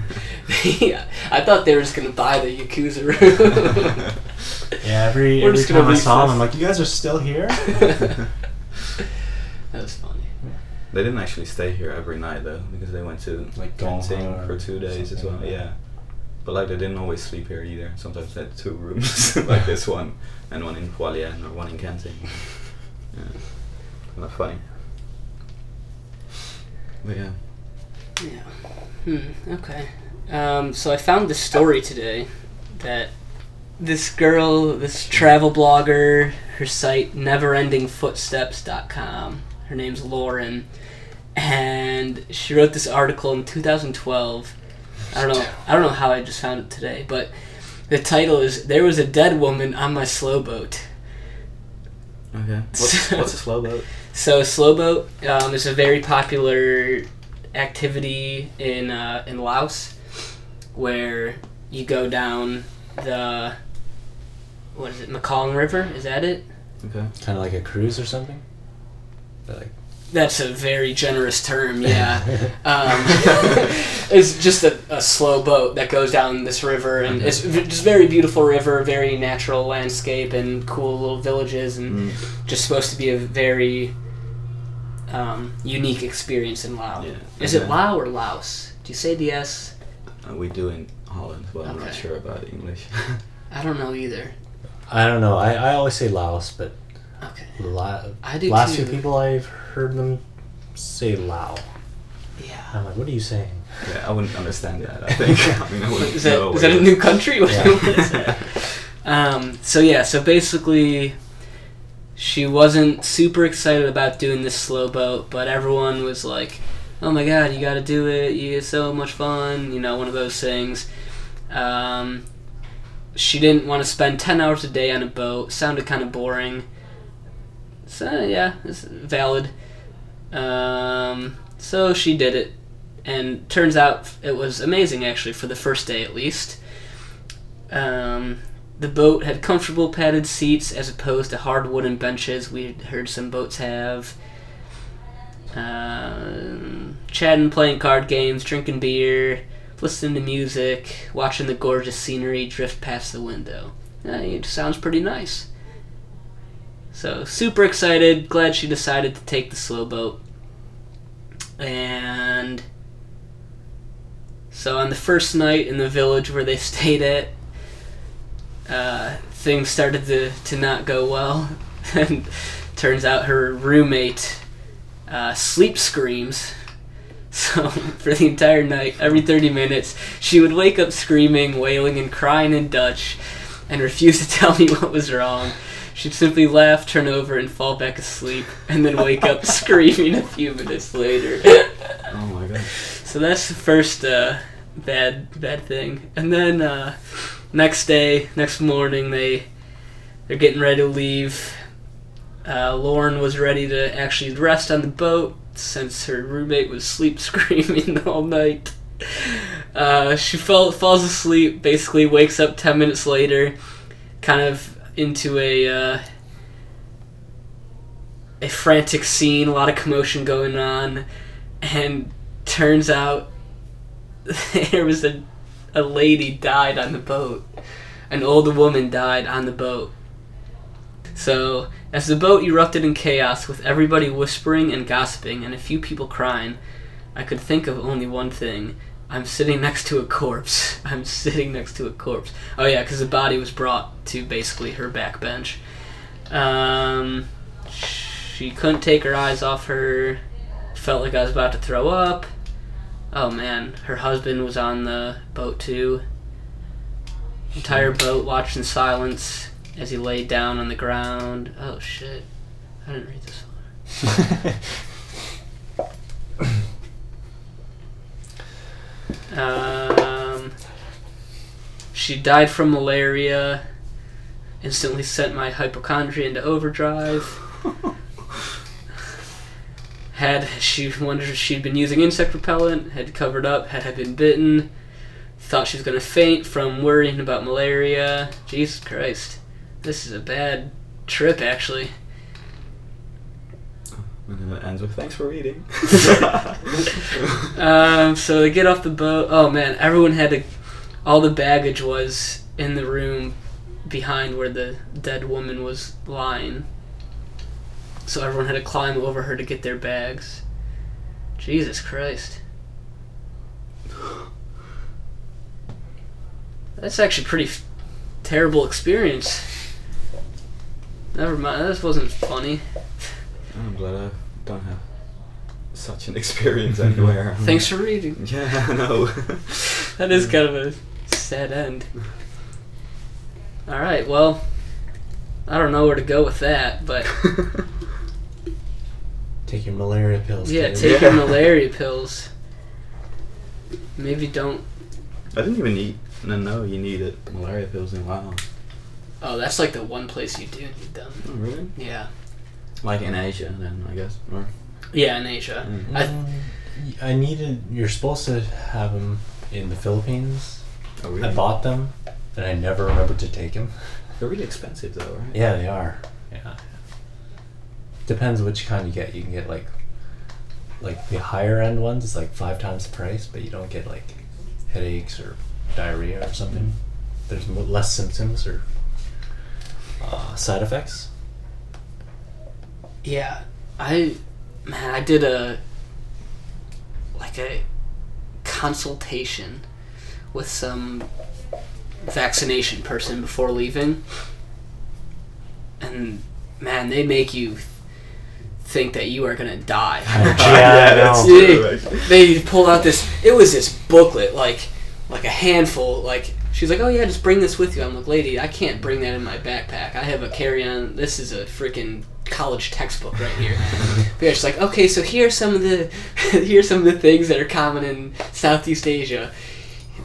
[SPEAKER 1] yeah, I thought they were just gonna buy the Yakuza room.
[SPEAKER 7] Yeah, every,
[SPEAKER 1] We're
[SPEAKER 7] every
[SPEAKER 1] just gonna
[SPEAKER 7] time I saw them. I'm like, you guys are still here?
[SPEAKER 1] that was funny.
[SPEAKER 8] They didn't actually stay here every night though, because they went to
[SPEAKER 7] Like Kenting
[SPEAKER 8] for two days as well.
[SPEAKER 7] like.
[SPEAKER 8] Yeah, but like they didn't always sleep here either. Sometimes they had two rooms, like this one, and one in Hualien or one in Kenting. Yeah, not funny. But yeah,
[SPEAKER 1] Yeah. Hmm. Okay. Um, so I found this story today that this girl, this travel blogger, her site neverendingfootsteps.com. Her name's Lauren, and she wrote this article in 2012. I don't know. I don't know how I just found it today, but the title is "There was a dead woman on my slow boat."
[SPEAKER 8] okay. What's, what's a slow boat?
[SPEAKER 1] So slow boat um, is a very popular activity in uh, in Laos, where you go down the what is it, Mekong River? Is that it?
[SPEAKER 8] Okay.
[SPEAKER 7] Kind of like a cruise or something. But like
[SPEAKER 1] That's a very generous term, yeah. um, it's just a, a slow boat that goes down this river, and it's v- just very beautiful river, very natural landscape, and cool little villages, and
[SPEAKER 8] Mm.
[SPEAKER 1] just supposed to be a very um, unique experience in Laos.
[SPEAKER 8] Yeah.
[SPEAKER 1] Is it Laos or Laos? Do you say the S?
[SPEAKER 8] Uh, we do in Holland, but I'm not sure about English.
[SPEAKER 1] I don't know either.
[SPEAKER 7] I don't know. I, I always say Laos, but
[SPEAKER 1] Okay.
[SPEAKER 7] la-
[SPEAKER 1] I do
[SPEAKER 7] last
[SPEAKER 1] too.
[SPEAKER 7] few people I've heard them say Lao.
[SPEAKER 1] Yeah.
[SPEAKER 7] I'm like, what are you saying?
[SPEAKER 8] yeah, I wouldn't understand that. I think. I mean, I
[SPEAKER 1] Is that,
[SPEAKER 8] know
[SPEAKER 1] is
[SPEAKER 8] what
[SPEAKER 1] that a new country? What-
[SPEAKER 7] Yeah.
[SPEAKER 1] what is that? um, so yeah, so basically, she wasn't super excited about doing this slow boat, but everyone was like, "Oh my god, you got to do it! You get so much fun!" You know, one of those things. Um, she didn't want to spend ten hours a day on a boat. Sounded kind of boring. So yeah, it's valid. Um, so she did it, and turns out it was amazing actually for the first day at least. Um, the boat had comfortable padded seats as opposed to hard wooden benches we heard some boats have. Um, chatting, playing card games, drinking beer, listening to music, watching the gorgeous scenery drift past the window. Uh, it sounds pretty nice. So, super excited, glad she decided to take the slow boat. And so on the first night in the village where they stayed at, uh, things started to, to not go well. and turns out her roommate uh, sleep screams. So for the entire night, every 30 minutes, she would wake up screaming, wailing, and crying in Dutch and refuse to tell me what was wrong. She'd simply laugh, turn over, and fall back asleep, and then wake up screaming a few minutes later.
[SPEAKER 8] Oh my god.
[SPEAKER 1] So that's the first uh, bad bad thing. And then uh, next day, next morning, they they're getting ready to leave. Uh, Lauren was ready to actually rest on the boat since her roommate was sleep screaming all night. Uh, she fell, falls asleep, basically wakes up 10 minutes later, kind of into a uh, a frantic scene, a lot of commotion going on, and turns out there was a a lady died on the boat. An old woman died on the boat. So, as the boat erupted in chaos with everybody whispering and gossiping and a few people crying, I could think of only one thing. I'm sitting next to a corpse. I'm sitting next to a corpse. Oh yeah, because the body was brought to basically her back bench. Um, she couldn't take her eyes off her. Felt like I was about to throw up. Oh man, her husband was on the boat too. Entire boat watched in silence as he laid down on the ground. Oh shit. I didn't read this far. Um, she died from malaria. Instantly sent my hypochondria into overdrive. had she wondered if she'd been using insect repellent, had covered up, had had been bitten, thought she was gonna faint from worrying about malaria. Jesus Christ, this is a bad trip, actually.
[SPEAKER 8] And it ends with thanks for reading.
[SPEAKER 1] Um, so they get off the boat. Oh man, everyone had to. All the baggage was in the room behind where the dead woman was lying. So everyone had to climb over her to get their bags. Jesus Christ. That's actually pretty f- terrible experience. Never mind, this wasn't funny.
[SPEAKER 8] I'm glad I don't have such an experience anywhere.
[SPEAKER 1] Thanks for reading.
[SPEAKER 8] Yeah, I know.
[SPEAKER 1] That is kind of a sad end. Alright, well, I don't know where to go with that, but
[SPEAKER 7] Take your malaria pills.
[SPEAKER 1] yeah,
[SPEAKER 7] kid.
[SPEAKER 1] take your malaria pills. Maybe don't.
[SPEAKER 8] I didn't even need. No, no, you need it. malaria pills in Wow.
[SPEAKER 1] Oh, that's like the one place you do need them.
[SPEAKER 8] Oh, really?
[SPEAKER 1] Yeah.
[SPEAKER 8] Like in Asia, then I guess. Or
[SPEAKER 1] Yeah, in Asia.
[SPEAKER 8] Mm.
[SPEAKER 1] I,
[SPEAKER 7] Mm, I needed. You're supposed to have them in the Philippines.
[SPEAKER 8] oh,
[SPEAKER 7] I bought them, and I never remembered to take them.
[SPEAKER 8] They're really expensive though, right?
[SPEAKER 7] Yeah, they are. Yeah. Depends which kind you get. You can get like like the higher end ones is like five times the price, but you don't get like headaches or diarrhea or something. There's less symptoms or uh, side effects.
[SPEAKER 1] Yeah, I man, I did a like a consultation with some vaccination person before leaving, and man, they make you think that you are gonna die.
[SPEAKER 7] Yeah, I know.
[SPEAKER 1] they, they pulled out this. It was this booklet, like like a handful. Like she's like, "Oh yeah, just bring this with you." I'm like, "Lady, I can't bring that in my backpack. I have a carry-on. This is a freaking college textbook right here." but yeah, she's like, "Okay, so here are some of the here are some of the things that are common in Southeast Asia."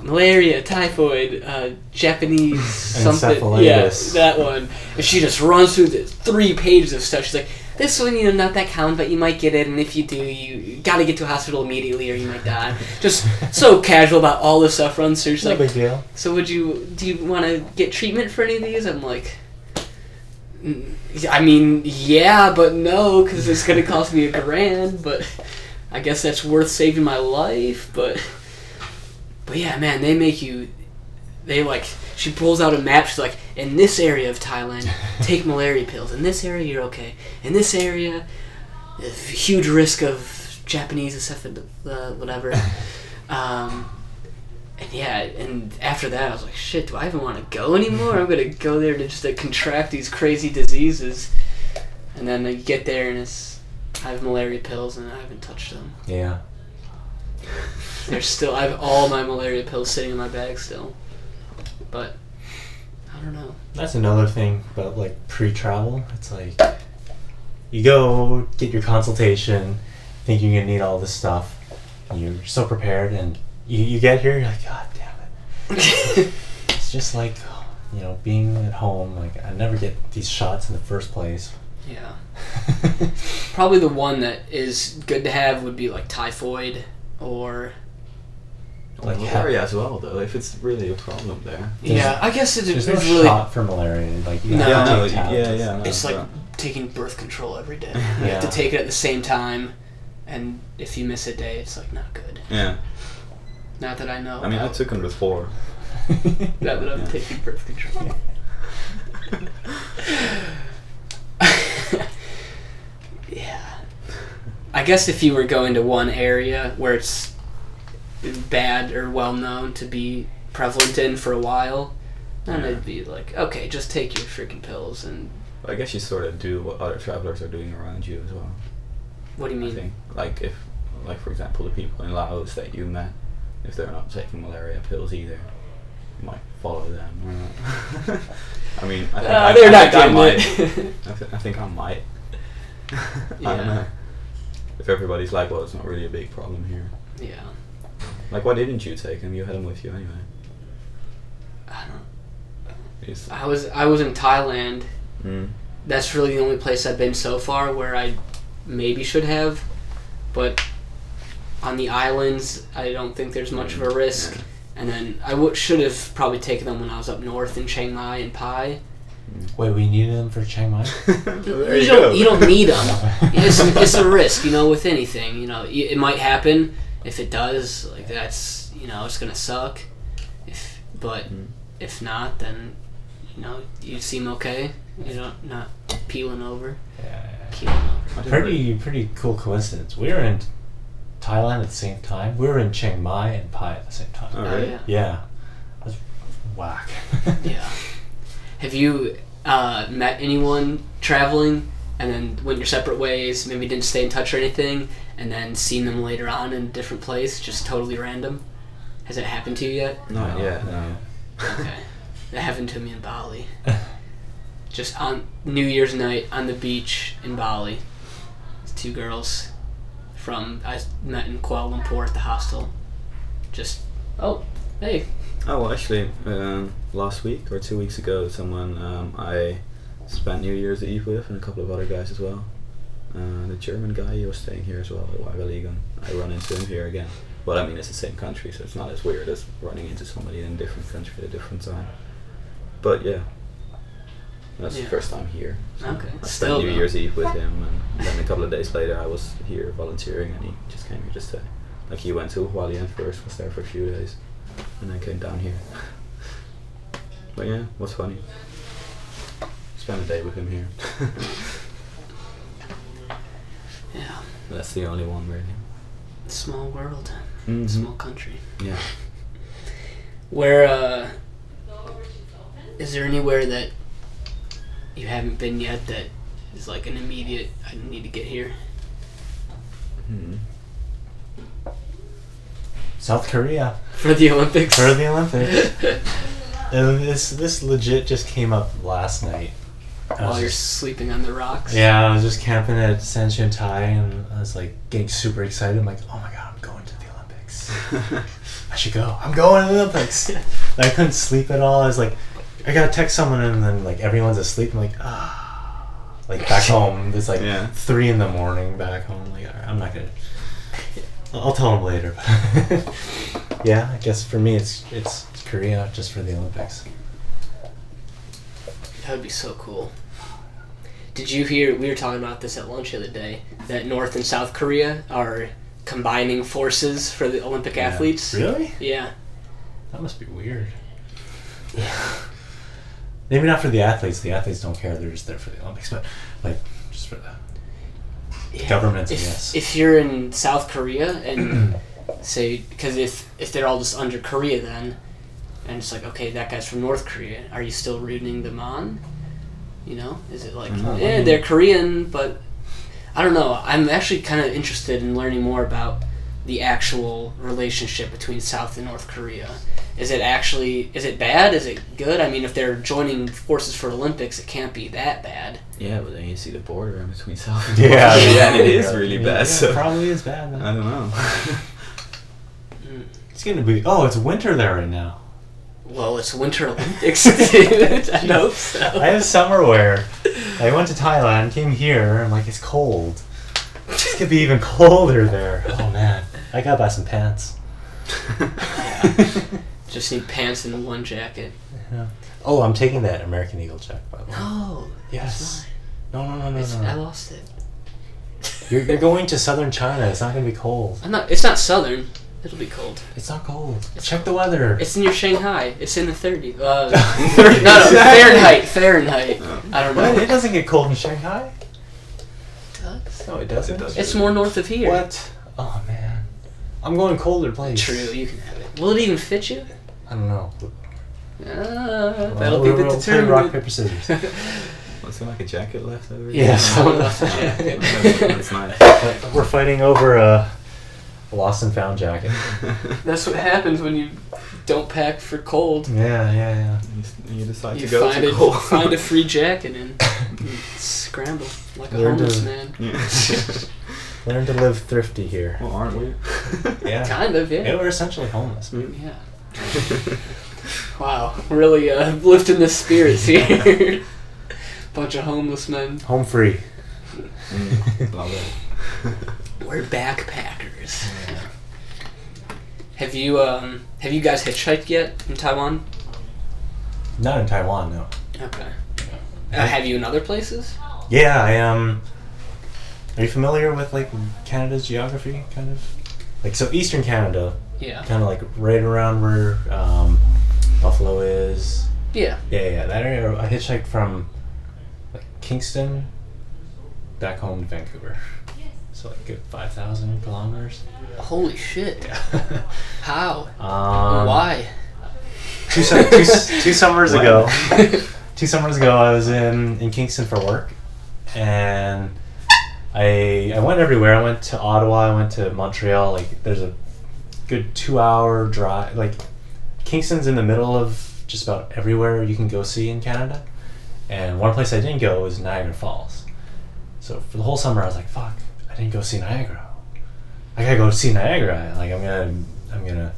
[SPEAKER 1] Malaria, typhoid, uh, Japanese something. Yeah, that one. And she just runs through the three pages of stuff. She's like, this one, you know, not that common, but you might get it, and if you do, you gotta get to a hospital immediately or you might die. Just so casual about all this stuff runs through.
[SPEAKER 7] No
[SPEAKER 1] like,
[SPEAKER 7] big deal.
[SPEAKER 1] so would you, do you want to get treatment for any of these? I'm like, "Mm, I mean, yeah, but no, because it's gonna cost me a grand, but I guess that's worth saving my life, but, but yeah, man, they make you, they like, she pulls out a map, she's like, in this area of Thailand, take malaria pills. In this area, you're okay. In this area, huge risk of Japanese encephal, uh, whatever. Um, and yeah, and after that, I was like, shit, do I even want to go anymore? I'm gonna go there to just to contract these crazy diseases. And then I get there and it's, I have malaria pills and I haven't touched them.
[SPEAKER 7] Yeah.
[SPEAKER 1] There's still, I have all my malaria pills sitting in my bag still. But, I don't know.
[SPEAKER 7] That's another thing about like pre-travel. It's like you go get your consultation, think you're gonna need all this stuff. and You're so prepared, and you, you get here, you're like, God damn it! It's just like you know being at home. Like I never get these shots in the first place.
[SPEAKER 1] Yeah. Probably the one that is good to have would be like typhoid or.
[SPEAKER 7] Like
[SPEAKER 8] malaria as well, though. If it's really a problem there.
[SPEAKER 1] yeah, I guess it's,
[SPEAKER 7] There's
[SPEAKER 1] it's
[SPEAKER 7] no
[SPEAKER 1] really.
[SPEAKER 7] shot for malaria. Like you
[SPEAKER 1] No.
[SPEAKER 7] have to
[SPEAKER 8] Yeah, no,
[SPEAKER 7] take
[SPEAKER 8] yeah,
[SPEAKER 7] tablets.
[SPEAKER 8] yeah. no,
[SPEAKER 1] It's like
[SPEAKER 8] but-
[SPEAKER 1] taking birth control every day. You have to
[SPEAKER 7] Yeah.
[SPEAKER 1] take it at the same time, and if you miss a day, it's like not good.
[SPEAKER 8] yeah.
[SPEAKER 1] Not that I know.
[SPEAKER 8] I mean, I
[SPEAKER 1] about.
[SPEAKER 8] took them before.
[SPEAKER 1] Not that I'm
[SPEAKER 8] Yeah.
[SPEAKER 1] taking birth control. yeah. I guess if you were going to one area where it's bad or well known to be prevalent in for a while, then
[SPEAKER 8] Yeah.
[SPEAKER 1] it'd be like, okay, just take your freaking pills and
[SPEAKER 8] I guess you sort of do what other travelers are doing around you as well.
[SPEAKER 1] what do you
[SPEAKER 8] I
[SPEAKER 1] mean?
[SPEAKER 8] think, like if, like for example, the people in Laos that you met, if they're not taking malaria pills either, you might follow them. Or not. I mean, I think,
[SPEAKER 1] Uh,
[SPEAKER 8] I,
[SPEAKER 1] they're
[SPEAKER 8] I
[SPEAKER 1] not
[SPEAKER 8] think I might. I, th- I think I might. I don't know. If everybody's like, well, it's not really a big problem here.
[SPEAKER 1] yeah.
[SPEAKER 8] Like, why didn't you take them? You had them with you anyway.
[SPEAKER 1] I don't.
[SPEAKER 8] It's,
[SPEAKER 1] I was I was in Thailand.
[SPEAKER 8] mm,
[SPEAKER 1] That's really the only place I've been so far where I maybe should have, but on the islands I don't think there's much of a risk.
[SPEAKER 8] Yeah.
[SPEAKER 1] And then I w- should have probably taken them when I was up north in Chiang Mai and Pai.
[SPEAKER 7] Wait, we needed them for Chiang Mai.
[SPEAKER 8] there
[SPEAKER 1] you,
[SPEAKER 8] you
[SPEAKER 1] don't you don't need them. it's, it's a risk, you know, with anything. You know, it might happen. If it does, like that's you know, it's gonna suck. If but
[SPEAKER 8] Mm.
[SPEAKER 1] if not, then you know, you seem okay. You know, not not peeling over,
[SPEAKER 7] yeah.
[SPEAKER 1] keeling over.
[SPEAKER 8] I didn't really-
[SPEAKER 7] Pretty pretty cool coincidence. We were in Thailand at the same time. We were in Chiang Mai and Pai at the same time.
[SPEAKER 8] Oh,
[SPEAKER 1] Oh
[SPEAKER 8] really?
[SPEAKER 1] yeah.
[SPEAKER 7] Yeah. That's whack.
[SPEAKER 1] Yeah. Have you uh, met anyone traveling and then went your separate ways, maybe didn't stay in touch or anything, and then seen them later on in a different place, just totally random? Has it happened to you yet?
[SPEAKER 8] Not
[SPEAKER 7] No,
[SPEAKER 8] yet,
[SPEAKER 7] no.
[SPEAKER 8] no.
[SPEAKER 1] Okay. that happened to me in Bali. Just on New Year's night on the beach in Bali. Two girls from I met in Kuala Lumpur at the hostel. Just oh hey
[SPEAKER 8] Oh well, actually, um, last week or two weeks ago, someone um, I spent New Year's Eve with, and a couple of other guys as well. Uh, the German guy, he was staying here as well at. I run into him here again. But I mean, it's the same country, so it's not as weird as running into somebody in a different country at a different time. But yeah, That's
[SPEAKER 1] Yeah.
[SPEAKER 8] the first time here. So
[SPEAKER 1] Okay.
[SPEAKER 8] I spent
[SPEAKER 1] Still,
[SPEAKER 8] New
[SPEAKER 1] though.
[SPEAKER 8] Year's Eve with him, and then a couple of days later, I was here volunteering, and he just came here just to stay. Like he went to Hualien first, was there for a few days, and then came down here. but yeah, what's funny. Spent a day with him here.
[SPEAKER 1] Yeah.
[SPEAKER 8] That's the only one really.
[SPEAKER 1] Small world.
[SPEAKER 8] Mhm.
[SPEAKER 1] Small country.
[SPEAKER 8] Yeah.
[SPEAKER 1] Where uh is there anywhere that you haven't been yet that is like an immediate I need to get here?
[SPEAKER 8] Hmm.
[SPEAKER 7] South Korea
[SPEAKER 1] For the Olympics?
[SPEAKER 7] for the Olympics. and this this legit just came up last night.
[SPEAKER 1] While you're
[SPEAKER 7] just-
[SPEAKER 1] sleeping on the rocks.
[SPEAKER 7] Yeah, I was just camping at Sanxiantai and I was like getting super excited. I'm like, oh my god, I'm going to the Olympics. I should go. I'm going to the Olympics. I couldn't sleep at all. I was like, I gotta text someone and then like everyone's asleep. I'm like, ah. Like back home, it's like
[SPEAKER 8] Yeah.
[SPEAKER 7] three in the morning back home. Like, I'm not gonna. I'll I'll tell them later. yeah, I guess for me it's it's Korea just for the Olympics.
[SPEAKER 1] That would be so cool. Did you hear? We were talking about this at lunch the other day. That North and South Korea are combining forces for the Olympic athletes.
[SPEAKER 7] Really?
[SPEAKER 1] Yeah.
[SPEAKER 7] That must be weird. Maybe not for the athletes. The athletes don't care. They're just there for the Olympics. But like, just for the
[SPEAKER 1] Yeah.
[SPEAKER 7] Governments,
[SPEAKER 1] If,
[SPEAKER 7] yes.
[SPEAKER 1] if you're in South Korea and say, because if if they're all just under Korea then, and it's like, okay, that guy's from North Korea, are you still rooting them on? You know, is it like,
[SPEAKER 8] I don't know.
[SPEAKER 1] yeah, they're Korean, but I don't know. I'm actually kind of interested in learning more about the actual relationship between South and North Korea. Is it actually is it bad? Is it good? I mean, if they're joining forces for Olympics, it can't be that bad.
[SPEAKER 8] Yeah, but then you see the border in between South and
[SPEAKER 7] Yeah,
[SPEAKER 8] North Korea, and it
[SPEAKER 7] yeah.
[SPEAKER 8] is really
[SPEAKER 7] Yeah,
[SPEAKER 8] bad.
[SPEAKER 7] yeah,
[SPEAKER 8] so
[SPEAKER 7] it probably is bad.
[SPEAKER 8] I don't know. Mm.
[SPEAKER 7] It's gonna be. Oh, it's winter there right now.
[SPEAKER 1] Well, it's Winter Olympics, dude. I hope so.
[SPEAKER 7] I have summer wear. I went to Thailand, came here. I'm like, it's cold. It's gonna be even colder there. Oh man, I gotta buy some pants. yeah.
[SPEAKER 1] Just need pants and one jacket. Yeah.
[SPEAKER 7] Oh, I'm taking that American Eagle check by the way.
[SPEAKER 1] No,
[SPEAKER 7] Yes. No, no, no, no,
[SPEAKER 1] it's,
[SPEAKER 7] no.
[SPEAKER 1] I lost it.
[SPEAKER 7] You're, you're going to southern China. It's not gonna be cold.
[SPEAKER 1] I'm not. It's not southern. It'll be cold.
[SPEAKER 7] It's not cold. Check the weather.
[SPEAKER 1] It's near Shanghai. It's in the 30s. Uh, no, no, Fahrenheit. Fahrenheit. I don't
[SPEAKER 7] What?
[SPEAKER 1] know.
[SPEAKER 7] It doesn't get cold in Shanghai.
[SPEAKER 1] It does.
[SPEAKER 7] No, it doesn't.
[SPEAKER 8] It does.
[SPEAKER 1] It's more north of here.
[SPEAKER 7] What? Oh man, I'm going colder place.
[SPEAKER 1] True, you can have it. Will it even fit you?
[SPEAKER 7] I don't know.
[SPEAKER 1] Uh,
[SPEAKER 7] Well,
[SPEAKER 1] that'll be the
[SPEAKER 7] we'll play rock paper scissors.
[SPEAKER 8] Was there like a jacket left over?
[SPEAKER 7] Yes.
[SPEAKER 1] That's a jacket.
[SPEAKER 8] That's nice.
[SPEAKER 7] We're fighting over a lost and found jacket.
[SPEAKER 1] That's what happens when you don't pack for cold.
[SPEAKER 7] Yeah, yeah, yeah.
[SPEAKER 8] You, you decide
[SPEAKER 1] You
[SPEAKER 8] to go
[SPEAKER 1] find
[SPEAKER 8] to
[SPEAKER 1] a,
[SPEAKER 8] cold.
[SPEAKER 1] find a free jacket and you scramble like a
[SPEAKER 7] Learn to-
[SPEAKER 1] homeless man.
[SPEAKER 8] Yeah.
[SPEAKER 7] Learn to live thrifty here.
[SPEAKER 8] well, aren't we?
[SPEAKER 7] Yeah.
[SPEAKER 1] Kind of, yeah.
[SPEAKER 7] Yeah, we're essentially homeless.
[SPEAKER 1] Yeah. Wow, really uh, lifting the spirits here. Bunch of homeless men.
[SPEAKER 7] Home free.
[SPEAKER 8] Mm, love it.
[SPEAKER 1] We're backpackers. Have you um have you guys hitchhiked yet in Taiwan?
[SPEAKER 7] Not in Taiwan, no.
[SPEAKER 1] Okay. Uh, have you in other places?
[SPEAKER 7] Yeah, I Um, are you familiar with like Canada's geography, kind of? Like so, Eastern Canada,
[SPEAKER 1] Yeah.
[SPEAKER 7] kind of like right around where um, Buffalo is.
[SPEAKER 1] Yeah.
[SPEAKER 7] Yeah, yeah, that area. I hitchhiked from like Kingston back home to Vancouver. So like good five thousand kilometers.
[SPEAKER 1] Holy shit.
[SPEAKER 7] Yeah.
[SPEAKER 1] How?
[SPEAKER 7] um,
[SPEAKER 1] Why?
[SPEAKER 7] Two, su- two, two summers ago. two summers ago, I was in in Kingston for work, and I I went everywhere. I went to Ottawa. I went to Montreal. Like there's a good two hour drive. Like Kingston's in the middle of just about everywhere you can go see in Canada. And one place I didn't go was Niagara Falls. So for the whole summer, I was like, "Fuck, I didn't go see Niagara. I gotta go see Niagara. Like I'm gonna, I'm gonna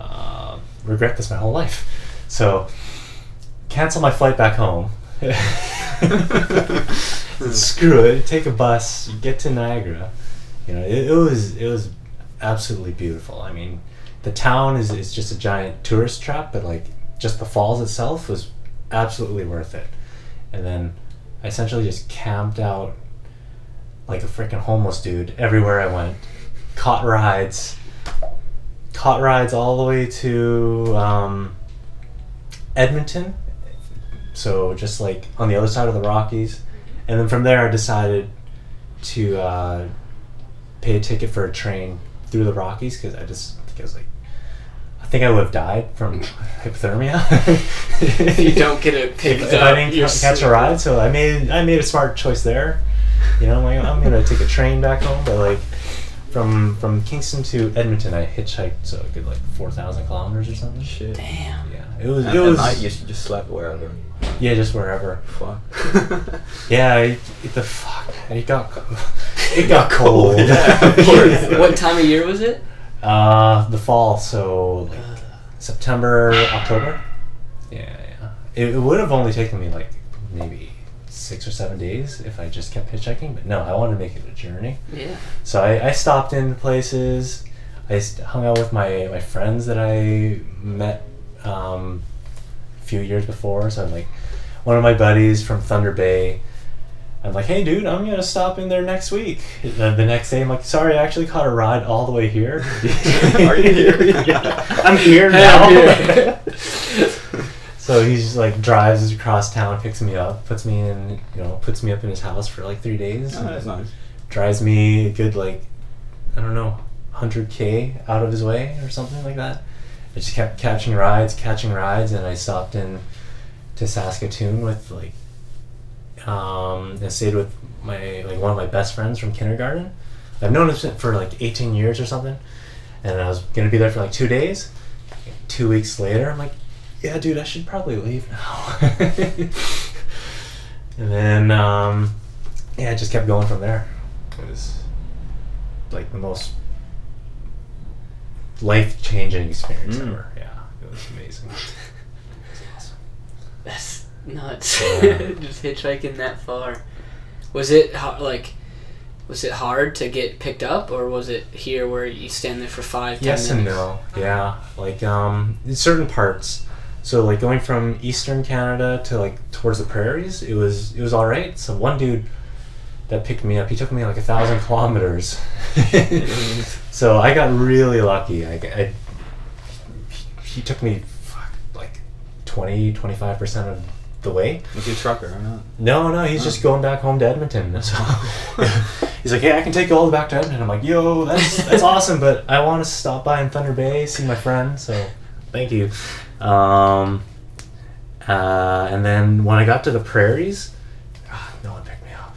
[SPEAKER 7] uh, regret this my whole life." So cancel my flight back home. Screw it. Take a bus. Get to Niagara. You know, it, it was it was absolutely beautiful. I mean, the town is is just a giant tourist trap, but like just the falls itself was absolutely worth it. and then I essentially just camped out like a freaking homeless dude everywhere I went. Caught rides, caught rides all the way to um, Edmonton. So just like on the other side of the Rockies, and then from there I decided to uh, pay a ticket for a train through the Rockies because I just think I was like, I think I would have died from hypothermia
[SPEAKER 1] If you don't get it
[SPEAKER 7] if,
[SPEAKER 1] picked
[SPEAKER 7] if
[SPEAKER 1] up,
[SPEAKER 7] I didn't ca- catch a ride. So I made I made a smart choice there. You know, like I'm gonna take a train back home, but like from from Kingston to Edmonton, I hitchhiked so a good like four thousand kilometers or something.
[SPEAKER 8] Shit.
[SPEAKER 1] Damn.
[SPEAKER 7] Yeah, it was
[SPEAKER 8] And
[SPEAKER 7] it
[SPEAKER 8] at
[SPEAKER 7] was
[SPEAKER 8] night you s- just slept wherever.
[SPEAKER 7] yeah, just wherever.
[SPEAKER 8] Fuck.
[SPEAKER 7] Yeah, it, it- the fuck it got it got cold.
[SPEAKER 8] Yeah, of course.
[SPEAKER 1] What time of year was it?
[SPEAKER 7] Uh, the fall, so like September, October. Yeah, yeah. It, it would have only taken me like maybe six or seven days if I just kept hitchhiking, but no, I wanted to make it a journey.
[SPEAKER 1] Yeah.
[SPEAKER 7] So I, I stopped in places. I hung out with my, my friends that I met um, a few years before. So I'm like, one of my buddies from Thunder Bay. I'm like, hey, dude, I'm gonna stop in there next week. The, the next day, I'm like, sorry, I actually caught a ride all the way here.
[SPEAKER 8] Are you here?
[SPEAKER 7] yeah, I'm here
[SPEAKER 1] Hey,
[SPEAKER 7] now.
[SPEAKER 1] I'm here.
[SPEAKER 7] so he's just like drives across town, picks me up, puts me in, you know, puts me up in his house for like three days.
[SPEAKER 8] Oh, that's nice.
[SPEAKER 7] drives me a good like I don't know, hundred k out of his way or something like that. I just kept catching rides, catching rides, and I stopped in to Saskatoon with like um, and stayed with my like one of my best friends from kindergarten. I've known him for like eighteen years or something, and I was gonna be there for like two days. Two weeks later, I'm like, yeah, dude, I should probably leave now. and then um, yeah, I just kept going from there. It was like the most life changing experience
[SPEAKER 8] Mm.
[SPEAKER 7] ever. Yeah, it was amazing.
[SPEAKER 1] That's nuts.
[SPEAKER 7] Yeah.
[SPEAKER 1] Just hitchhiking that far. Was it ho- like? Was it hard to get picked up, or was it here where you stand there for five? 10
[SPEAKER 7] Yes and no. Yeah, like um, in certain parts. So like going from eastern Canada to like towards the prairies, it was it was all right. So one dude that picked me up, he took me like a thousand kilometers. so I got really lucky. I, I he, took me fuck, like 20 25 percent of the way.
[SPEAKER 8] Was he a trucker or not?
[SPEAKER 7] No, no, he's just oh. going back home to Edmonton. So he's like, "Hey, I can take you all the way back to Edmonton." I'm like, "Yo, that's that's awesome, but I want to stop by in Thunder Bay, see my friend." So, thank you. Um, uh, and then when I got to the prairies, ah, no one picked me up.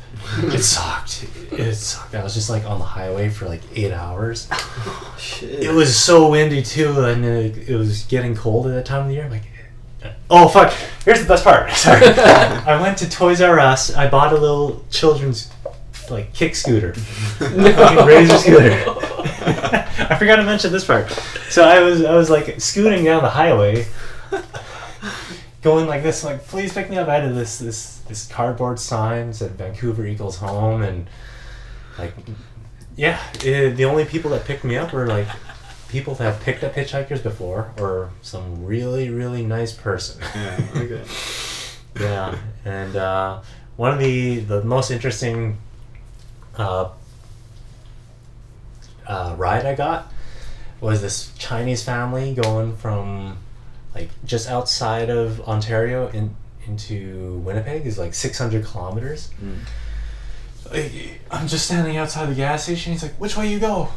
[SPEAKER 7] It sucked. It sucked. I was just like on the highway for like eight hours.
[SPEAKER 8] Shit.
[SPEAKER 7] It was so windy too, and it, it was getting cold at that time of the year. I'm like, oh fuck! Here's the best part. Sorry, I went to Toys R Us. I bought a little children's like kick scooter, Fucking razor scooter. I forgot to mention this part. So I was I was like scooting down the highway, going like this, like please pick me up. I had this this this cardboard sign said Vancouver equals home, and like yeah, eh, the only people that picked me up were like people that have picked up hitchhikers before, or some really really nice person.
[SPEAKER 8] Yeah, okay.
[SPEAKER 7] yeah, and uh, one of the the most interesting uh, uh, ride I got was this Chinese family going from like just outside of Ontario in into Winnipeg is like 600 kilometers.
[SPEAKER 8] Mm.
[SPEAKER 7] Like, I'm just standing outside the gas station. He's like, "Which way you go?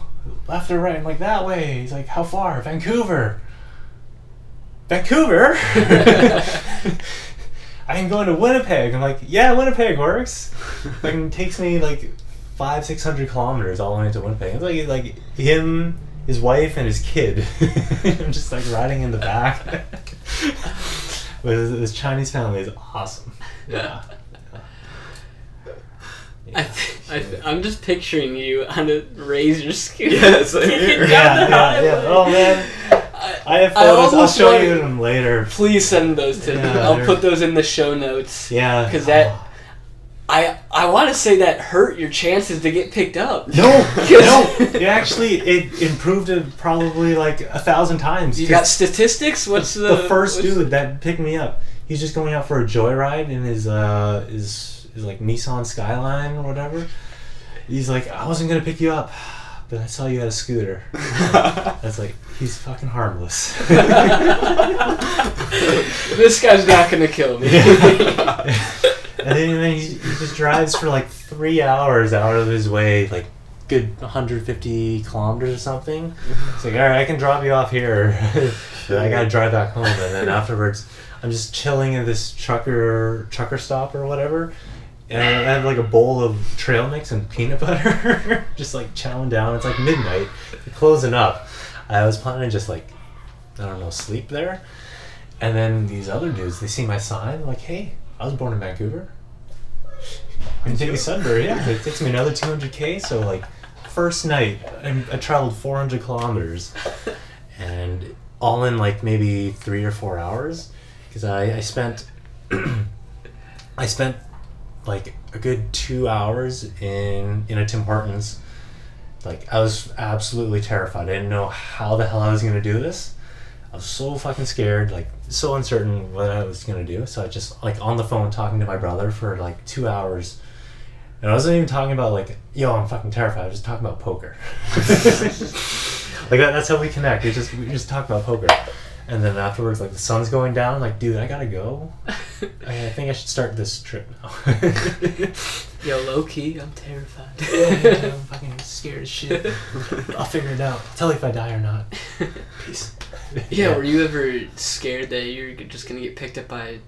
[SPEAKER 7] Left or right?" I'm like, "That way." He's like, "How far?" Vancouver. Vancouver. I am going to Winnipeg. I'm like, yeah, Winnipeg works. Like, it takes me like five, six hundred kilometers all the way to Winnipeg. It's like like him, his wife, and his kid. I'm just like riding in the back. With this Chinese family is awesome. Yeah.
[SPEAKER 1] I, th- I th- I'm just picturing you on a razor scooter.
[SPEAKER 8] Yeah, same here.
[SPEAKER 7] Yeah, yeah, yeah. Oh man, I have photos. I'll show
[SPEAKER 1] wanna-
[SPEAKER 7] you them later.
[SPEAKER 1] Please send those to me. I'll put those in the show notes.
[SPEAKER 7] Yeah,
[SPEAKER 1] Because that, oh. I I want to say that hurt your chances to get picked up.
[SPEAKER 7] No, no. It actually it improved it probably like a thousand times.
[SPEAKER 1] You got statistics? What's the
[SPEAKER 7] the first
[SPEAKER 1] what's-
[SPEAKER 7] dude that picked me up? he's just going out for a joyride in his uh his, his like Nissan Skyline or whatever. He's like, I wasn't gonna pick you up, but I saw you had a scooter. That's like he's fucking harmless.
[SPEAKER 1] This guy's not gonna kill me.
[SPEAKER 7] And then, he, he just drives for like three hours out of his way, like good 150 kilometers or something. It's like, all right, I can drop you off here. I gotta drive back home, and then afterwards, I'm just chilling in this trucker trucker stop or whatever. And I have like a bowl of trail mix and peanut butter, just like chowing down. It's like midnight, They're closing up. I was planning to just like, I don't know, sleep there. And then these other dudes, they see my sign, like, hey, I was born in Vancouver. And take Sudbury, yeah. It takes me another 200k, so like, first night, I, I traveled 400 kilometers, and all in like maybe three or four hours, because I, I spent, I spent like a good two hours in in a Tim Hortons. Like I was absolutely terrified. I didn't know how the hell I was gonna do this. I was so fucking scared, like so uncertain what I was gonna do. So I just like on the phone talking to my brother for like two hours. And I wasn't even talking about like, yo, I'm fucking terrified. I was just talking about poker. like that, that's how we connect. We just we just talk about poker. And then afterwards, like the sun's going down. Like, dude, I gotta go. I, I think I should start this trip now.
[SPEAKER 1] Yo, low key, I'm terrified.
[SPEAKER 7] Yeah, I'm fucking scared as shit. I'll figure it out. Tell you if I die or not. Peace.
[SPEAKER 1] Yeah, were you ever scared that you're just gonna get picked up by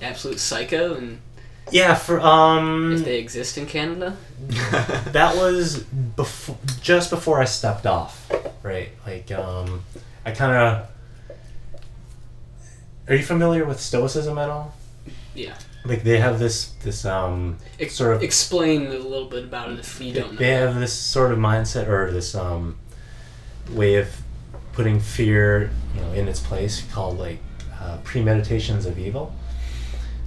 [SPEAKER 1] absolute psycho and
[SPEAKER 7] Yeah, for um,
[SPEAKER 1] if they exist in Canada?
[SPEAKER 7] that was before, just before I stepped off, right? Like, um, I kind of. Are you familiar with Stoicism at all?
[SPEAKER 1] Yeah.
[SPEAKER 7] Like they have this this um
[SPEAKER 1] Ex-
[SPEAKER 7] sort of
[SPEAKER 1] explain a little bit about it if you don't know.
[SPEAKER 7] they have this sort of mindset or this um way of putting fear you know in its place called like uh, premeditations of evil.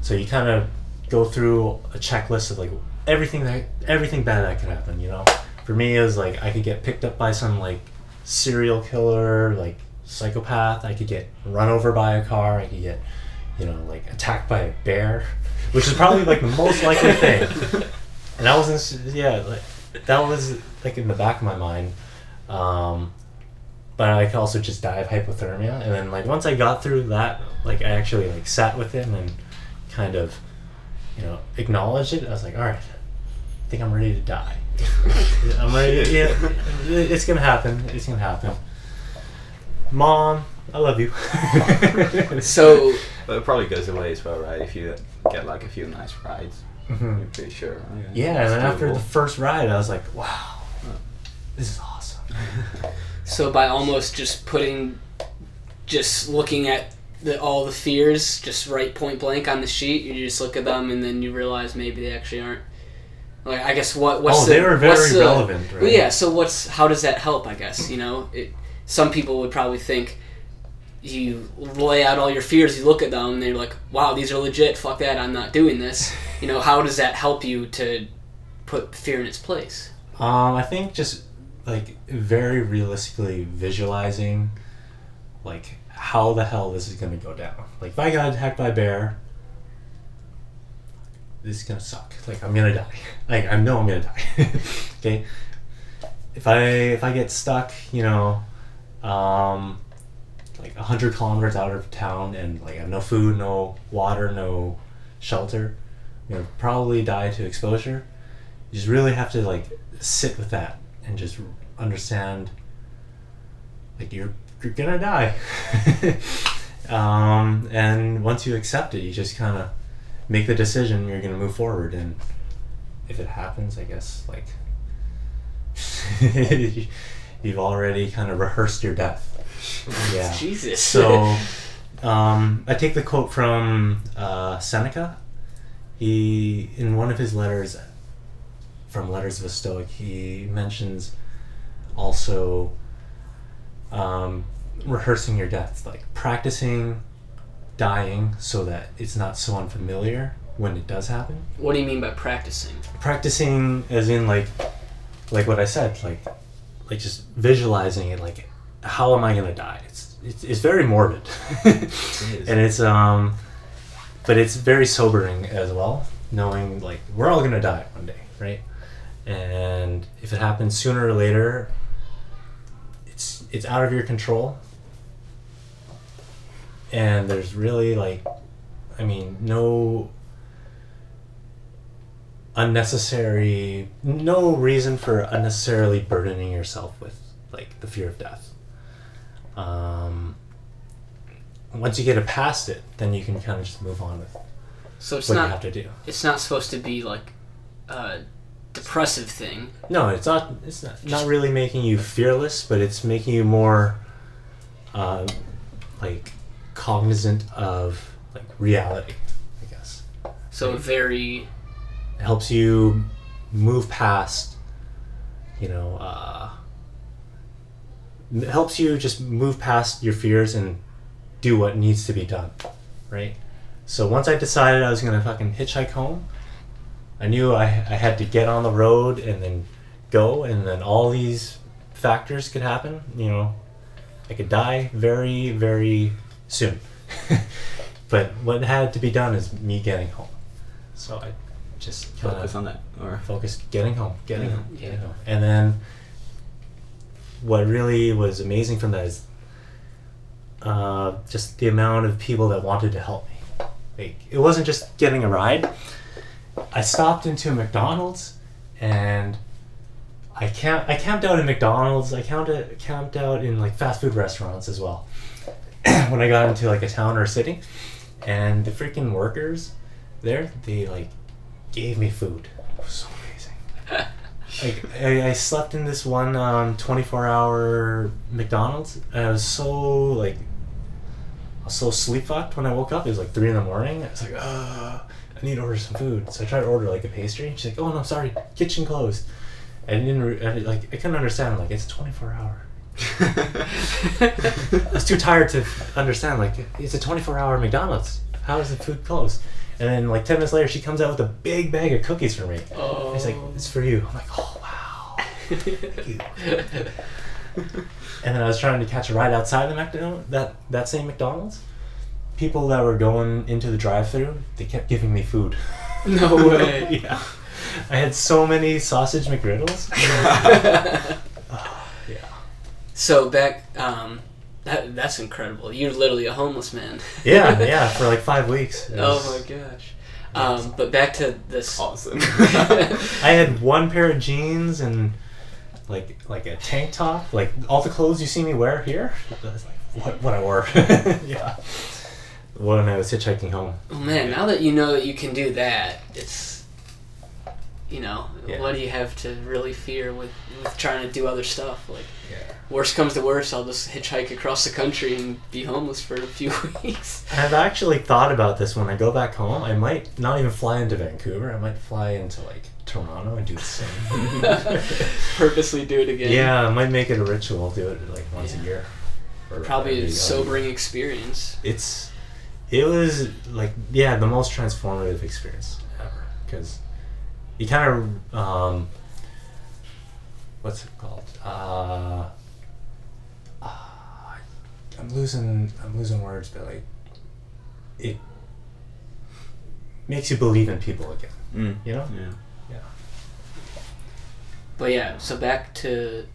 [SPEAKER 7] So you kind of go through a checklist of like everything that everything bad that could happen you know? For me it was like i could get picked up by some like serial killer like psychopath. I could get run over by a car. I could get you know like attacked by a bear which is probably like the most likely thing. And that wasn't yeah like that was like in the back of my mind. Um but i could also just die of hypothermia. And then like once i got through that like i actually like sat with it and kind of you know acknowledged it. I was like all right i think i'm ready to die. I'm ready to, yeah it's gonna happen. It's gonna happen. Mom i love you.
[SPEAKER 1] So
[SPEAKER 8] But it probably goes away as well, right? If you get like a few nice rides,
[SPEAKER 7] Mhm.
[SPEAKER 8] you're pretty sure. Okay,
[SPEAKER 7] yeah and then after the first ride i was like wow this is awesome
[SPEAKER 1] so by almost just putting just looking at the, all the fears just right point blank on the sheet, you just look at them and then you realize maybe they actually aren't like I guess what what's
[SPEAKER 7] Oh,
[SPEAKER 1] the,
[SPEAKER 7] they were very
[SPEAKER 1] the-
[SPEAKER 7] relevant,
[SPEAKER 1] Well, yeah, so what's how does that help, I guess, you know? It some people would probably think you lay out all your fears, you look at them, and they're like, "Wow, these are legit. Fuck that, I'm not doing this." You know, how does that help you to put fear in its place?
[SPEAKER 7] Um, I think just like very realistically visualizing like how the hell this is gonna go down. Like if I got attacked by a bear, this is gonna suck. Like I'm gonna die. Like I know I'm gonna die. okay. If I if I get stuck, you know, um, like a hundred kilometers out of town and like have no food, no water, no shelter, I'm gonna probably die to exposure. You just really have to like sit with that and just understand like you're you're gonna die. um, and once you accept it, you just kind of make the decision you're gonna move forward. And if it happens, I guess like you've already kind of rehearsed your death. Yeah.
[SPEAKER 1] Jesus.
[SPEAKER 7] So, um, I take the quote from uh, Seneca. He, in one of his letters, from Letters of a Stoic, he mentions also um, rehearsing your death, like practicing dying so that it's not so unfamiliar when it does happen.
[SPEAKER 1] what do you mean by practicing?
[SPEAKER 7] Practicing, as in like, like what I said, like, like just visualizing it, like, how am I gonna die? It's it's, it's very morbid, and it's um, but it's very sobering as well, knowing like we're all gonna die one day, right? And if it happens sooner or later, it's it's out of your control. And there's really like, I mean, no unnecessary, no reason for unnecessarily burdening yourself with like the fear of death. Um, once you get it past it, then you can kind of just move on with
[SPEAKER 1] So it's
[SPEAKER 7] what you
[SPEAKER 1] not
[SPEAKER 7] have to do.
[SPEAKER 1] it's not supposed to be like a depressive thing.
[SPEAKER 7] No, it's not. It's not, not really making you fearless, but it's making you more, uh, like, cognizant of like reality. I guess
[SPEAKER 1] So very
[SPEAKER 7] it helps you move past. You know, uh, it helps you just move past your fears and do what needs to be done, right? So once I decided I was gonna fucking hitchhike home, I knew I, I had to get on the road and then go, and then all these factors could happen. You know, I could die very, very soon. but what had to be done is me getting home. So I just kinda
[SPEAKER 8] Focus on that, or
[SPEAKER 7] focused getting home, getting
[SPEAKER 8] Yeah.
[SPEAKER 7] home, getting home. And then what really was amazing from that is uh, just the amount of people that wanted to help me. Like it wasn't just getting a ride. I stopped into a McDonald's and I camp I camped out in McDonald's. I camped out in like fast food restaurants as well. when I got into like a town or a city, and the freaking workers there, they like gave me food. It was so. Like I, I slept in this one um, 24 hour McDonald's and I was so like I was so sleep fucked when I woke up. It was like three in the morning. I was like, uh, I need to order some food. So I tried to order like a pastry. And she's like, Oh no, sorry, kitchen closed. I didn't re- I, like I couldn't understand. Like it's 24 hour. I was too tired to understand. Like it's a 24 hour McDonald's. How is the food closed? And then like 10 minutes later, she comes out with a big bag of cookies for me.
[SPEAKER 1] oh
[SPEAKER 7] It's like it's for you. I'm like, oh wow. Thank you. and then I was trying to catch a ride outside the McDonald's, that that same McDonald's. People that were going into the drive-through, they kept giving me food.
[SPEAKER 1] no way.
[SPEAKER 7] yeah. I had so many sausage McGriddles. yeah.
[SPEAKER 1] So back um that that's incredible. You're literally a homeless man.
[SPEAKER 7] Yeah, yeah, for like five weeks. It
[SPEAKER 1] oh my gosh. Um, but back to this.
[SPEAKER 8] awesome.
[SPEAKER 7] I had one pair of jeans and like like a tank top, like all the clothes you see me wear here. That's like what what I wore. yeah. When I was hitchhiking home.
[SPEAKER 1] Oh man, now that you know that you can do that, it's you know,
[SPEAKER 7] Yeah.
[SPEAKER 1] what do you have to really fear with with trying to do other stuff? Like
[SPEAKER 7] Yeah.
[SPEAKER 1] worst comes to worst, I'll just hitchhike across the country and be homeless for a few weeks.
[SPEAKER 7] I've actually thought about this when I go back home. I might not even fly into Vancouver. I might fly into like Toronto and do the same.
[SPEAKER 1] Purposely do it again.
[SPEAKER 7] yeah, I might make it a ritual. Do it like once
[SPEAKER 1] Yeah.
[SPEAKER 7] a year. Or
[SPEAKER 1] Probably a sobering
[SPEAKER 7] year.
[SPEAKER 1] experience.
[SPEAKER 7] It's it was like yeah the most transformative experience ever because you kind of um, what's it called uh, uh, I'm losing I'm losing words but like it makes you believe in people again
[SPEAKER 8] Mm.
[SPEAKER 7] you know
[SPEAKER 8] Yeah. Yeah.
[SPEAKER 1] But yeah, so back to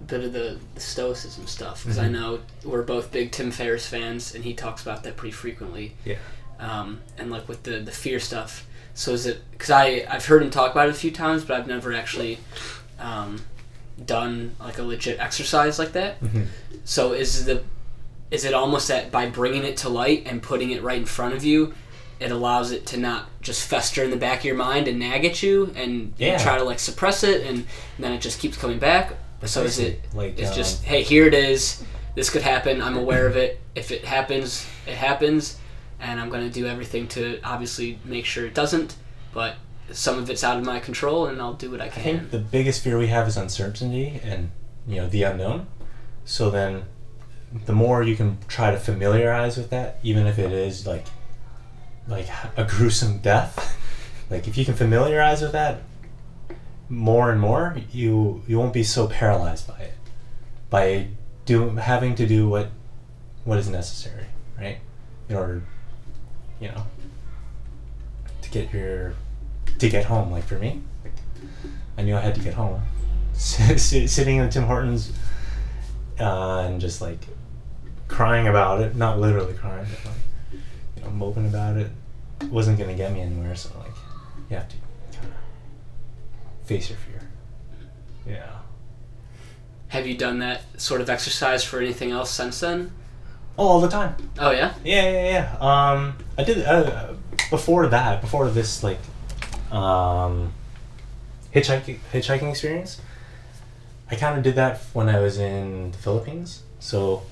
[SPEAKER 1] a bit of the, the stoicism stuff because I
[SPEAKER 7] Mhm.
[SPEAKER 1] know we're both big Tim Ferriss fans, and he talks about that pretty frequently.
[SPEAKER 7] Yeah.
[SPEAKER 1] Um, and like with the the fear stuff. So is it because I I've heard him talk about it a few times, but I've never actually um, done like a legit exercise like that.
[SPEAKER 7] Mhm.
[SPEAKER 1] So is the is it almost that by bringing it to light and putting it right in front of you, it allows it to not just fester in the back of your mind and nag at you and you try to like suppress it and, then it just keeps coming back. So is it
[SPEAKER 7] like
[SPEAKER 1] it's
[SPEAKER 7] um,
[SPEAKER 1] just hey here it is. This could happen. I'm aware of it. If it happens, it happens, and I'm gonna do everything to obviously make sure it doesn't. But some of it's out of my control, and I'll do what I can.
[SPEAKER 7] I think the biggest fear we have is uncertainty and you know the unknown. So then, the more you can try to familiarize with that, even if it is like like a gruesome death, like if you can familiarize with that more and more, you you won't be so paralyzed by it, by do having to do what what is necessary, right? In order, you know, to get your to get home. Like for me, like, I knew I had to get home. Sitting in Tim Hortons uh, and just like crying about it, not literally crying, but like you know, moping about it, wasn't gonna get me anywhere. So like, you have to kind of face your fear. Yeah.
[SPEAKER 1] Have you done that sort of exercise for anything else since then?
[SPEAKER 7] Oh, all the time.
[SPEAKER 1] Oh yeah.
[SPEAKER 7] Yeah, yeah, yeah. Um, I did uh, before that, before this like, um, hitchhiking hitchhiking experience. I kind of did that when I was in the Philippines. So,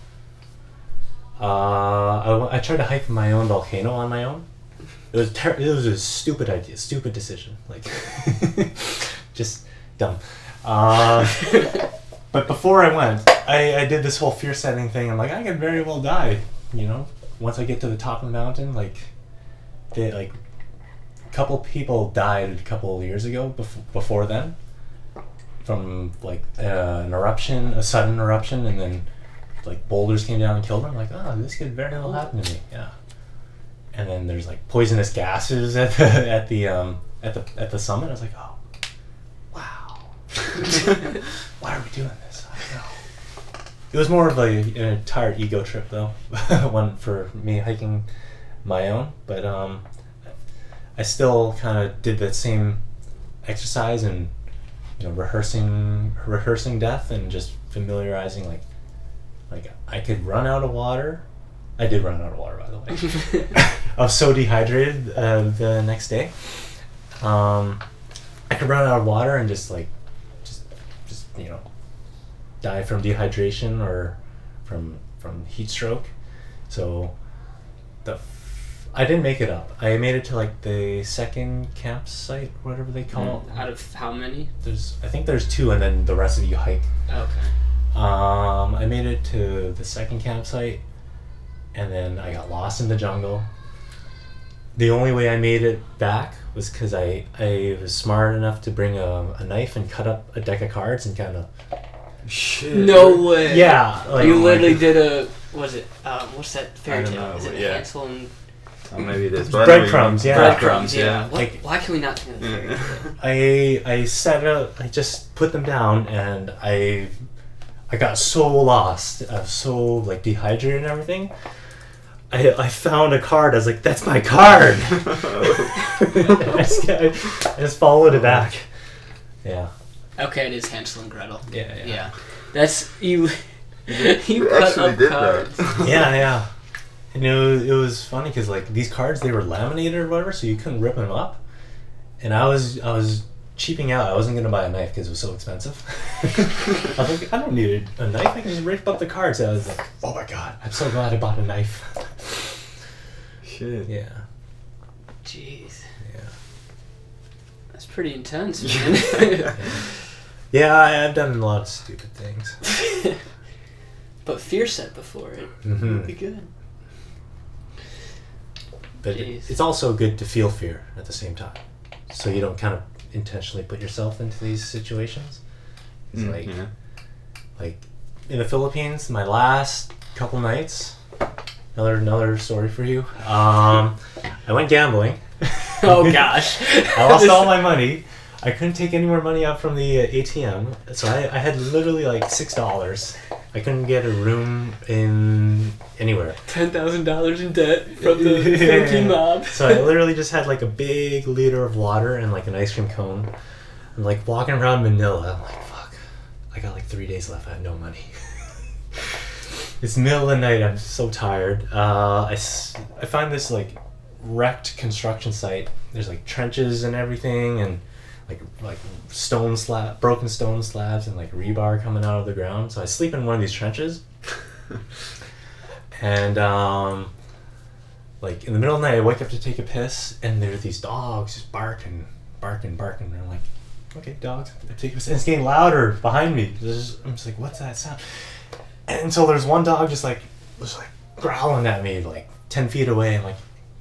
[SPEAKER 7] uh, I, I tried to hike my own volcano on my own. It was ter- it was a stupid idea, stupid decision. Like, just dumb. Uh, but before I went, I, I did this whole fear setting thing. I'm like, I could very well die. You know, once I get to the top of the mountain, like, they like, a couple people died a couple years ago. Before before then, from like uh, an eruption, a sudden eruption, and then like boulders came down and killed them. Like, oh, this could very well happen to me. Yeah. And then there's like poisonous gases at the at the um at the at the summit. I was like, oh, wow. Why are we doing this? I don't know. It was more of a, an entire ego trip though, one for me hiking my own. But um, I still kind of did that same exercise and you know rehearsing rehearsing death and just familiarizing like like I could run out of water. I did run out of water by the way. I was so dehydrated uh, the next day. Um, I could run out of water and just like just just you know die from dehydration or from from heat stroke. So the f- I didn't make it up. I made it to like the second campsite, whatever they call it.
[SPEAKER 1] Out of how many?
[SPEAKER 7] There's I think there's two, and then the rest of you hike.
[SPEAKER 1] Okay.
[SPEAKER 7] Um, I made it to the second campsite, and then I got lost in the jungle. The only way I made it back was because I, I was smart enough to bring a, a knife and cut up a deck of cards and kind of
[SPEAKER 8] Shit.
[SPEAKER 1] No way.
[SPEAKER 7] yeah like
[SPEAKER 1] you literally did a. Was it? Um, what's that fairy tale?
[SPEAKER 8] know,
[SPEAKER 1] Is it
[SPEAKER 8] but yeah.
[SPEAKER 1] Hansel and
[SPEAKER 8] Oh, maybe it is. but I know
[SPEAKER 7] Breadcrumbs, yeah.
[SPEAKER 8] Breadcrumbs,
[SPEAKER 1] yeah.
[SPEAKER 8] yeah.
[SPEAKER 7] Like-
[SPEAKER 1] why can we not think of the fairy?
[SPEAKER 7] I I set up I just put them down and I I got so lost I was so like dehydrated and everything I, I found a card I was like that's my card I, just, I just followed it back yeah
[SPEAKER 1] Okay, it is Hansel and Gretel.
[SPEAKER 7] yeah yeah
[SPEAKER 1] Yeah, that's you. you
[SPEAKER 8] You
[SPEAKER 1] cut
[SPEAKER 8] actually
[SPEAKER 1] up
[SPEAKER 8] did that.
[SPEAKER 7] yeah, yeah. And it was, it was funny because like these cards they were laminated or whatever, so you couldn't rip them up. And I was I was cheaping out. I wasn't gonna buy a knife because it was so expensive. I was like, I don't need a knife. I can just rip up the cards. I was like, oh my god, I'm so glad I bought a knife.
[SPEAKER 8] Shit.
[SPEAKER 7] yeah,
[SPEAKER 1] Jeez,
[SPEAKER 7] yeah,
[SPEAKER 1] that's pretty intense, man.
[SPEAKER 7] yeah. I, I've done a lot of stupid things.
[SPEAKER 1] but fear set before it
[SPEAKER 7] hmm
[SPEAKER 1] would be good.
[SPEAKER 7] But it, it's also good to feel fear at the same time, so you don't kind of intentionally put yourself into these situations. It's
[SPEAKER 8] Mm,
[SPEAKER 7] like.
[SPEAKER 8] yeah.
[SPEAKER 7] like in the Philippines, my last couple nights. Another another story for you. Um, I went gambling.
[SPEAKER 1] Oh gosh,
[SPEAKER 7] I lost all my money. I couldn't take any more money out from the uh, ATM, so I, I had literally like six dollars. I couldn't get a room in anywhere.
[SPEAKER 1] ten thousand dollars in debt from the. Philippine mob.
[SPEAKER 7] So I literally just had like a big liter of water and like an ice cream cone. I'm like walking around Manila. I'm like, fuck. I got like three days left. I have no money. it's middle of the night. I'm so tired. Uh, I, I find this like wrecked construction site. There's like trenches and everything, and like like stone slab, broken stone slabs, and like rebar coming out of the ground. So I sleep in one of these trenches. and um, like in the middle of the night, I wake up to take a piss, and there are these dogs just barking, barking, barking. And I'm like, okay, dogs. I take a piss, and it's getting louder behind me. There's- I'm just like, what's that sound? And so there's one dog just like, just like growling at me, like ten feet away. I'm like,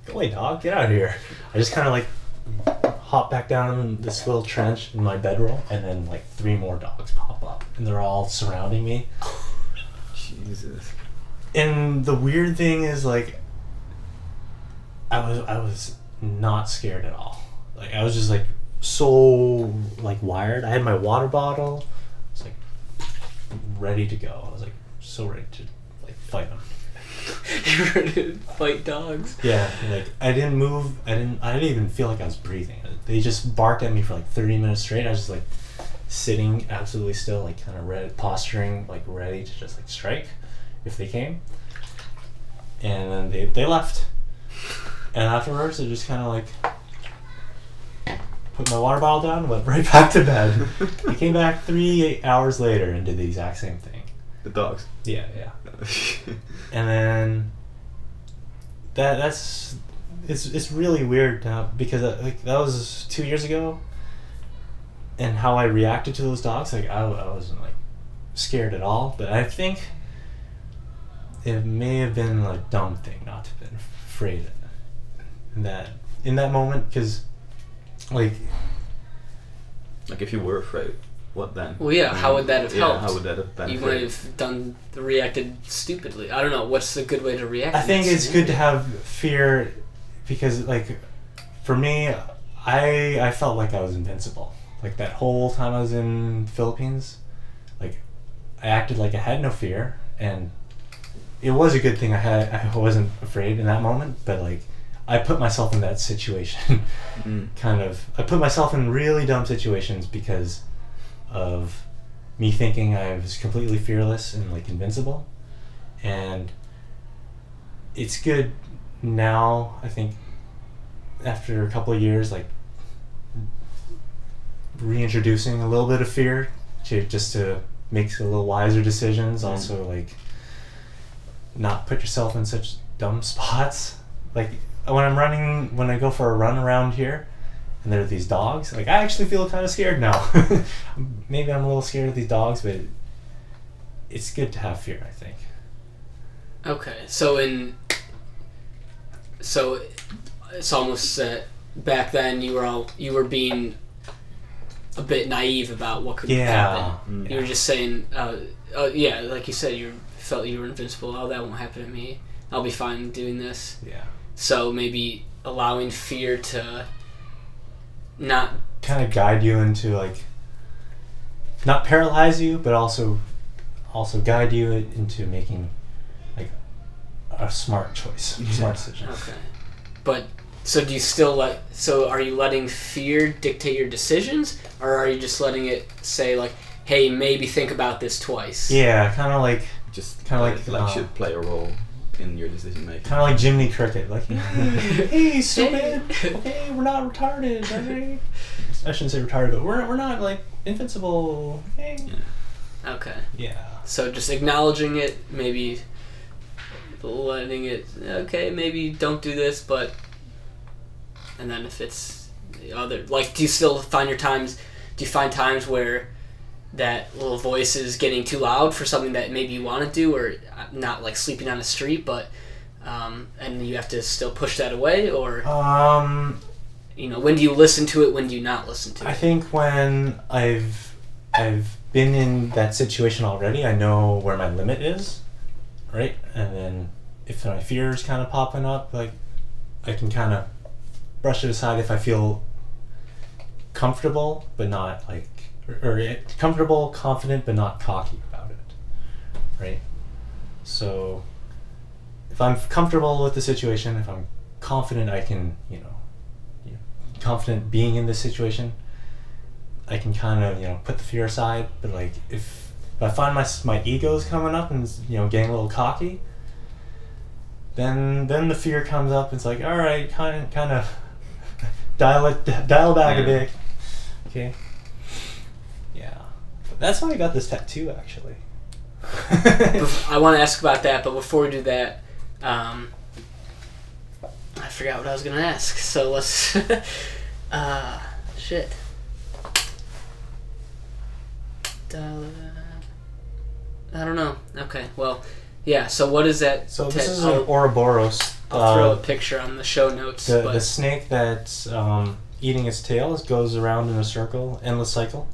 [SPEAKER 7] go away, dog, get out of here. I just kind of like hop back down in this little trench in my bedroll, and then like three more dogs pop up, and they're all surrounding me.
[SPEAKER 8] Jesus.
[SPEAKER 7] and the weird thing is like I was I was not scared at all. Like I was just like so like wired. I had my water bottle. I was like ready to go. I was like so ready to like fight them.
[SPEAKER 1] You're ready to fight dogs.
[SPEAKER 7] Yeah, like I didn't move. I didn't. I didn't even feel like I was breathing. They just barked at me for like thirty minutes straight. I was just like sitting absolutely still, like kind of red, posturing, like ready to just like strike if they came. And then they they left. And afterwards, I just kind of like put my water bottle down, went right back to bed. they came back three hours later and did the exact same thing.
[SPEAKER 8] The dogs.
[SPEAKER 7] Yeah, yeah. and then that that's it's it's really weird now because uh, like that was two years ago, and how I reacted to those dogs like I, I wasn't like scared at all, but I think it may have been a dumb thing not to have been afraid in that in that moment because like
[SPEAKER 8] like if you were afraid, what then?
[SPEAKER 1] Well, yeah, how would that have
[SPEAKER 8] yeah,
[SPEAKER 1] helped?
[SPEAKER 8] How would that have been?
[SPEAKER 1] You might have done reacted stupidly. I don't know. What's a good way to react?
[SPEAKER 7] I think it's good to have fear because like for me I I felt like I was invincible. Like that whole time I was in Philippines, like I acted like I had no fear and it was a good thing I had I wasn't afraid in that moment, but like I put myself in that situation
[SPEAKER 8] Mm.
[SPEAKER 7] kind of I put myself in really dumb situations because of me thinking I was completely fearless and like invincible. And it's good now, I think after a couple of years like reintroducing a little bit of fear to just to make a little wiser decisions,
[SPEAKER 8] Mm.
[SPEAKER 7] also like not put yourself in such dumb spots. Like when I'm running, when I go for a run around here, and there are these dogs, like I actually feel kind of scared now. Maybe I'm a little scared of these dogs, but it's good to have fear. I think.
[SPEAKER 1] Okay, so in so it's almost uh, back then you were all you were being a bit naive about what could
[SPEAKER 7] Yeah.
[SPEAKER 1] happen.
[SPEAKER 8] Mm.
[SPEAKER 1] You were just saying, uh, uh, yeah, like you said, you felt you were invincible. Oh, that won't happen to me. I'll be fine doing this.
[SPEAKER 7] Yeah.
[SPEAKER 1] So maybe allowing fear to not
[SPEAKER 7] Kind of guide you into like, not paralyze you, but also, also guide you into making, like, a smart choice, smart decision.
[SPEAKER 1] Okay. But so do you still let so are you letting fear dictate your decisions or are you just letting it say like, "Hey, maybe think about this twice."
[SPEAKER 7] Yeah, kind of like,
[SPEAKER 8] Just
[SPEAKER 7] Kinda
[SPEAKER 8] let-
[SPEAKER 7] like,
[SPEAKER 8] let
[SPEAKER 7] uh,
[SPEAKER 8] should play a role in your decision making.
[SPEAKER 7] kind of like Jiminy Cricket, like, hey, hey, stupid. Okay, we're not retarded. Right? I shouldn't say retarded, but we're we're not like invincible. Okay.
[SPEAKER 1] Okay.
[SPEAKER 7] Yeah.
[SPEAKER 1] So just acknowledging it, maybe letting it okay, maybe don't do this, but and then if it's the other like do you still find your times do you find times where that little voice is getting too loud for something that maybe you want to do or uh, not like sleeping on the street but um, and you have to still push that away or
[SPEAKER 7] Um,
[SPEAKER 1] you know when do you listen to it when do you not listen to
[SPEAKER 7] I
[SPEAKER 1] it i
[SPEAKER 7] think when I've I've been in that situation already, I know where my limit is, right? And then if my fear is kind of popping up, like I can kind of brush it aside if I feel comfortable, but not like or, or comfortable, confident, but not cocky about it, right? So if I'm comfortable with the situation, if I'm confident, I can you know, you know confident being in this situation. I can kind of you know put the fear aside, but like if, if I find my my ego's coming up and you know getting a little cocky, then then the fear comes up. It's like all right, kind of kind of dial it dial back a bit. Okay. Yeah, that's why I got this tattoo actually.
[SPEAKER 1] I want to ask about that, but before we do that, um, I forgot what I was gonna ask. So let's, uh, shit. Dial it. I don't know. Okay, well, yeah. So what is that?
[SPEAKER 7] so this is
[SPEAKER 1] I'll,
[SPEAKER 7] an Ouroboros.
[SPEAKER 1] I'll throw
[SPEAKER 7] uh,
[SPEAKER 1] a picture on the show notes.
[SPEAKER 7] the,
[SPEAKER 1] but
[SPEAKER 7] the snake that's um, eating its tail goes around in a circle, endless cycle.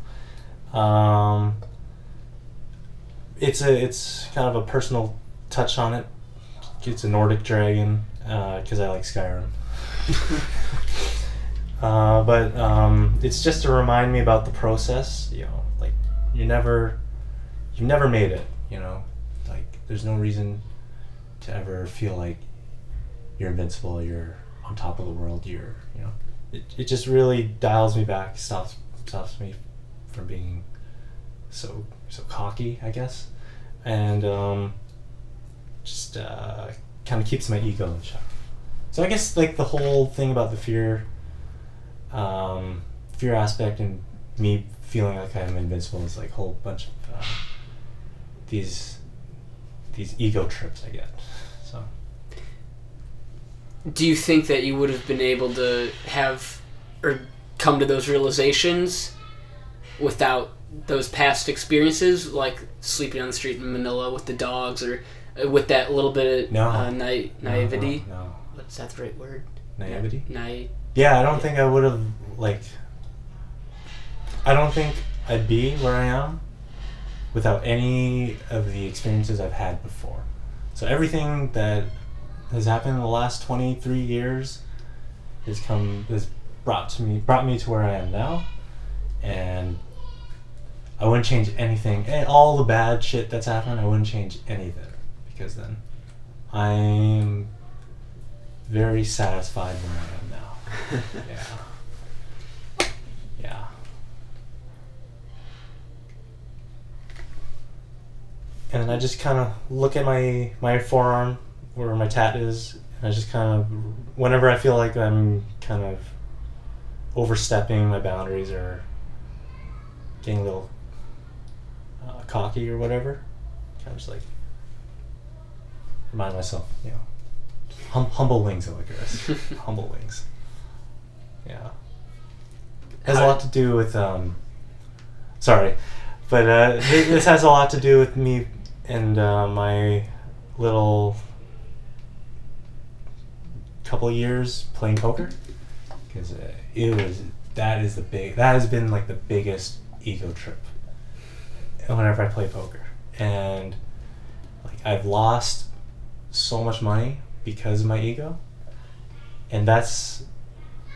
[SPEAKER 7] Um, it's a it's kind of a personal touch on it. It's a Nordic dragon because I like Skyrim. Uh, but um, it's just to remind me about the process. You know, like you never, you never made it. You know, like there's no reason to ever feel like you're invincible. You're on top of the world. You're, you know, it, it just really dials me back. Stops stops me from being so so cocky, I guess, and um, just uh, kind of keeps my ego in check. So I guess like the whole thing about the fear, um, fear aspect, and me feeling like I'm invincible is like a whole bunch of uh, these these ego trips I get. So
[SPEAKER 1] Do you think that you would have been able to have or come to those realizations without those past experiences, like sleeping on the street in Manila with the dogs, or uh, with that little bit of
[SPEAKER 7] No.
[SPEAKER 1] uh, na- naivety?
[SPEAKER 7] No, no.
[SPEAKER 1] What's that the right word?
[SPEAKER 7] naivety.
[SPEAKER 1] Na-
[SPEAKER 7] Yeah, I don't think I would have like. I don't think I'd be where I am without any of the experiences I've had before. So everything that has happened in the last twenty three years has come has brought to me brought me to where I am now, and I wouldn't change anything. eh, All the bad shit that's happened, I wouldn't change any of it because then I'm very satisfied where I am now. yeah. Yeah. And I just kind of look at my my forearm where my tat is, and I just kind of whenever I feel like I'm kind of overstepping my boundaries or getting a little uh, cocky or whatever, kind of just like remind myself, you know, hum- humble wings, Icarus. humble wings. Yeah. Has a lot to do with um. Sorry, but uh, this has a lot to do with me and uh, my little couple years playing poker. Because uh, it was that is the big that has been like the biggest ego trip whenever I play poker. And like I've lost so much money because of my ego. And that's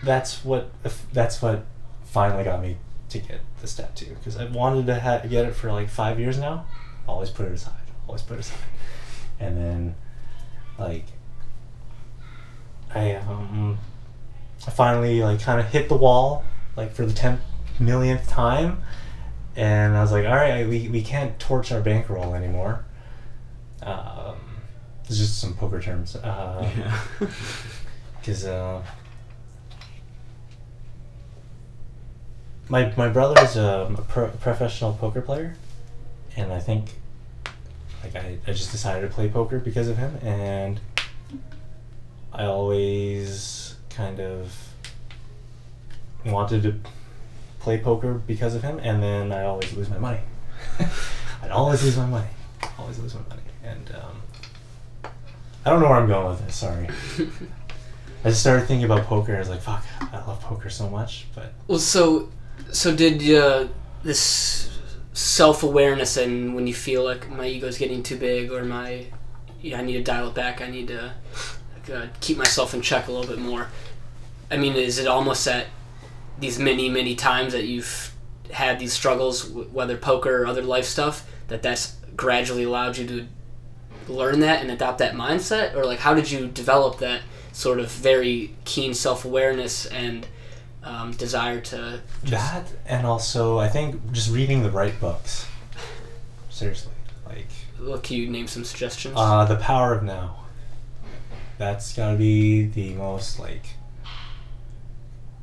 [SPEAKER 7] that's what that's what finally got me to get this tattoo because I wanted to ha- get it for like five years now. Always put it aside always put aside and then like I um I finally like kind of hit the wall like for the 10 millionth time. And I was like all right we, we can't torch our bankroll anymore. Um, it's just some poker terms. Uh,
[SPEAKER 8] Yeah.
[SPEAKER 7] because uh, my my brother is a, a pro- professional poker player, and I think like I, I just decided to play poker because of him, and I always kind of wanted to play poker because of him, and then I always lose my money. I'd always lose my money, always lose my money, and um, I don't know where I'm going with this. Sorry. I just started thinking about poker. I was like, "Fuck, I love poker so much." But
[SPEAKER 1] Well, so so did uh, this self awareness and when you feel like my ego's getting too big or my yeah, I need to dial it back. I need to uh, keep myself in check a little bit more. I mean, is it almost at these many many times that you've had these struggles, whether poker or other life stuff, that that's gradually allowed you to learn that and adopt that mindset, or like how did you develop that sort of very keen self awareness and um, desire to just
[SPEAKER 7] that, and also I think just reading the right books. Seriously, like
[SPEAKER 1] Well, can you name some suggestions?
[SPEAKER 7] uh, the Power of Now. That's gotta be the most like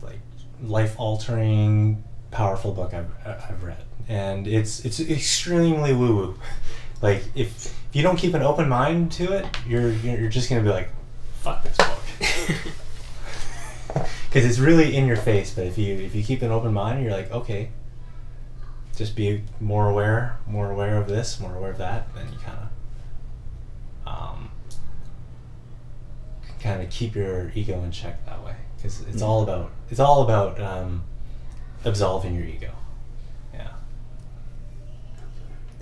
[SPEAKER 7] like life altering, powerful book I've I've read, and it's it's extremely woo woo. Like if, if you don't keep an open mind to it, you're you're you're just gonna be like, fuck this book. because it's really in your face. But if you if you keep an open mind, you're like, okay, just be more aware, more aware of this, more aware of that, then you kind of um, kind of keep your ego in check that way. Because it's all about it's all about um, absolving your ego. Yeah,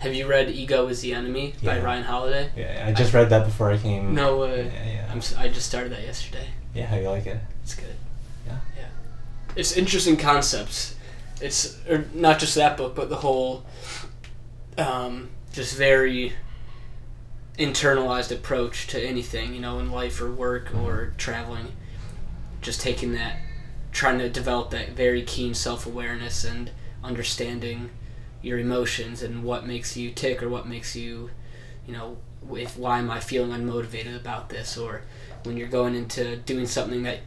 [SPEAKER 1] Have you read "Ego Is the Enemy" by
[SPEAKER 7] Yeah.
[SPEAKER 1] Ryan Holiday?
[SPEAKER 7] yeah. I just read that before I came.
[SPEAKER 1] No, uh,
[SPEAKER 7] Yeah, yeah.
[SPEAKER 1] I'm. s- I just started that yesterday.
[SPEAKER 7] Yeah, how you like it?
[SPEAKER 1] It's good. It's interesting concepts. It's or not just that book, but the whole, um, just very internalized approach to anything, you know, in life or work or traveling. Just taking that, trying to develop that very keen self awareness and understanding your emotions and what makes you tick or what makes you, you know, if why am I feeling unmotivated about this or when you're going into doing something that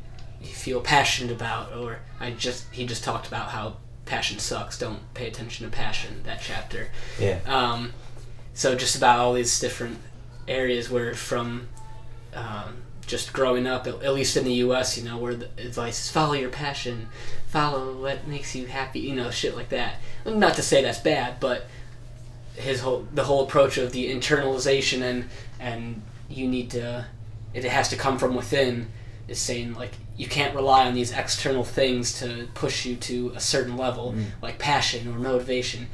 [SPEAKER 1] feel passionate about or I just he just talked about how passion sucks don't pay attention to passion that chapter.
[SPEAKER 7] Yeah.
[SPEAKER 1] um, so just about all these different areas where from um, just growing up at, at least in the us you know where the advice is follow your passion. Follow what makes you happy you know shit like that. Not to say that's bad but his whole the whole approach of the internalization and and you need to it has to come from within is saying like you can't rely on these external things to push you to a certain level mm. like passion or motivation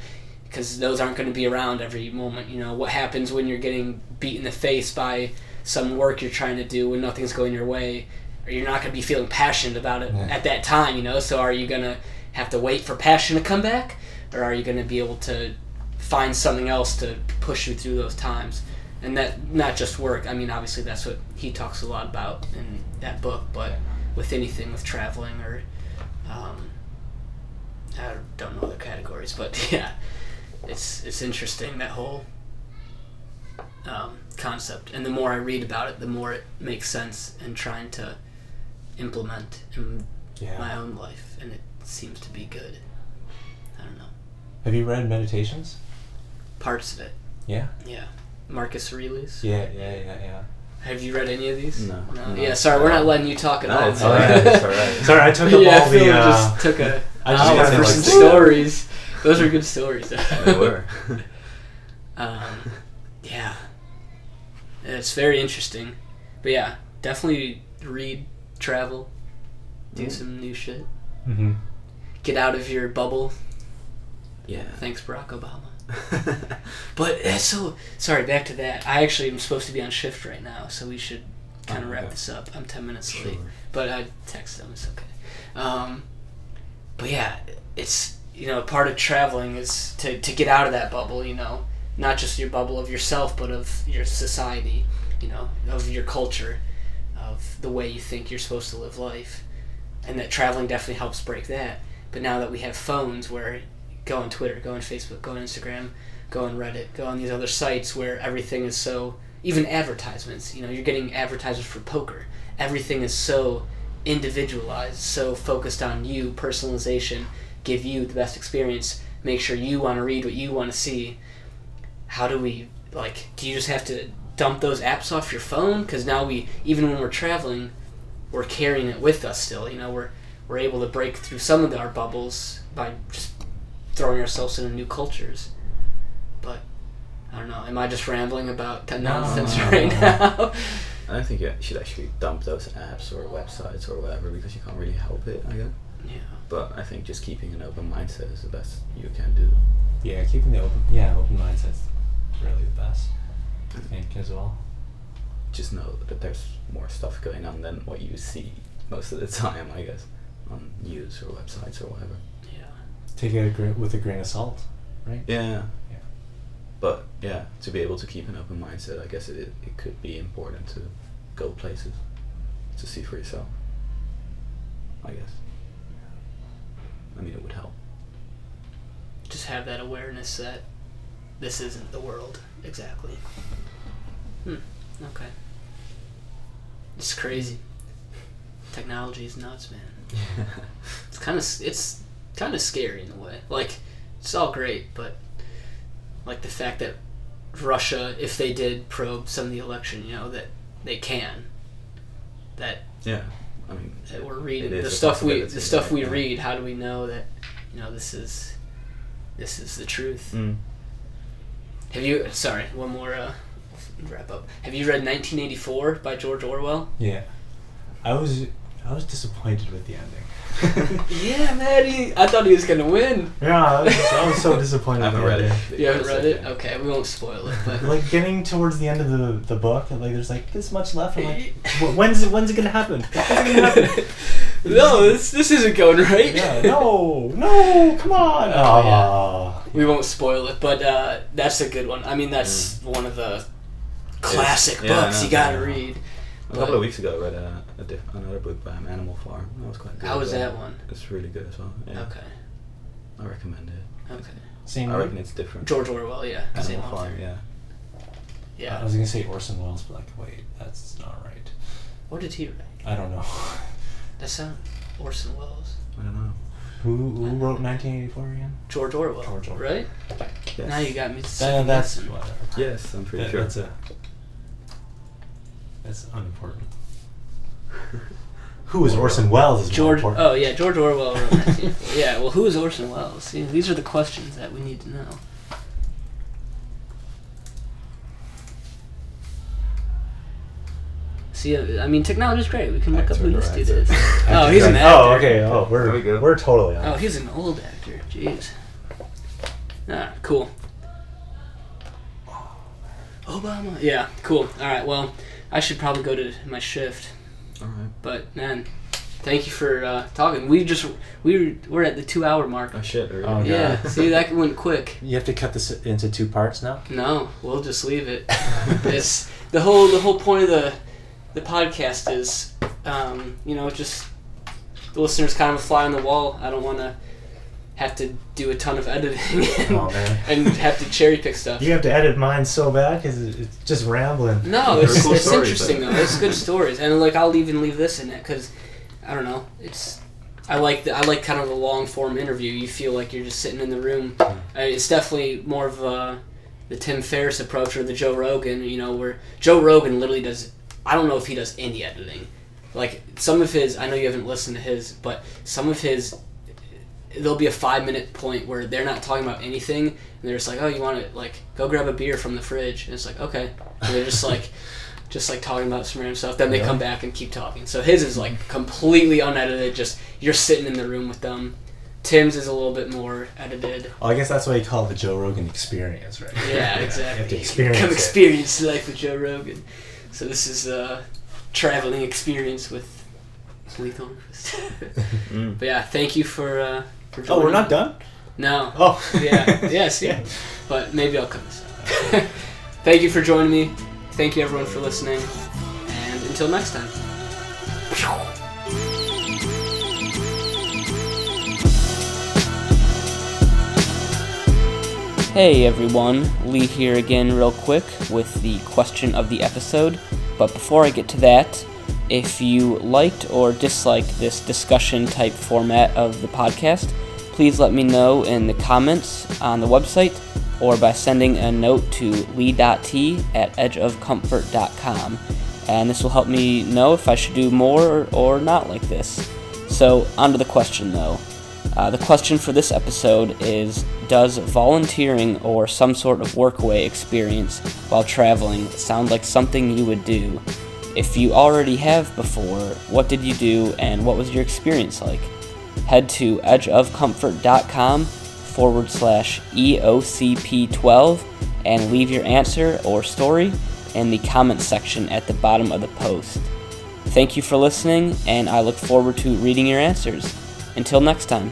[SPEAKER 1] because those aren't going to be around every moment you know? What happens when you're getting beat in the face by some work you're trying to do when nothing's going your way or you're not going to be feeling passionate about it
[SPEAKER 7] Yeah.
[SPEAKER 1] at that time you know? So are you going to have to wait for passion to come back or are you going to be able to find something else to push you through those times and that not just work i mean obviously that's what he talks a lot about in that book but with anything with traveling or um, i don't know other categories but yeah it's it's interesting that whole um, concept and the more i read about it the more it makes sense in trying to implement in
[SPEAKER 7] Yeah.
[SPEAKER 1] my own life and it seems to be good i don't know
[SPEAKER 7] Have you read Meditations?
[SPEAKER 1] parts of it
[SPEAKER 7] Yeah.
[SPEAKER 1] yeah marcus aurelius
[SPEAKER 7] Yeah, yeah, yeah, yeah.
[SPEAKER 1] have you read any of these
[SPEAKER 8] No. No.
[SPEAKER 1] yeah sorry we're not letting you talk at
[SPEAKER 8] No,
[SPEAKER 1] all
[SPEAKER 8] it's alright, it's alright.
[SPEAKER 7] Sorry, I took up
[SPEAKER 1] yeah,
[SPEAKER 7] all the.
[SPEAKER 1] Phil
[SPEAKER 7] Uh,
[SPEAKER 1] just took a
[SPEAKER 7] I just
[SPEAKER 1] hour
[SPEAKER 7] got
[SPEAKER 1] for some stories. Those are good stories.
[SPEAKER 8] They were.
[SPEAKER 1] um, yeah, it's very interesting. But yeah, definitely read, travel, do
[SPEAKER 8] Mm.
[SPEAKER 1] some new shit,
[SPEAKER 7] Mhm.
[SPEAKER 1] get out of your bubble.
[SPEAKER 8] yeah.
[SPEAKER 1] Thanks, Barack Obama. But that's so sorry. Back to that. I actually am supposed to be on shift right now, so we should kind of
[SPEAKER 8] Oh,
[SPEAKER 1] wrap
[SPEAKER 8] okay.
[SPEAKER 1] this up. I'm ten minutes
[SPEAKER 8] Sure.
[SPEAKER 1] late, but I texted them. It's okay. Um, but yeah, it's you know part of traveling is to to get out of that bubble. You know, not just your bubble of yourself, but of your society. You know, of your culture, of the way you think you're supposed to live life, and that traveling definitely helps break that. But now that we have phones, where go on Twitter, go on Facebook, go on Instagram, go on Reddit, go on these other sites where everything is so even advertisements. You know, you're getting advertisers for poker. Everything is so individualized, so focused on you, personalization, give you the best experience, make sure you want to read what you want to see. How do we like? Do you just have to dump those apps off your phone? Because now we, even when we're traveling, we're carrying it with us still. You know, we're we're able to break through some of our bubbles by just throwing ourselves into new cultures. But I don't know. Am I just rambling about that
[SPEAKER 7] No,
[SPEAKER 1] nonsense
[SPEAKER 7] no,
[SPEAKER 1] right
[SPEAKER 7] no.
[SPEAKER 1] now?
[SPEAKER 8] I don't think you should actually dump those apps or websites or whatever because you can't really help it, I guess.
[SPEAKER 1] yeah.
[SPEAKER 8] But I think just keeping an open mindset is the best you can do.
[SPEAKER 7] Yeah, keeping the open. Yeah, open mindset's really the best. I think as well.
[SPEAKER 8] Just know that there's more stuff going on than what you see most of the time, I guess, on news or websites or whatever.
[SPEAKER 1] Yeah.
[SPEAKER 7] Take it a gra- with a grain of salt, right?
[SPEAKER 8] Yeah.
[SPEAKER 7] Yeah.
[SPEAKER 8] But yeah, to be able to keep an open mindset, I guess it, it could be important to go places to see for yourself. I guess. I mean, it would help.
[SPEAKER 1] Just have that awareness that this isn't the world exactly. Hmm. Okay. It's crazy. Technology is nuts, man. It's kind of it's kind of scary in a way. Like it's all great, but like the fact that Russia, if they did probe some of the election, you know that they can. That
[SPEAKER 8] yeah. I mean,
[SPEAKER 1] that we're reading the stuff we the stuff we
[SPEAKER 8] yeah.
[SPEAKER 1] read. How do we know that you know this is this is the truth?
[SPEAKER 8] Mm.
[SPEAKER 1] Have you? Sorry, one more uh, wrap up. Have you read 1984 by George Orwell?
[SPEAKER 7] Yeah. I was I was disappointed with the ending.
[SPEAKER 1] Yeah, man. He, I thought he was gonna win.
[SPEAKER 7] yeah, I was, I was so disappointed.
[SPEAKER 8] I haven't read
[SPEAKER 7] ending.
[SPEAKER 8] it.
[SPEAKER 1] You haven't read it?
[SPEAKER 8] okay.
[SPEAKER 1] Okay, we won't spoil it. But
[SPEAKER 7] Like getting towards the end of the, the book, and like there's like this much left. I'm like, "Wh- when's it, when's it gonna happen? When's it gonna happen?
[SPEAKER 1] no, this this isn't going right.
[SPEAKER 7] Yeah, no, no, come on.
[SPEAKER 1] Oh, yeah. We won't spoil it, but uh, that's a good one. I mean, that's one of the classic
[SPEAKER 8] Yeah, I
[SPEAKER 1] books
[SPEAKER 8] know.
[SPEAKER 1] you gotta read.
[SPEAKER 8] A couple of weeks ago, I read a, a diff- another book by um, Animal Farm. That was quite good.
[SPEAKER 1] How was that one?
[SPEAKER 8] It's really good as well. Yeah,
[SPEAKER 1] Okay,
[SPEAKER 8] I recommend it.
[SPEAKER 1] okay.
[SPEAKER 7] Same.
[SPEAKER 8] I reckon it's different.
[SPEAKER 1] George Orwell, yeah, same
[SPEAKER 8] Animal
[SPEAKER 1] author.
[SPEAKER 8] Farm, yeah.
[SPEAKER 7] I was gonna say Orson Welles, but like, wait, that's not right.
[SPEAKER 1] What did he write?
[SPEAKER 7] I don't know.
[SPEAKER 1] That's sound Orson Welles.
[SPEAKER 8] I don't know.
[SPEAKER 7] who who wrote 1984 again?
[SPEAKER 1] George Orwell.
[SPEAKER 7] George Orwell.
[SPEAKER 1] Right?
[SPEAKER 8] Yes.
[SPEAKER 1] Now you got me.
[SPEAKER 7] That, that's whatever.
[SPEAKER 8] Yes, I'm pretty
[SPEAKER 7] That-
[SPEAKER 8] sure.
[SPEAKER 7] That's a. That's unimportant. Who is Orson Welles? Is more
[SPEAKER 1] George.
[SPEAKER 7] important.
[SPEAKER 1] Oh yeah, George Orwell wrote 1984. yeah. Well, who is Orson Welles? See, these are the questions that we need to know. See, uh, I mean, technology is great. We can look up who this dude is. Oh, he's an actor.
[SPEAKER 7] Oh, okay. Oh, we're
[SPEAKER 8] we go.
[SPEAKER 7] we're totally on.
[SPEAKER 1] Oh, he's an old actor. Jeez. Ah, cool. Obama. Yeah, cool. All right. Well, I should probably go to my shift.
[SPEAKER 8] All right.
[SPEAKER 1] But man, thank you for uh, talking. We just we were, we're at the two hour mark.
[SPEAKER 8] Oh shit. Really?
[SPEAKER 7] Oh,
[SPEAKER 1] Yeah. See, that went quick.
[SPEAKER 7] You have to cut this into two parts now.
[SPEAKER 1] No, we'll just leave it. it's the whole the whole point of the the podcast is, um, you know, just the listeners kind of a fly on the wall. I don't want to have to do a ton of editing and,
[SPEAKER 7] Oh, man.
[SPEAKER 1] and have to cherry pick stuff.
[SPEAKER 7] You have to edit mine so bad because it's just rambling.
[SPEAKER 1] No, it's,
[SPEAKER 8] cool
[SPEAKER 1] it's
[SPEAKER 8] stories,
[SPEAKER 1] interesting
[SPEAKER 8] though.
[SPEAKER 1] though. It's good stories, and like I'll even leave this in it because I don't know. It's I like the, I like kind of a long form interview. You feel like you're just sitting in the room.
[SPEAKER 8] Hmm.
[SPEAKER 1] I mean, it's definitely more of uh, the Tim Ferriss approach or the Joe Rogan. You know, where Joe Rogan literally does. I don't know if he does any editing. Like some of his, I know you haven't listened to his, but some of his there'll be a five minute point where they're not talking about anything and they're just like oh you want to like go grab a beer from the fridge. And it's like okay. And they're just like just like talking about some random stuff. Then they
[SPEAKER 7] Yeah.
[SPEAKER 1] come back and keep talking. So his is like completely unedited. Just you're sitting in the room with them. Tim's is a little bit more edited.
[SPEAKER 7] Well, I guess that's why you call it the Joe Rogan experience, right?
[SPEAKER 1] yeah
[SPEAKER 7] You
[SPEAKER 1] exactly
[SPEAKER 7] have to experience
[SPEAKER 1] come
[SPEAKER 7] it.
[SPEAKER 1] experience life with joe rogan. So this is a traveling experience with lethal
[SPEAKER 8] Mm.
[SPEAKER 1] but yeah thank you for uh for
[SPEAKER 7] Oh, we're not done.
[SPEAKER 1] no
[SPEAKER 7] Oh,
[SPEAKER 1] yeah, yes, yeah. But maybe I'll cut this out. Thank you for joining me. Thank you everyone for listening. And until next time. Hey everyone, Lee here again, real quick, with the question of the episode. But before I get to that, if you liked or disliked this discussion type format of the podcast, please let me know in the comments on the website or by sending a note to lee.t at edgeofcomfort.com. And this will help me know if I should do more or not like this. So, on to the question though. Uh, the question for this episode is Does volunteering or some sort of workaway experience while traveling sound like something you would do? If you already have before, what did you do and what was your experience like? Head to edgeofcomfort.com forward slash E EOCP12 and leave your answer or story in the comments section at the bottom of the post. Thank you for listening, and I look forward to reading your answers. Until next time.